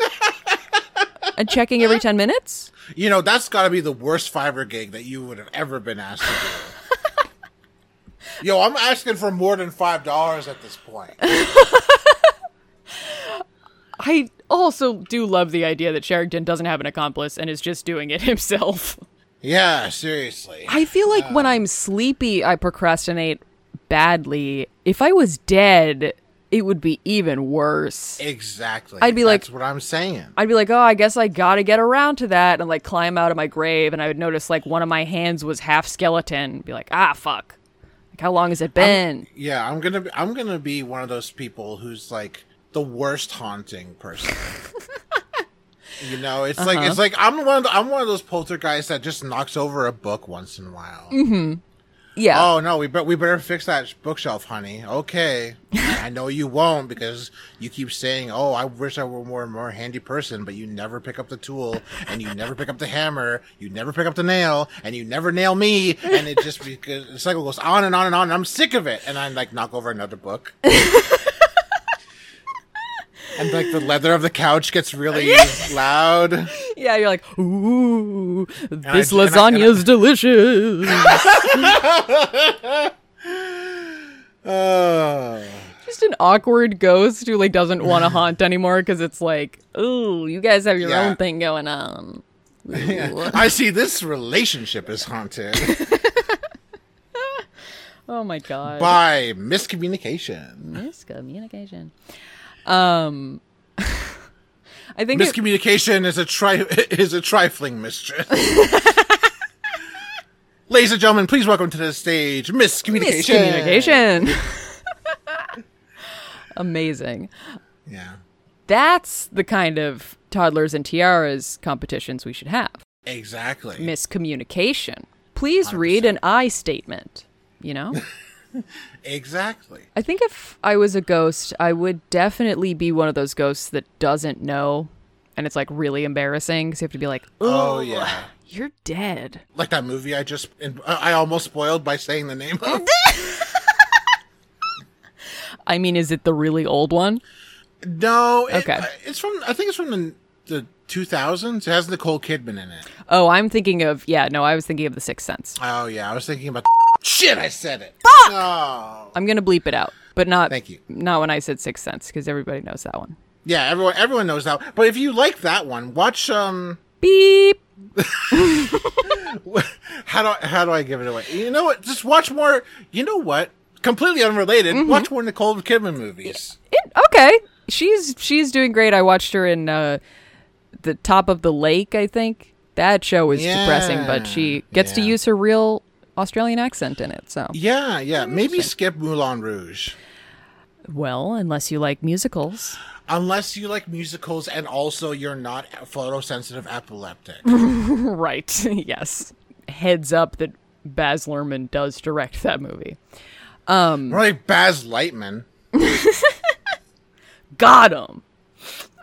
and checking every 10 minutes? You know, that's got to be the worst Fiverr gig that you would have ever been asked to do. Yo, I'm asking for more than five dollars at this point. I also do love the idea that Sherrington doesn't have an accomplice and is just doing it himself. Yeah, seriously. I feel like when I'm sleepy, I procrastinate badly. If I was dead, it would be even worse. Exactly. I'd be like- That's what I'm saying. I'd be like, oh, I guess I gotta get around to that, and like climb out of my grave, and I would notice like one of my hands was half skeleton. Be like, ah, fuck. Like, how long has it been? Yeah, I'm gonna be, I'm gonna be one of those people who's like the worst haunting person. you know, it's like Uh-huh. it's like I'm one of the, I'm one of those poltergeists that just knocks over a book once in a while. Yeah. Oh no, we be- we better fix that bookshelf, honey. Okay, I know you won't because you keep saying, "Oh, I wish I were more more handy person," but you never pick up the tool, and you never pick up the hammer, you never pick up the nail, and you never nail me, and it just because the cycle goes on and on and on, and I'm sick of it, and I like knock over another book. And like the leather of the couch gets really loud. Yeah, you're like, ooh, this I- and I- lasagna's delicious. Oh, Just an awkward ghost who like doesn't want to haunt anymore because it's like, ooh, you guys have your Yeah. own thing going on. I see this relationship is haunted Oh my god. by miscommunication. Miscommunication. Um, I think Miscommunication is a tri- is a trifling mistress. Ladies and gentlemen, please welcome to the stage miscommunication. miscommunication. Amazing. Yeah, That's the kind of toddlers and tiaras competitions we should have. exactly. Miscommunication. Please read an I statement. You know? exactly. I think if I was a ghost, I would definitely be one of those ghosts that doesn't know. And it's like really embarrassing because you have to be like, Oh oh, yeah, you're dead. like that movie I just I almost spoiled by saying the name of. I mean, is it the really old one? No, it- Okay. it's from I think it's from the the 2000s. It has Nicole Kidman in it. Oh, I'm thinking of, yeah, no, I was thinking of The Sixth Sense. Oh yeah, I was thinking about. Shit, I said it. No. I'm going to bleep it out, but not, Thank you. not when I said Sixth Sense because everybody knows that one. Yeah, everyone everyone knows that. But if you like that one, watch um Beep. how do how do I give it away? You know what? Just watch more. You know what? Completely unrelated. Watch more Nicole Kidman movies. It, okay. She's she's doing great. I watched her in uh, the top of the lake. I think that show was depressing, but she gets to use her real Australian accent in it. So Yeah, yeah. Maybe skip Moulin Rouge. well, unless you like musicals, Unless you like musicals and also you're not photosensitive epileptic. right? yes. Heads up that Baz Luhrmann does direct that movie. Or like Baz Lightman. Got him.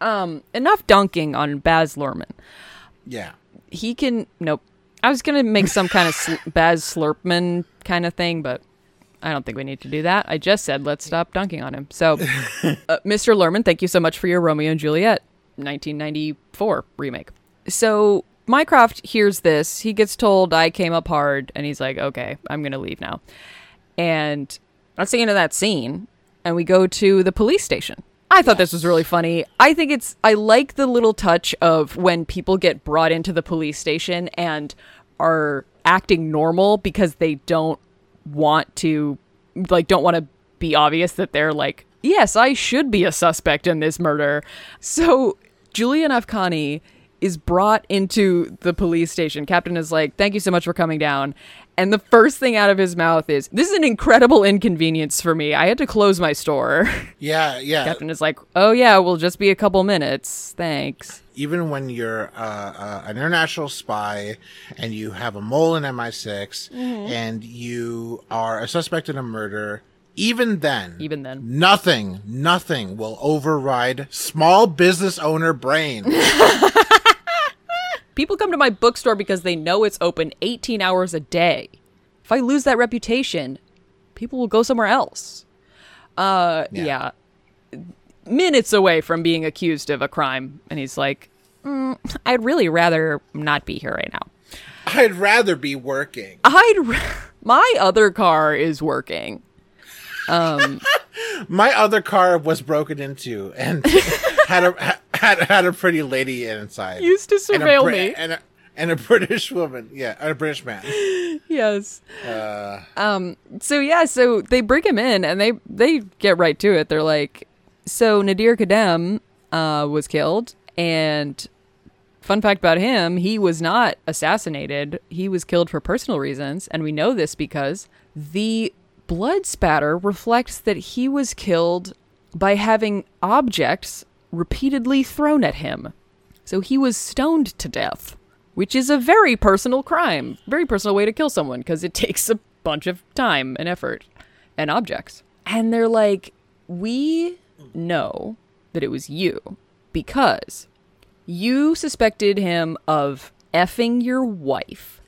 Um, enough dunking on Baz Luhrmann. Yeah. he can nope i was gonna make some kind of sl- baz slurpman kind of thing but i don't think we need to do that. I just said let's stop dunking on him. So uh, mr Luhrmann thank you so much for your romeo and juliet 1994 remake. So mycroft hears this. He gets told i came up hard and he's like okay i'm gonna leave now. And that's the end of that scene and we go to the police station i thought this was really funny. I think it's i like the little touch of when people get brought into the police station and are acting normal because they don't want to like don't want to be obvious that they're like yes i should be a suspect in this murder. So julian Afkhami is brought into the police station. Captain is like thank you so much for coming down and the first thing out of his mouth is this is an incredible inconvenience for me i had to close my store Yeah, yeah. captain is like oh yeah we'll just be a couple minutes thanks Even when you're uh, uh, an international spy and you have a mole in MI6 and you are a suspect in a murder, even then, Even then. nothing, nothing will override small business owner brain. People come to my bookstore because they know it's open 18 hours a day. If I lose that reputation, people will go somewhere else. Uh, yeah. Minutes away from being accused of a crime. And he's like, "Mm, I'd really rather not be here right now. I'd rather be working. I'd. ra- My other car is working. Um, My other car was broken into and had a had had a pretty lady inside. Used to And a surveil me. and a, and a British woman. Yeah, and a British man. Yes. Uh, Um. So yeah. So they bring him in, and they they get right to it. They're like, so Nadir Kadem uh, was killed, and fun fact about him, he was not assassinated. He was killed for personal reasons, and we know this because the blood spatter reflects that he was killed by having objects repeatedly thrown at him. So he was stoned to death, which is a very personal crime, very personal way to kill someone because it takes a bunch of time and effort and objects. And they're like, we know that it was you because you suspected him of effing your wife,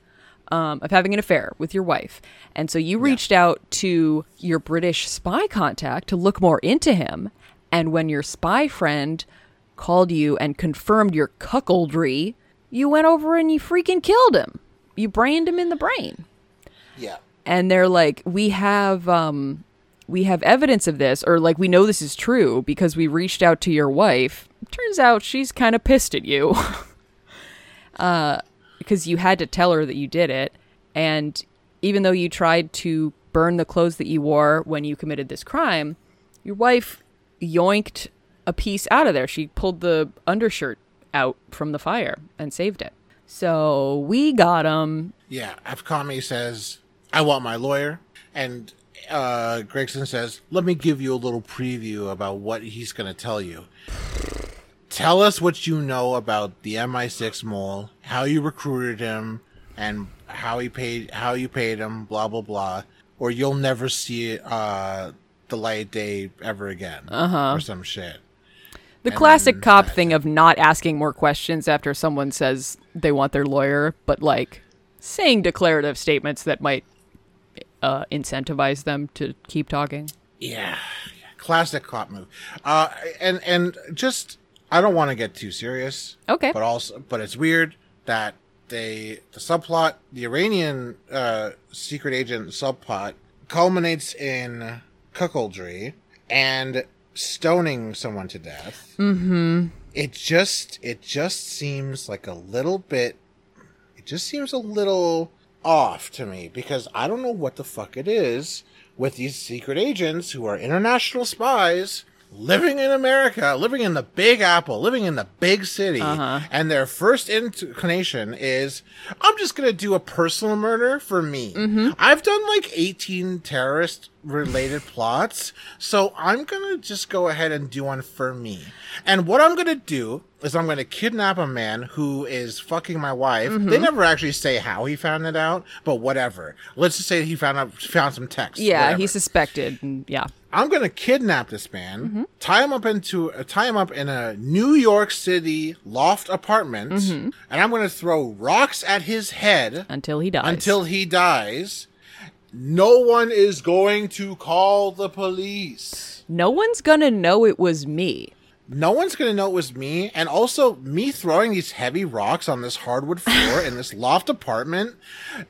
um, of having an affair with your wife. And so you reached out to your British spy contact to look more into him. And when your spy friend called you and confirmed your cuckoldry, you went over and you freaking killed him. You brained him in the brain yeah. and they're like we have um we have evidence of this or like we know this is true because we reached out to your wife turns out she's kind of pissed at you uh because you had to tell her that you did it and even though you tried to burn the clothes that you wore when you committed this crime your wife yoinked a piece out of there she pulled the undershirt out from the fire and saved it so we got him Yeah. Afkhami says, I want my lawyer. And uh, Gregson says, let me give you a little preview about what he's going to tell you. Tell us what you know about the MI6 mole, how you recruited him, and how he paid, how you paid him, blah, blah, blah. Or you'll never see uh, the light of day ever again. Uh-huh. Or some shit. The And classic then- cop thing of not asking more questions after someone says they want their lawyer, but like saying declarative statements that might uh, incentivize them to keep talking. Yeah, classic cop move. Uh, and and just I don't want to get too serious. Okay. But also, but it's weird that they the subplot, the Iranian uh, secret agent subplot, culminates in cuckoldry and stoning someone to death. Mm-hmm. It just it just seems like a little bit. It just seems a little off to me because I don't know what the fuck it is with these secret agents who are international spies living in America, living in the Big Apple, living in the big city, uh-huh. and their first inclination is, I'm just gonna do a personal murder for me. Mm-hmm. I've done like 18 terrorist related plots, so I'm gonna just go ahead and do one for me. And what I'm gonna do is I'm gonna kidnap a man who is fucking my wife. They mm-hmm. never actually say how he found it out, but whatever. Let's just say he found out found some text. Yeah, whatever. he suspected. And yeah. I'm gonna kidnap this man, tie him up into uh, tie him up in a New York City loft apartment, and I'm gonna throw rocks at his head Until he dies. until he dies. No one is going to call the police. no one's gonna know it was me. No one's going to know it was me. And also, me throwing these heavy rocks on this hardwood floor in this loft apartment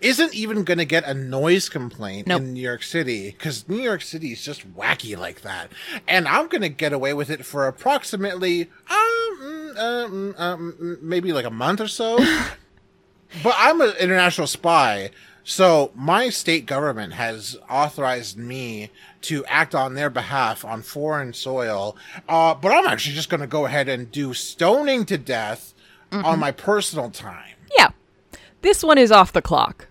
isn't even going to get a noise complaint Nope. in New York City because New York City is just wacky like that. And I'm going to get away with it for approximately, um, um, um, maybe like a month or so. but I'm an international spy. So my state government has authorized me to act on their behalf on foreign soil. Uh, but I'm actually just going to go ahead and do stoning to death on my personal time. Yeah. This one is off the clock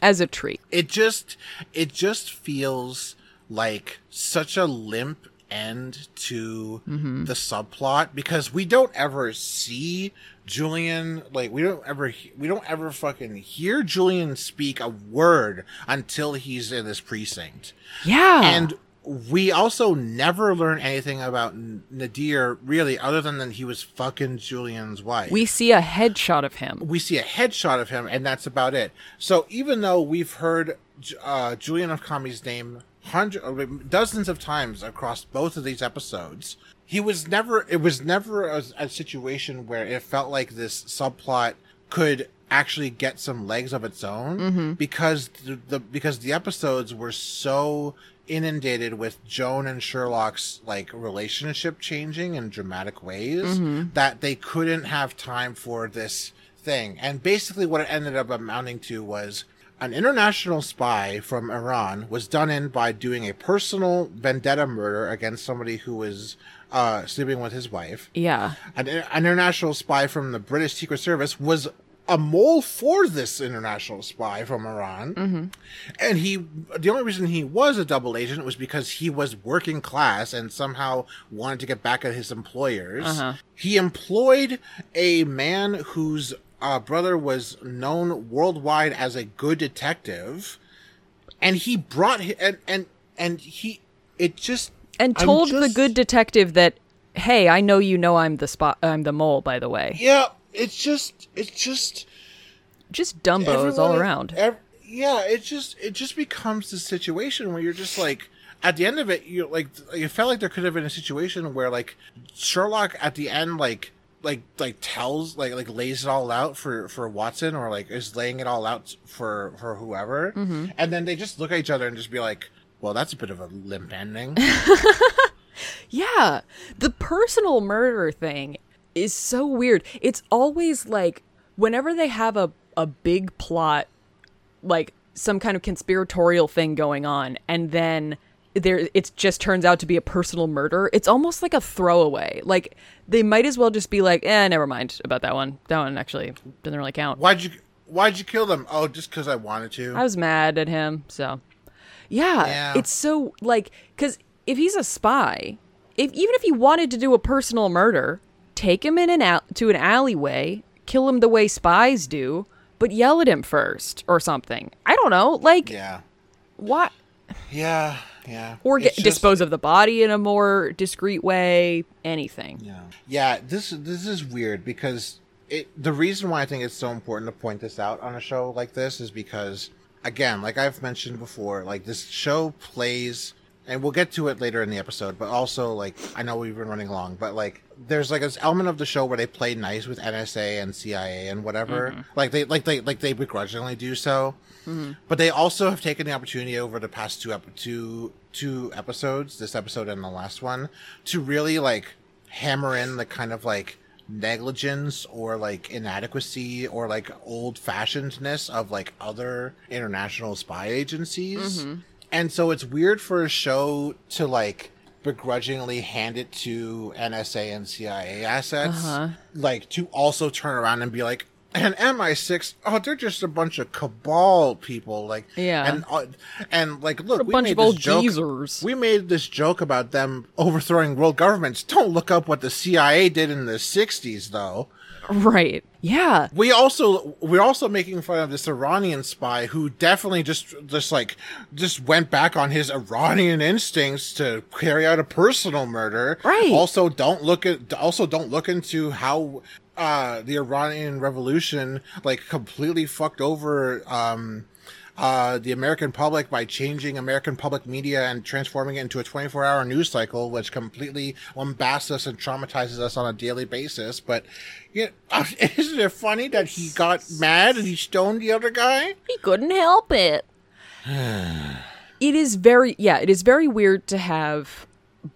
as a treat. It just, it just feels like such a limp end to the subplot because we don't ever see Julian like we don't ever we don't ever fucking hear Julian speak a word until he's in this precinct. Yeah. And we also never learn anything about Nadir really, other than that he was fucking Julian's wife. We see a headshot of him. we see a headshot of him, and that's about it. So even though we've heard uh, Julian Afkhami's name hundred, uh, dozens of times across both of these episodes, he was never. It was never a, a situation where it felt like this subplot could actually get some legs of its own mm-hmm. because the, the because the episodes were so inundated with Joan and Sherlock's like relationship changing in dramatic ways mm-hmm. that they couldn't have time for this thing. And basically what it ended up amounting to was an international spy from Iran was done in by doing a personal vendetta murder against somebody who was uh, sleeping with his wife. Yeah. An, an international spy from the British Secret Service was a mole for this international spy from Iran. And he, the only reason he was a double agent was because he was working class and somehow wanted to get back at his employers. Uh-huh. He employed a man whose uh, brother was known worldwide as a good detective. And he brought, hi- and, and, and he, it just, And told the good detective that, hey, I know you know I'm the spot. I'm the mole, by the way. yeah, it's just, it's just, Just dumbos all around. yeah, it just it just becomes this situation where you're just like at the end of it, you like it felt like there could have been a situation where like Sherlock at the end like like like tells like like lays it all out for for Watson or like is laying it all out for for whoever, Mm-hmm. and then they just look at each other and just be like, well, that's a bit of a limp ending. Yeah. The personal murder thing is so weird. It's always like whenever they have a, a big plot, like some kind of conspiratorial thing going on, and then there it just turns out to be a personal murder, it's almost like a throwaway. Like they might as well just be like, eh, never mind about that one. That one actually doesn't really count. why'd you why'd you kill them? Oh, just because I wanted to. I was mad at him, so yeah, Yeah. it's so like because if he's a spy, if even if he wanted to do a personal murder, take him in an al- to an alleyway, kill him the way spies do, but yell at him first or something. I don't know, like yeah, what, yeah, yeah. or get, just- dispose of the body in a more discreet way. Anything. Yeah. Yeah, this this is weird because it the reason why I think it's so important to point this out on a show like this is because again, like I've mentioned before, like this show plays and we'll get to it later in the episode, but also like I know we've been running long, but like there's like this element of the show where they play nice with NSA and CIA and whatever. Mm-hmm. Like they like they like they begrudgingly do so. Mm-hmm. But they also have taken the opportunity over the past two ep- two two episodes, this episode and the last one, to really like hammer in the kind of like negligence or like inadequacy or like old fashionedness of like other international spy agencies. Mm-hmm. And so it's weird for a show to like begrudgingly hand it to NSA and CIA assets, like to also turn around and be like, and MI6, oh, they're just a bunch of cabal people, like, Yeah. and uh, and like, look, a we bunch made of this old joke- geezers. we made this joke about them overthrowing world governments. Don't look up what the CIA did in the '60s, though. Right. Yeah. We also we're also making fun of this Iranian spy who definitely just just like just went back on his Iranian instincts to carry out a personal murder. Right. Also, don't look at also don't look into how uh the Iranian Revolution like completely fucked over um uh, the American public by changing American public media and transforming it into a 24 hour news cycle, which completely lambasts us and traumatizes us on a daily basis. But, you know, isn't it funny that he got mad and he stoned the other guy? He couldn't help it. it is very yeah it is very weird to have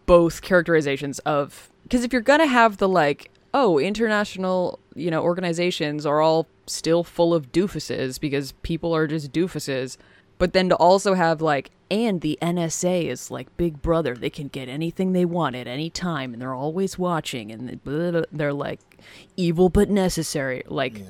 both characterizations of because if you're gonna have the like oh international you know organizations are all still full of doofuses because people are just doofuses. But then to also have like and the NSA is like Big Brother. They can get anything they want at any time and they're always watching and they're like evil but necessary. Like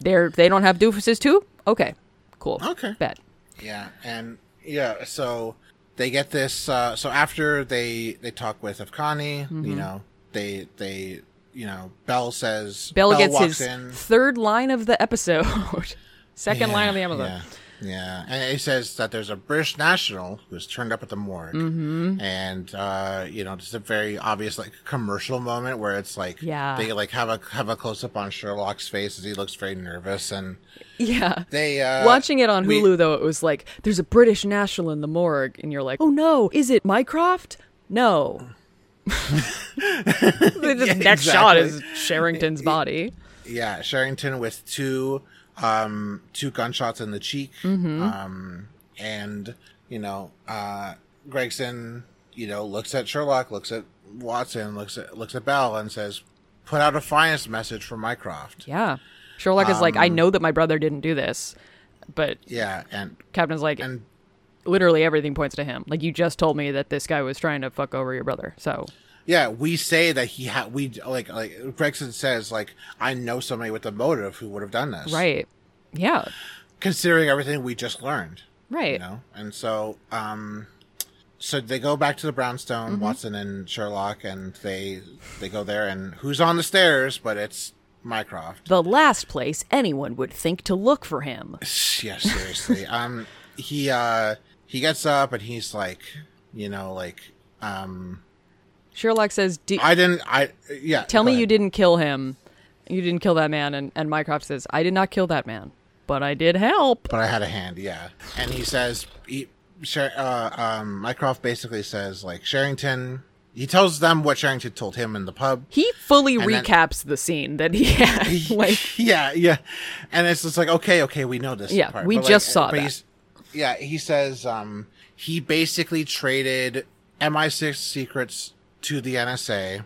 they're they don't have doofuses too? Okay. Cool. Okay. bet. Yeah, and yeah, so they get this. Uh, so after they they talk with Afkhami, you know, they they you know, Bell says Bell, gets his in. third line of the episode. Second line of the episode. Yeah, Yeah, and he says that there's a British national who's turned up at the morgue, mm-hmm. and uh, you know, just a very obvious like commercial moment where it's like, Yeah. they like have a have a close up on Sherlock's face as he looks very nervous, and Yeah. they uh, Watching it on we- Hulu though, it was like there's a British national in the morgue, and you're like, oh no, is it Mycroft? No. The just next shot is Sherrington's body. Yeah, Sherrington with two um two gunshots in the cheek. Mm-hmm. Um and you know, uh Gregson, you know, looks at Sherlock, looks at Watson, looks at looks at Bell and says, Put out a finest message for Mycroft. Yeah. Sherlock is like, I Um, know that my brother didn't do this, but Yeah, and Captain's like, and literally everything points to him. Like you just told me that this guy was trying to fuck over your brother. So yeah, we say that he had we like like Gregson says like I know somebody with a motive who would have done this. right, yeah, Considering everything we just learned. right. you know and so um so they go back to the brownstone Mm-hmm. watson and sherlock and they they go there and who's on the stairs but it's mycroft The last place anyone would think to look for him. yeah seriously um he uh he gets up and he's like you know like um Sherlock says, "Do- i didn't i yeah "Tell me ahead. you didn't kill him. You didn't kill that man." And and Mycroft says, "I did not kill that man, but I did help." but i had a hand yeah and he says he uh, um mycroft basically says like sherrington he tells them what sherrington told him in the pub He fully And then- recaps the scene that he had. like, yeah, yeah, and it's just like okay, okay, we know this. Yeah, part. we But, just saw but that. Yeah, he says um, he basically traded MI6 secrets to the NSA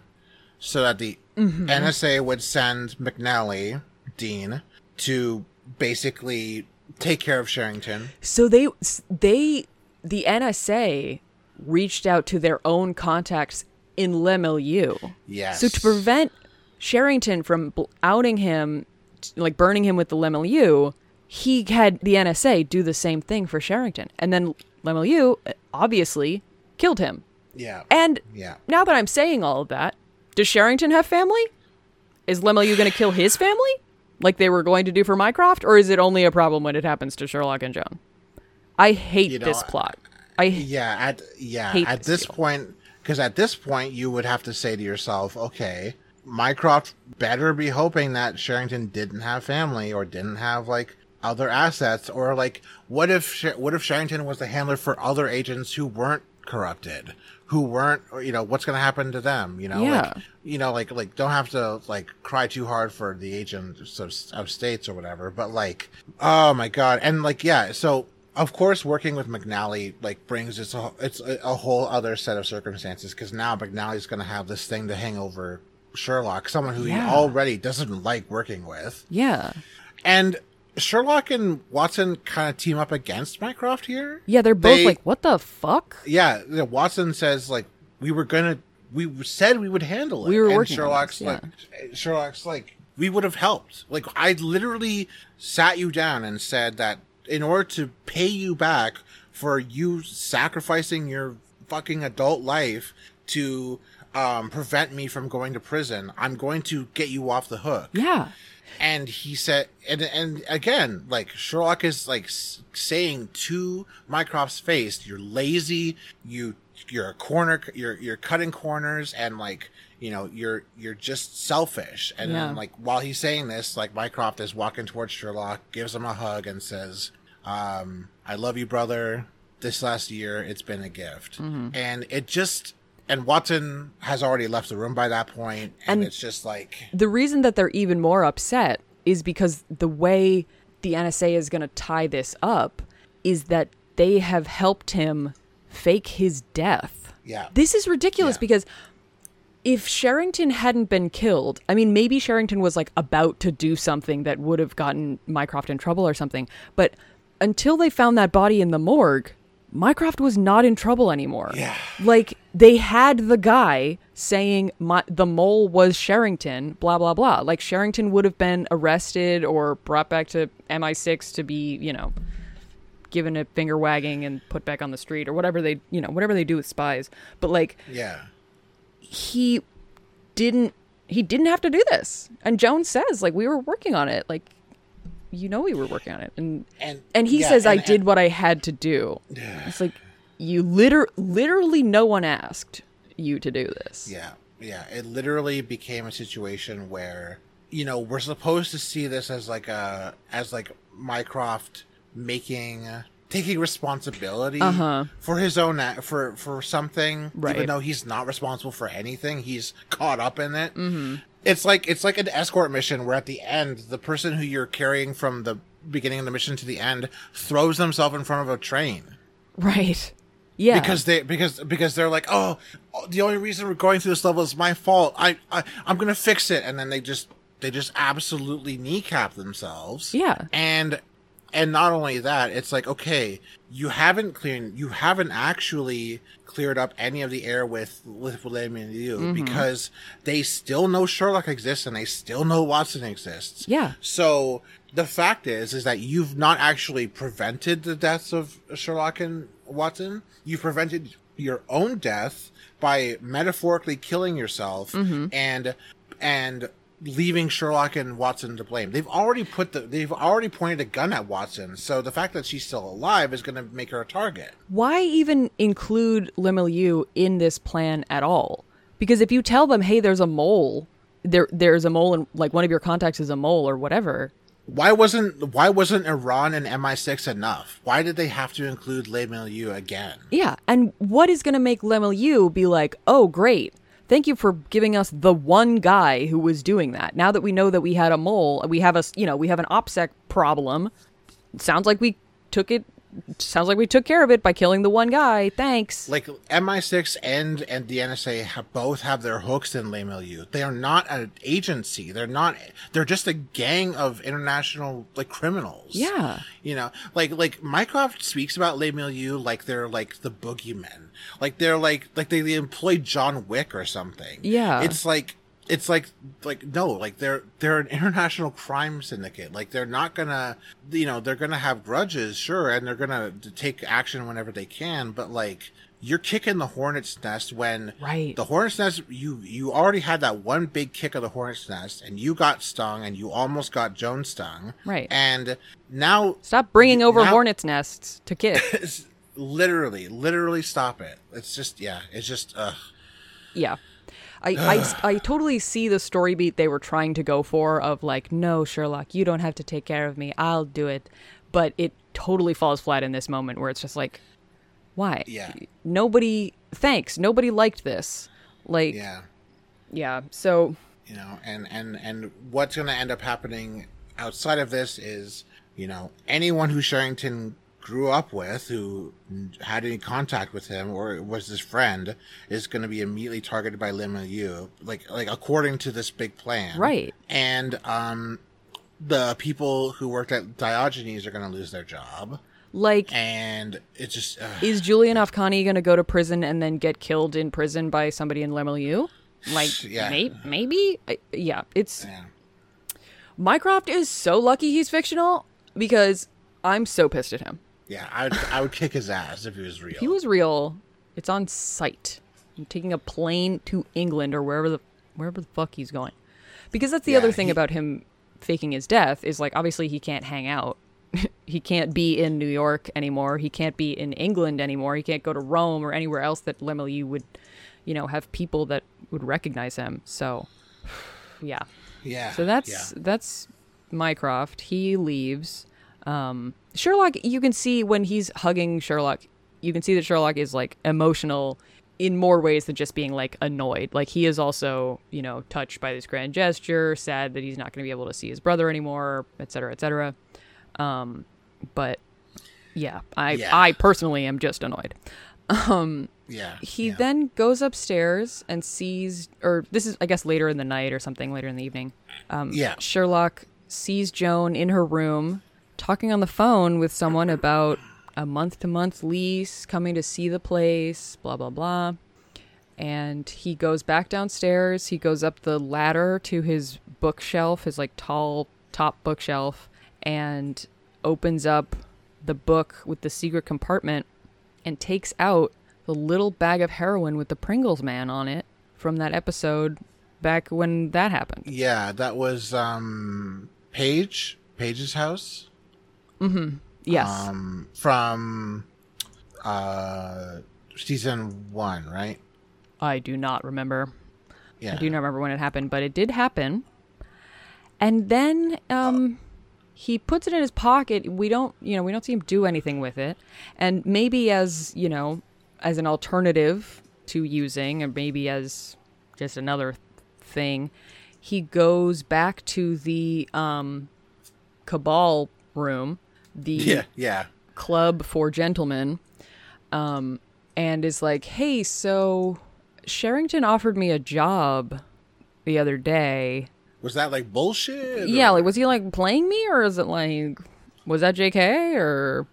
so that the Mm-hmm. NSA would send McNally, Dean, to basically take care of Sherrington. so they they the NSA reached out to their own contacts in Le Milieu. Yes. So to prevent Sherrington from outing him, like burning him with the Le Milieu, he had the NSA do the same thing for Sherrington, and then Le Milieu uh, obviously killed him. Yeah. And Yeah. now that I'm saying all of that, does Sherrington have family? Is Le Milieu going to kill his family, like they were going to do for Mycroft, or is it only a problem when it happens to Sherlock and Joan? I hate You know, this plot. I Yeah, at yeah, at this this point, because at this point you would have to say to yourself, okay, Mycroft better be hoping that Sherrington didn't have family or didn't have like other assets, or like what if what if Sherrington was the handler for other agents who weren't corrupted, who weren't, you know, what's going to happen to them? You know, Yeah. like you know, like like don't have to like cry too hard for the agents of, of states or whatever, but like, oh my god, and like yeah, so of course working with McNally like brings it's a it's a, whole other set of circumstances because now McNally's going to have this thing to hang over Sherlock, someone who Yeah. he already doesn't like working with, yeah and Sherlock and Watson kind of team up against Mycroft here. yeah they're both They- like what the fuck? yeah, Watson says like we were gonna we said we would handle it. We were and working on Sherlock's this, like Sherlock's like we would have helped. Like I literally sat you down and said that in order to pay you back for you sacrificing your fucking adult life to um, prevent me from going to prison, I'm going to get you off the hook Yeah and he said and and again like sherlock is like saying to mycroft's face you're lazy you you're a corner you're you're cutting corners and like you know you're you're just selfish and Yeah. then like while he's saying this like mycroft is walking towards sherlock gives him a hug and says um i love you brother this last year it's been a gift Mm-hmm. and it just and watson has already left the room by that point and, And- it's just like the reason that they're even more upset is because the way the NSA is going to tie this up is that they have helped him fake his death. yeah This is ridiculous Yeah. because if Sherrington hadn't been killed, I mean, maybe Sherrington was like about to do something that would have gotten Mycroft in trouble or something, but until they found that body in the morgue, Mycroft was not in trouble anymore. Yeah. Like they had the guy saying my, the mole was Sherrington, blah blah blah. Like Sherrington would have been arrested or brought back to MI6 to be, you know, given a finger wagging and put back on the street or whatever they, you know, whatever they do with spies. But like yeah he didn't he didn't have to do this. And Jones says like we were working on it. Like you know we were working on it and And- and he yeah, says i did and- what i had to do yeah. it's like you liter- literally no one asked you to do this Yeah, yeah. It literally became a situation where you know we're supposed to see this as like a as like Mycroft making taking responsibility Uh-huh. for his own act, for for something, Right. even though he's not responsible for anything. He's caught up in it. Mm-hmm. It's like it's like an escort mission where at the end the person who you're carrying from the beginning of the mission to the end throws themselves in front of a train. Right. Yeah. Because they because because they're like oh, oh the only reason we're going through this level is my fault. I, I i'm gonna fix it. And then they just they just absolutely kneecap themselves. Yeah. and and not only that it's like okay you haven't cleared you haven't actually cleared up any of the air with with William and you Mm-hmm. because they still know sherlock exists and they still know watson exists Yeah. so the fact is, is that you've not actually prevented the deaths of Sherlock and Watson. You've prevented your own death by metaphorically killing yourself and and leaving Sherlock and Watson to blame. They've already put the they've already pointed a gun at Watson. So the fact that she's still alive is going to make her a target. why even include Le Milieu in this plan at all? Because if you tell them, "Hey, there's a mole," there there's a mole, and like one of your contacts is a mole or whatever. Why wasn't why wasn't Iran and MI6 enough? Why did they have to include Le Milieu again? Yeah, and what is going to make Le Milieu be like, "Oh, great, thank you for giving us the one guy who was doing that." Now that we know that we had a mole, we have a you know we have an OPSEC problem. Sounds like we took it. Sounds like we took care of it by killing the one guy. Thanks. like MI6 and and the NSA have both have their hooks in Le Milieu. They are not an agency. They're not. They're just a gang of international like criminals. Yeah. you know, like like Mycroft speaks about Le Milieu like they're like the boogeymen. Like they're like like they, they employ John Wick or something. Yeah. it's like. It's like, like no, like they're they're an international crime syndicate. Like they're not gonna, you know, they're gonna have grudges, sure, and they're gonna take action whenever they can. But like, you're kicking the hornet's nest when Right. the hornet's nest you you already had that one big kick of the hornet's nest and you got stung and you almost got joan stung Right. and now Stop bringing over Now- hornets' nests to kids. literally literally stop it it's just yeah it's just uh Yeah. I, I, I totally see the story beat they were trying to go for of like, no, Sherlock, you don't have to take care of me. I'll do it. But it totally falls flat in this moment where it's just like, why? Yeah. Nobody, thanks. Nobody liked this. Like, yeah. yeah so, you know and and and what's going to end up happening outside of this is you know anyone who sherrington grew up with who had any contact with him or was his friend is going to be immediately targeted by Le Milieu, like like according to this big plan Right. and um the people who worked at diogenes are going to lose their job like, and it's just uh, is Julian Afkhami going to go to prison and then get killed in prison by somebody in Le Milieu? Like, Yeah. may- maybe? I, yeah, it's. yeah. Mycroft is so lucky he's fictional because I'm so pissed at him. Yeah i would i would kick his ass if he was real If he was real, it's on site. I'm taking a plane to England or wherever the wherever the fuck he's going. Because that's the Yeah, other thing he- about him faking his death is like obviously he can't hang out. he can't be in New York anymore. He can't be in England anymore. He can't go to Rome or anywhere else that Le Milieu would, you know, have people that would recognize him. So, yeah. yeah So that's yeah. that's Mycroft. He leaves. Um, Sherlock, you can see when he's hugging Sherlock, you can see that Sherlock is like emotional in more ways than just being like annoyed. Like he is also, you know, touched by this grand gesture, sad that he's not going to be able to see his brother anymore, et cetera, et cetera. Um, but yeah, I Yeah. I personally am just annoyed. yeah He yeah. then goes upstairs and sees, or this is, I guess, later in the night or something, later in the evening. Um, Yeah. Sherlock sees Joan in her room talking on the phone with someone about a month to month lease, coming to see the place, blah, blah, blah. And he goes back downstairs. He goes up the ladder to his bookshelf, his like tall top bookshelf, and opens up the book with the secret compartment and takes out the little bag of heroin with the Pringles man on it from that episode back when that happened. Yeah, that was um Paige. Page's house Yes. um, from uh, season one, right? I do not remember. Yeah. I do not remember when it happened, but it did happen. And then um he puts it in his pocket. We don't, you know, we don't see him do anything with it. And maybe as, you know, as an alternative to using or maybe as just another thing, he goes back to the um cabal room, the Yeah, yeah. club for gentlemen um, and is like, hey, so Sherrington offered me a job the other day. Was that like bullshit? Yeah, or- like, was he like playing me or is it like, was that JK or.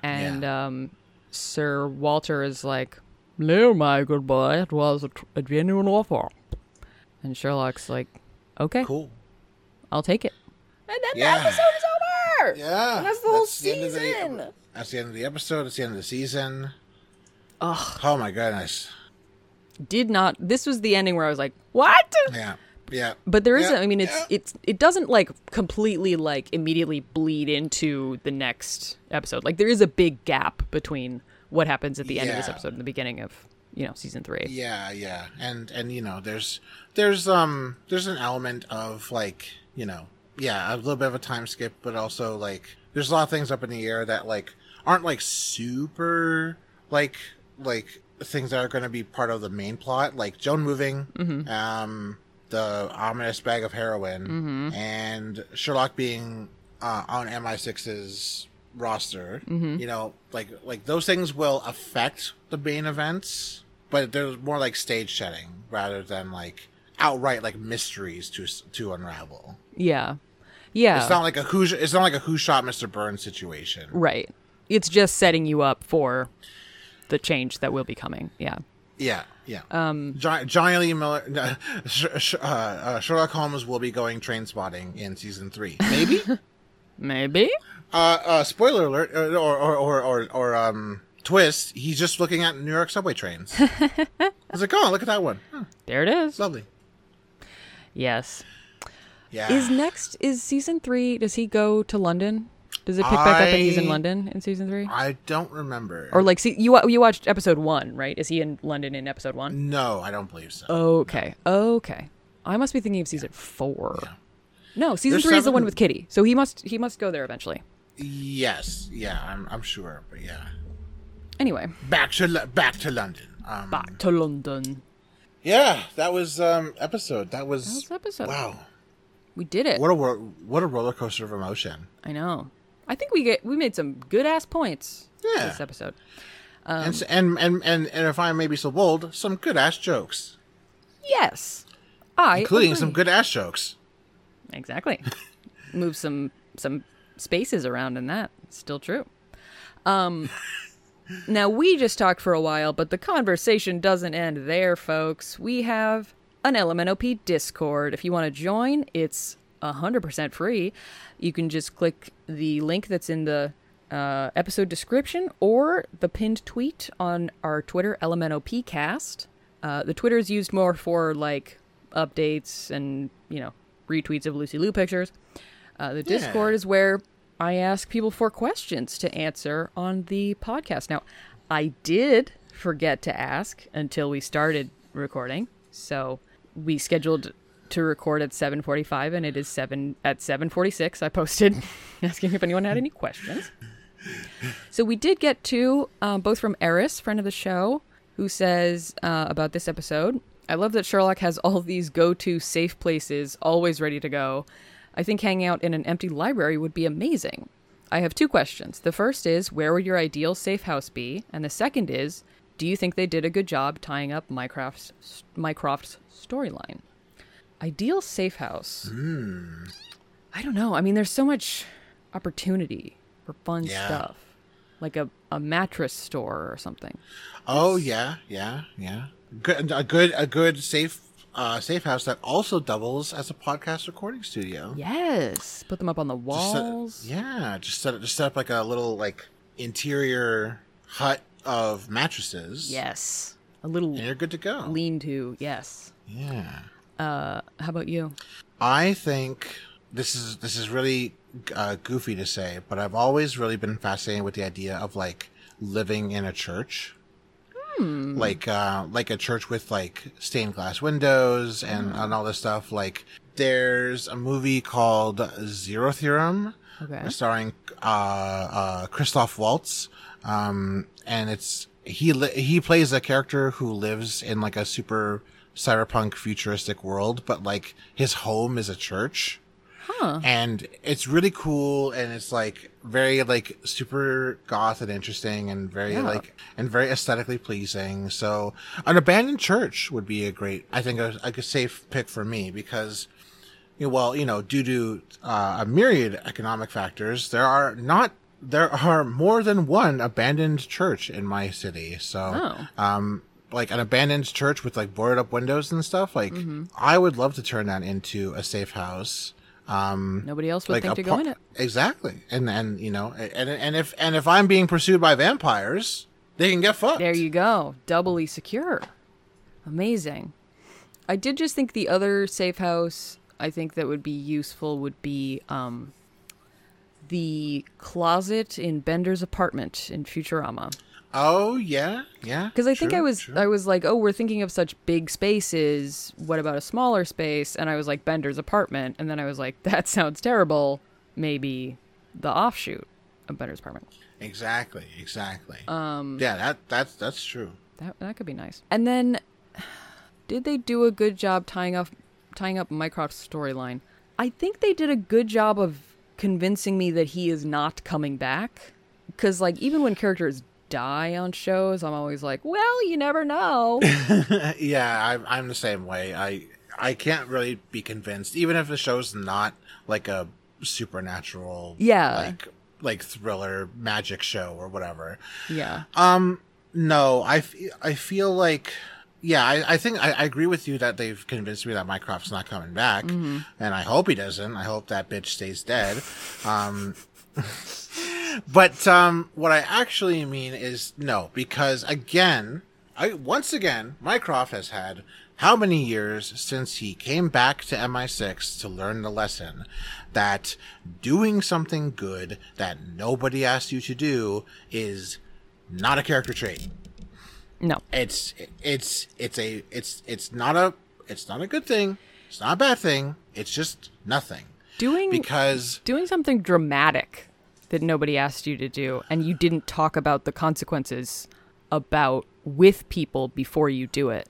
And Yeah. um, Sir Walter is like, no, my good boy, it was a, a genuine offer. And Sherlock's like, okay, cool. I'll take it. And then Yeah. the episode is over. Yeah, And that's the whole the end the- season. that's the end of the episode. It's the end of the season. Ugh. Oh my goodness. Did not. This was the ending where I was like, what? Yeah, yeah. But there Yeah, I mean, it's yeah. it's it doesn't like completely like immediately bleed into the next episode. Like there is a big gap between what happens at the end of this episode and the beginning of you know season three. Yeah, yeah, and and you know, there's there's um there's an element of like you know yeah a little bit of a time skip, but also like there's a lot of things up in the air that like aren't like super like like things that are going to be part of the main plot, like Joan moving, um the ominous bag of heroin, and Sherlock being uh, on MI6's roster. You know, like like those things will affect the main events, but they're more like stage setting rather than like outright like mysteries to to unravel. Yeah, yeah, It's not like a who it's not like a who shot Mr. Burns situation. right. It's just setting you up for the change that will be coming. Yeah, Yeah, yeah. Um, John, Lee Miller, uh, uh, uh, Sherlock Holmes will be going train spotting in season three, maybe. maybe. uh, uh, spoiler alert, uh, or or or or, or um, twist. He's just looking at New York subway trains. I was like, oh, look at that one. Huh, There it is. lovely. Yes. Yeah. Is next is season three? Does he go to London? Does it pick back up and he's in I- London in season three? I don't remember. Or like, see, you wa- you watched episode one, right? Is he in London in episode one? no, I don't believe so. Okay, okay. I must be thinking of season four. No, season There's three is the one seven- with Kitty. So he must he must go there eventually. Yes, yeah, I'm I'm sure, but yeah. Anyway, Back to Lo- back to London. Um, back to London. Yeah, that was um episode. That was, That was episode. wow. We did it. What a what a roller coaster of emotion. I know. I think we get we made some good ass points Yeah. this episode. and, s- and and and and if I may be so bold, some good ass jokes, Yes, I including some good ass jokes. Exactly. Move some some spaces around in that. Still true. Um now we just talked for a while, but the conversation doesn't end there, folks. We have an LMNOP Discord. If you want to join, it's 100% free. You can just click the link that's in the uh, episode description or the pinned tweet on our Twitter, LMNOPcast. Uh, the Twitter is used more for like updates and, you know, retweets of Lucy Liu pictures. Uh, the Discord is where I ask people for questions to answer on the podcast. Now, I did forget to ask until we started recording. So we scheduled to record at 7:45 and it is 7 at 7:46 I posted asking if anyone had any questions. So we did get two, um, both from Eris, friend of the show, who says uh, about this episode. I love that Sherlock has all these go-to safe places always ready to go. I think hanging out in an empty library would be amazing. I have two questions. The first is, where would your ideal safe house be? And the second is, do you think they did a good job tying up Mycroft's, Mycroft's storyline? Ideal safe house. I don't know. I mean, there's so much opportunity for fun Yeah. stuff, like a, a mattress store or something. Oh yeah, yeah, yeah. Good, a good, a good safe, uh, safe house that also doubles as a podcast recording studio. Yes, put them up on the Just set- walls. yeah, just set just set up like a little like interior hut of mattresses. Yes, a little and you're good to go. lean-to. Yes. Yeah, Uh, how about you? I think this is this is really uh, goofy to say, but I've always really been fascinated with the idea of like living in a church. Like uh like a church with like stained glass windows and, and all this stuff. Like there's a movie called Zero Theorem Okay. starring uh uh Christoph Waltz. Um and it's he li- he plays a character who lives in like a super cyberpunk futuristic world, but like his home is a church Huh. and it's really cool and it's like very like super goth and interesting and very Yeah. like and very aesthetically pleasing so an abandoned church would be a great i think a, a safe pick for me because you know, well you know due to uh, a myriad economic factors there are not there are more than one abandoned church in my city so Oh. um like an abandoned church with like boarded up windows and stuff like Mm-hmm. i would love to turn that into a safe house um Nobody else would like think to go in it. exactly and and you know and and if and if i'm being pursued by vampires they can get fucked There you go. Doubly secure. Amazing. I did just think the other safe house I think that would be useful would be um the closet in Bender's apartment in Futurama. oh yeah yeah Because I think I was sure. I was like, oh, we're thinking of such big spaces. What about a smaller space? And I was like, Bender's apartment. And then I was like, that sounds terrible. Maybe the offshoot of Bender's apartment. exactly exactly um yeah that that's that's true That that could be nice. And then, did they do a good job tying up tying up Mycroft's storyline? I think they did a good job of convincing me that he is not coming back. Because like even when characters die on shows, I'm always like, well, you never know. yeah I'm, I'm the same way i i can't really be convinced even if the show's not like a supernatural Yeah. like like thriller magic show or whatever yeah. Um, no, I, f- I feel like, yeah, I, I think I, I agree with you that they've convinced me that Mycroft's not coming back, and I hope he doesn't. I hope that bitch stays dead. Um, but um, what I actually mean is no, because again, I once again, Mycroft has had how many years since he came back to MI6 to learn the lesson that doing something good that nobody asked you to do is not a character trait. No. It's it's it's a it's it's not a it's not a good thing. It's not a bad thing. It's just nothing. Doing Because doing something dramatic that nobody asked you to do and you didn't talk about the consequences about with people before you do it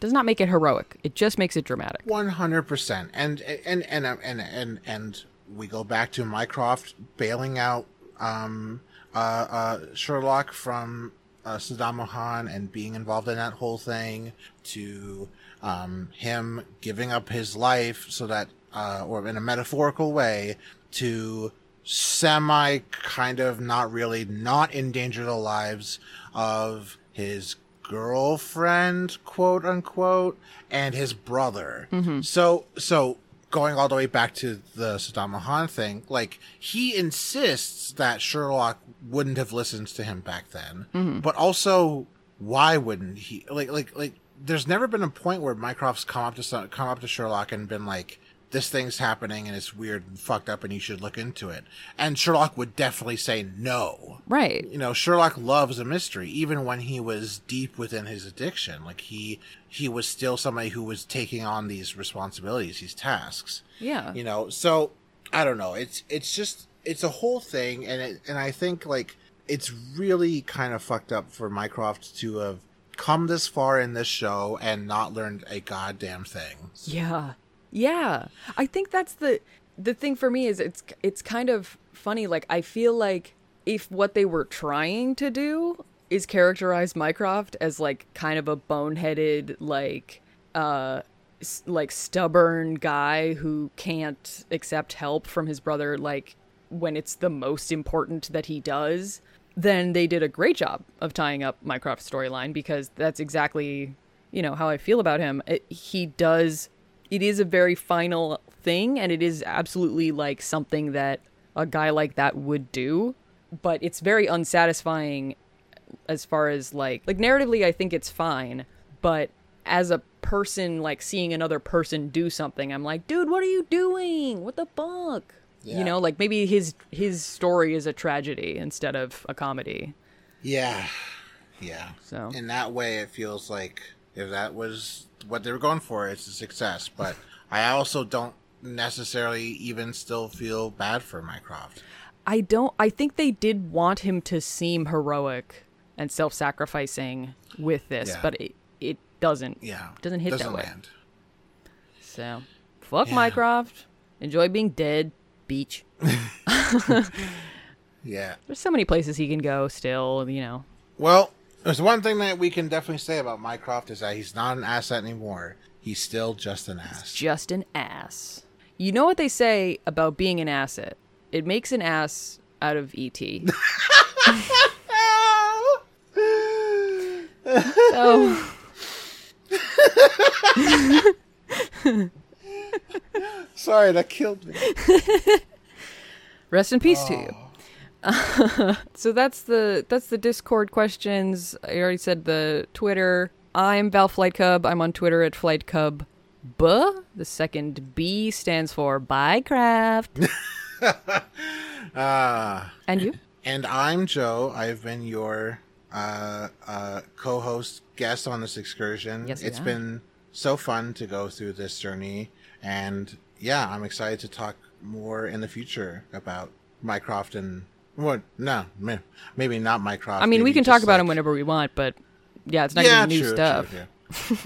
does not make it heroic. It just makes it dramatic. One hundred percent, and and and and and and and we go back to Mycroft bailing out um, uh, uh, Sherlock from uh, Saddam Mohan and being involved in that whole thing, to um, him giving up his life so that, uh, or in a metaphorical way, to semi kind of not really not endanger the lives of his girlfriend, quote unquote, and his brother. So, so going all the way back to the Saddam Mohan thing, like he insists that Sherlock wouldn't have listened to him back then, mm-hmm. but also why wouldn't he? Like, like, like. There's never been a point where Mycroft's come up to some, come up to Sherlock and been like, "This thing's happening and it's weird and fucked up, and you should look into it." And Sherlock would definitely say no Right. you know Sherlock loves a mystery even when he was deep within his addiction like he he was still somebody who was taking on these responsibilities these tasks Yeah. you know so i don't know it's it's just it's a whole thing and it, and i think like it's really kind of fucked up for mycroft to have come this far in this show and not learned a goddamn thing Yeah. Yeah. I think that's the the thing for me is it's it's kind of funny like I feel like if what they were trying to do is characterize Mycroft as like kind of a boneheaded like uh like stubborn guy who can't accept help from his brother like when it's the most important that he does then they did a great job of tying up Mycroft's storyline because that's exactly you know how I feel about him. It, he does it is a very final thing and it is absolutely like something that a guy like that would do, but it's very unsatisfying as far as like like narratively I think it's fine, but as a person like seeing another person do something, I'm like, dude, what are you doing? What the fuck? Yeah. You know, like maybe his his story is a tragedy instead of a comedy. Yeah. Yeah. So. in that way, it feels like if that was what they were going for, it's a success. But I also don't necessarily even still feel bad for Mycroft. I don't. I think they did want him to seem heroic and self-sacrificing with this, Yeah. but it it doesn't. Yeah. doesn't hit Doesn't that way. land. So, fuck Yeah. Mycroft. Enjoy being dead. Beach. Yeah. There's so many places he can go. Still, you know. Well, there's one thing that we can definitely say about Mycroft is that he's not an asset anymore. He's still just an ass. just an ass. You know what they say about being an asset? It makes an ass out of ET. so Sorry, that killed me. rest in peace to you. Oh. So that's the that's the Discord questions. I already said the Twitter. I'm Val Flight Cub. I'm on Twitter at Flight Cub. B. The second B stands for Bycraft. Uh, and you? and I'm Joe. I've been your uh, uh, co-host guest on this excursion. Yes, it's have. been so fun to go through this journey, and yeah, I'm excited to talk more in the future about Mycroft and what? No, may- maybe not Mycroft. I mean, we can talk about him whenever we want, but yeah, it's not yeah, gonna be new true, stuff. true,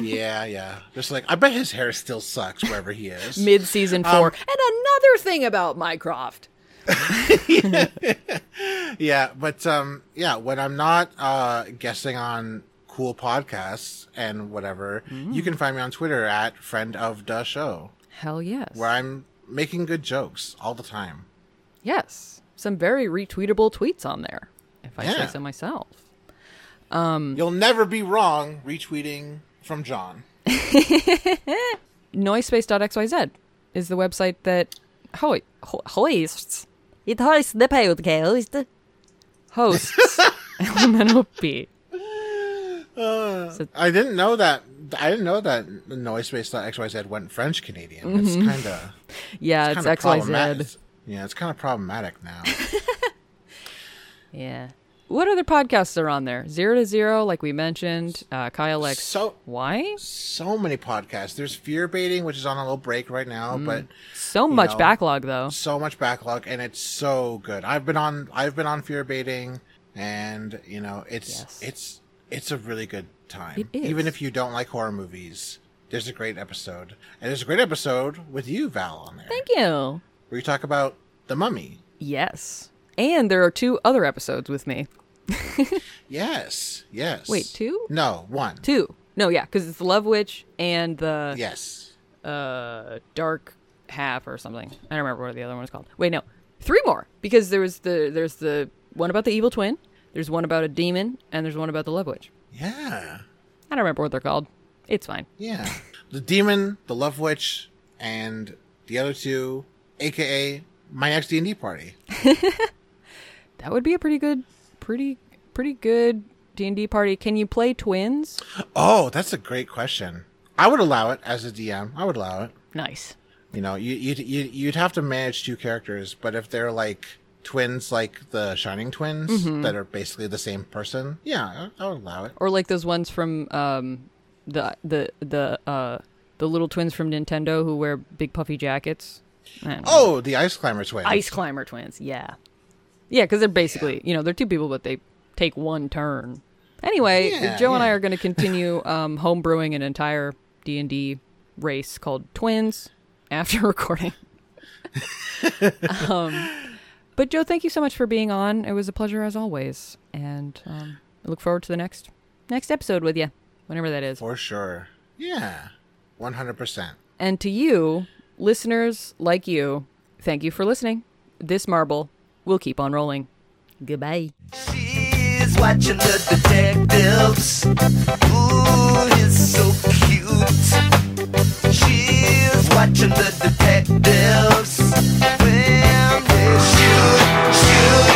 yeah. yeah, yeah. Just like I bet his hair still sucks wherever he is. mid season Um, four. and another thing about Mycroft. yeah, but um, yeah, when I'm not uh guessing on cool podcasts and whatever, Mm. you can find me on Twitter at friend of the show, Hell yes. where I'm making good jokes all the time. Yes. Some very retweetable tweets on there, if I Yeah. say so myself. You'll never be wrong retweeting from John. Noisepace.xyz is the website that ho- ho- hoists. It hoists the podcast. Hosts Elemental P. I didn't know that. I didn't know that Noisepace.xyz went French Canadian. It's Mm-hmm. kind of Yeah, it's kind of problematic. XYZ. Yeah, it's kind of problematic now. Yeah. What other podcasts are on there? Zero to Zero, like we mentioned. Uh, Kyle X. So Why? so many podcasts. There's Fear Baiting, which is on a little break right now, but So much know, backlog, though. so much backlog and it's so good. I've been on I've been on fear baiting and you know it's Yes. it's it's a really good time. It is. Even if you don't like horror movies, there's a great episode. And there's a great episode with you, Val, on there. Thank you. Where you talk about the mummy. Yes. And there are two other episodes with me. Yes. Yes. Wait, two? No, one. Two. No, yeah, because it's the Love Witch and the Yes. uh, Dark Half or something. I don't remember what the other one was called. Wait, no, three more because there was the there's the one about the evil twin. There's one about a demon, and there's one about the Love Witch. Yeah. I don't remember what they're called. It's fine. Yeah. the demon, the love witch, and the other two, aka my next D and D party. That would be a pretty good, pretty pretty good D and D party. Can you play twins? Oh, that's a great question. I would allow it as a DM. I would allow it. Nice. You know, you you'd, you'd you'd have to manage two characters, but if they're like twins, like the Shining twins, that are basically the same person, yeah, I, I would allow it. Or like those ones from um, the the the uh, the little twins from Nintendo who wear big puffy jackets. I don't know. Oh, the Ice Climber twins. Ice Climber twins. Yeah. Yeah, because they're basically, you know, they're two people, but they take one turn. Anyway, Yeah, Joe and I are going to continue um, homebrewing an entire D and D race called Twins after recording. um, but Joe, thank you so much for being on. It was a pleasure as always, and um, I look forward to the next next episode with you, whenever that is. for sure. Yeah, one hundred percent. And to you, Listeners like you, thank you for listening. This marble will keep on rolling. Goodbye. She's watching the detectives. Ooh, he's so cute. She's watching the detectives when they shoot, shoot.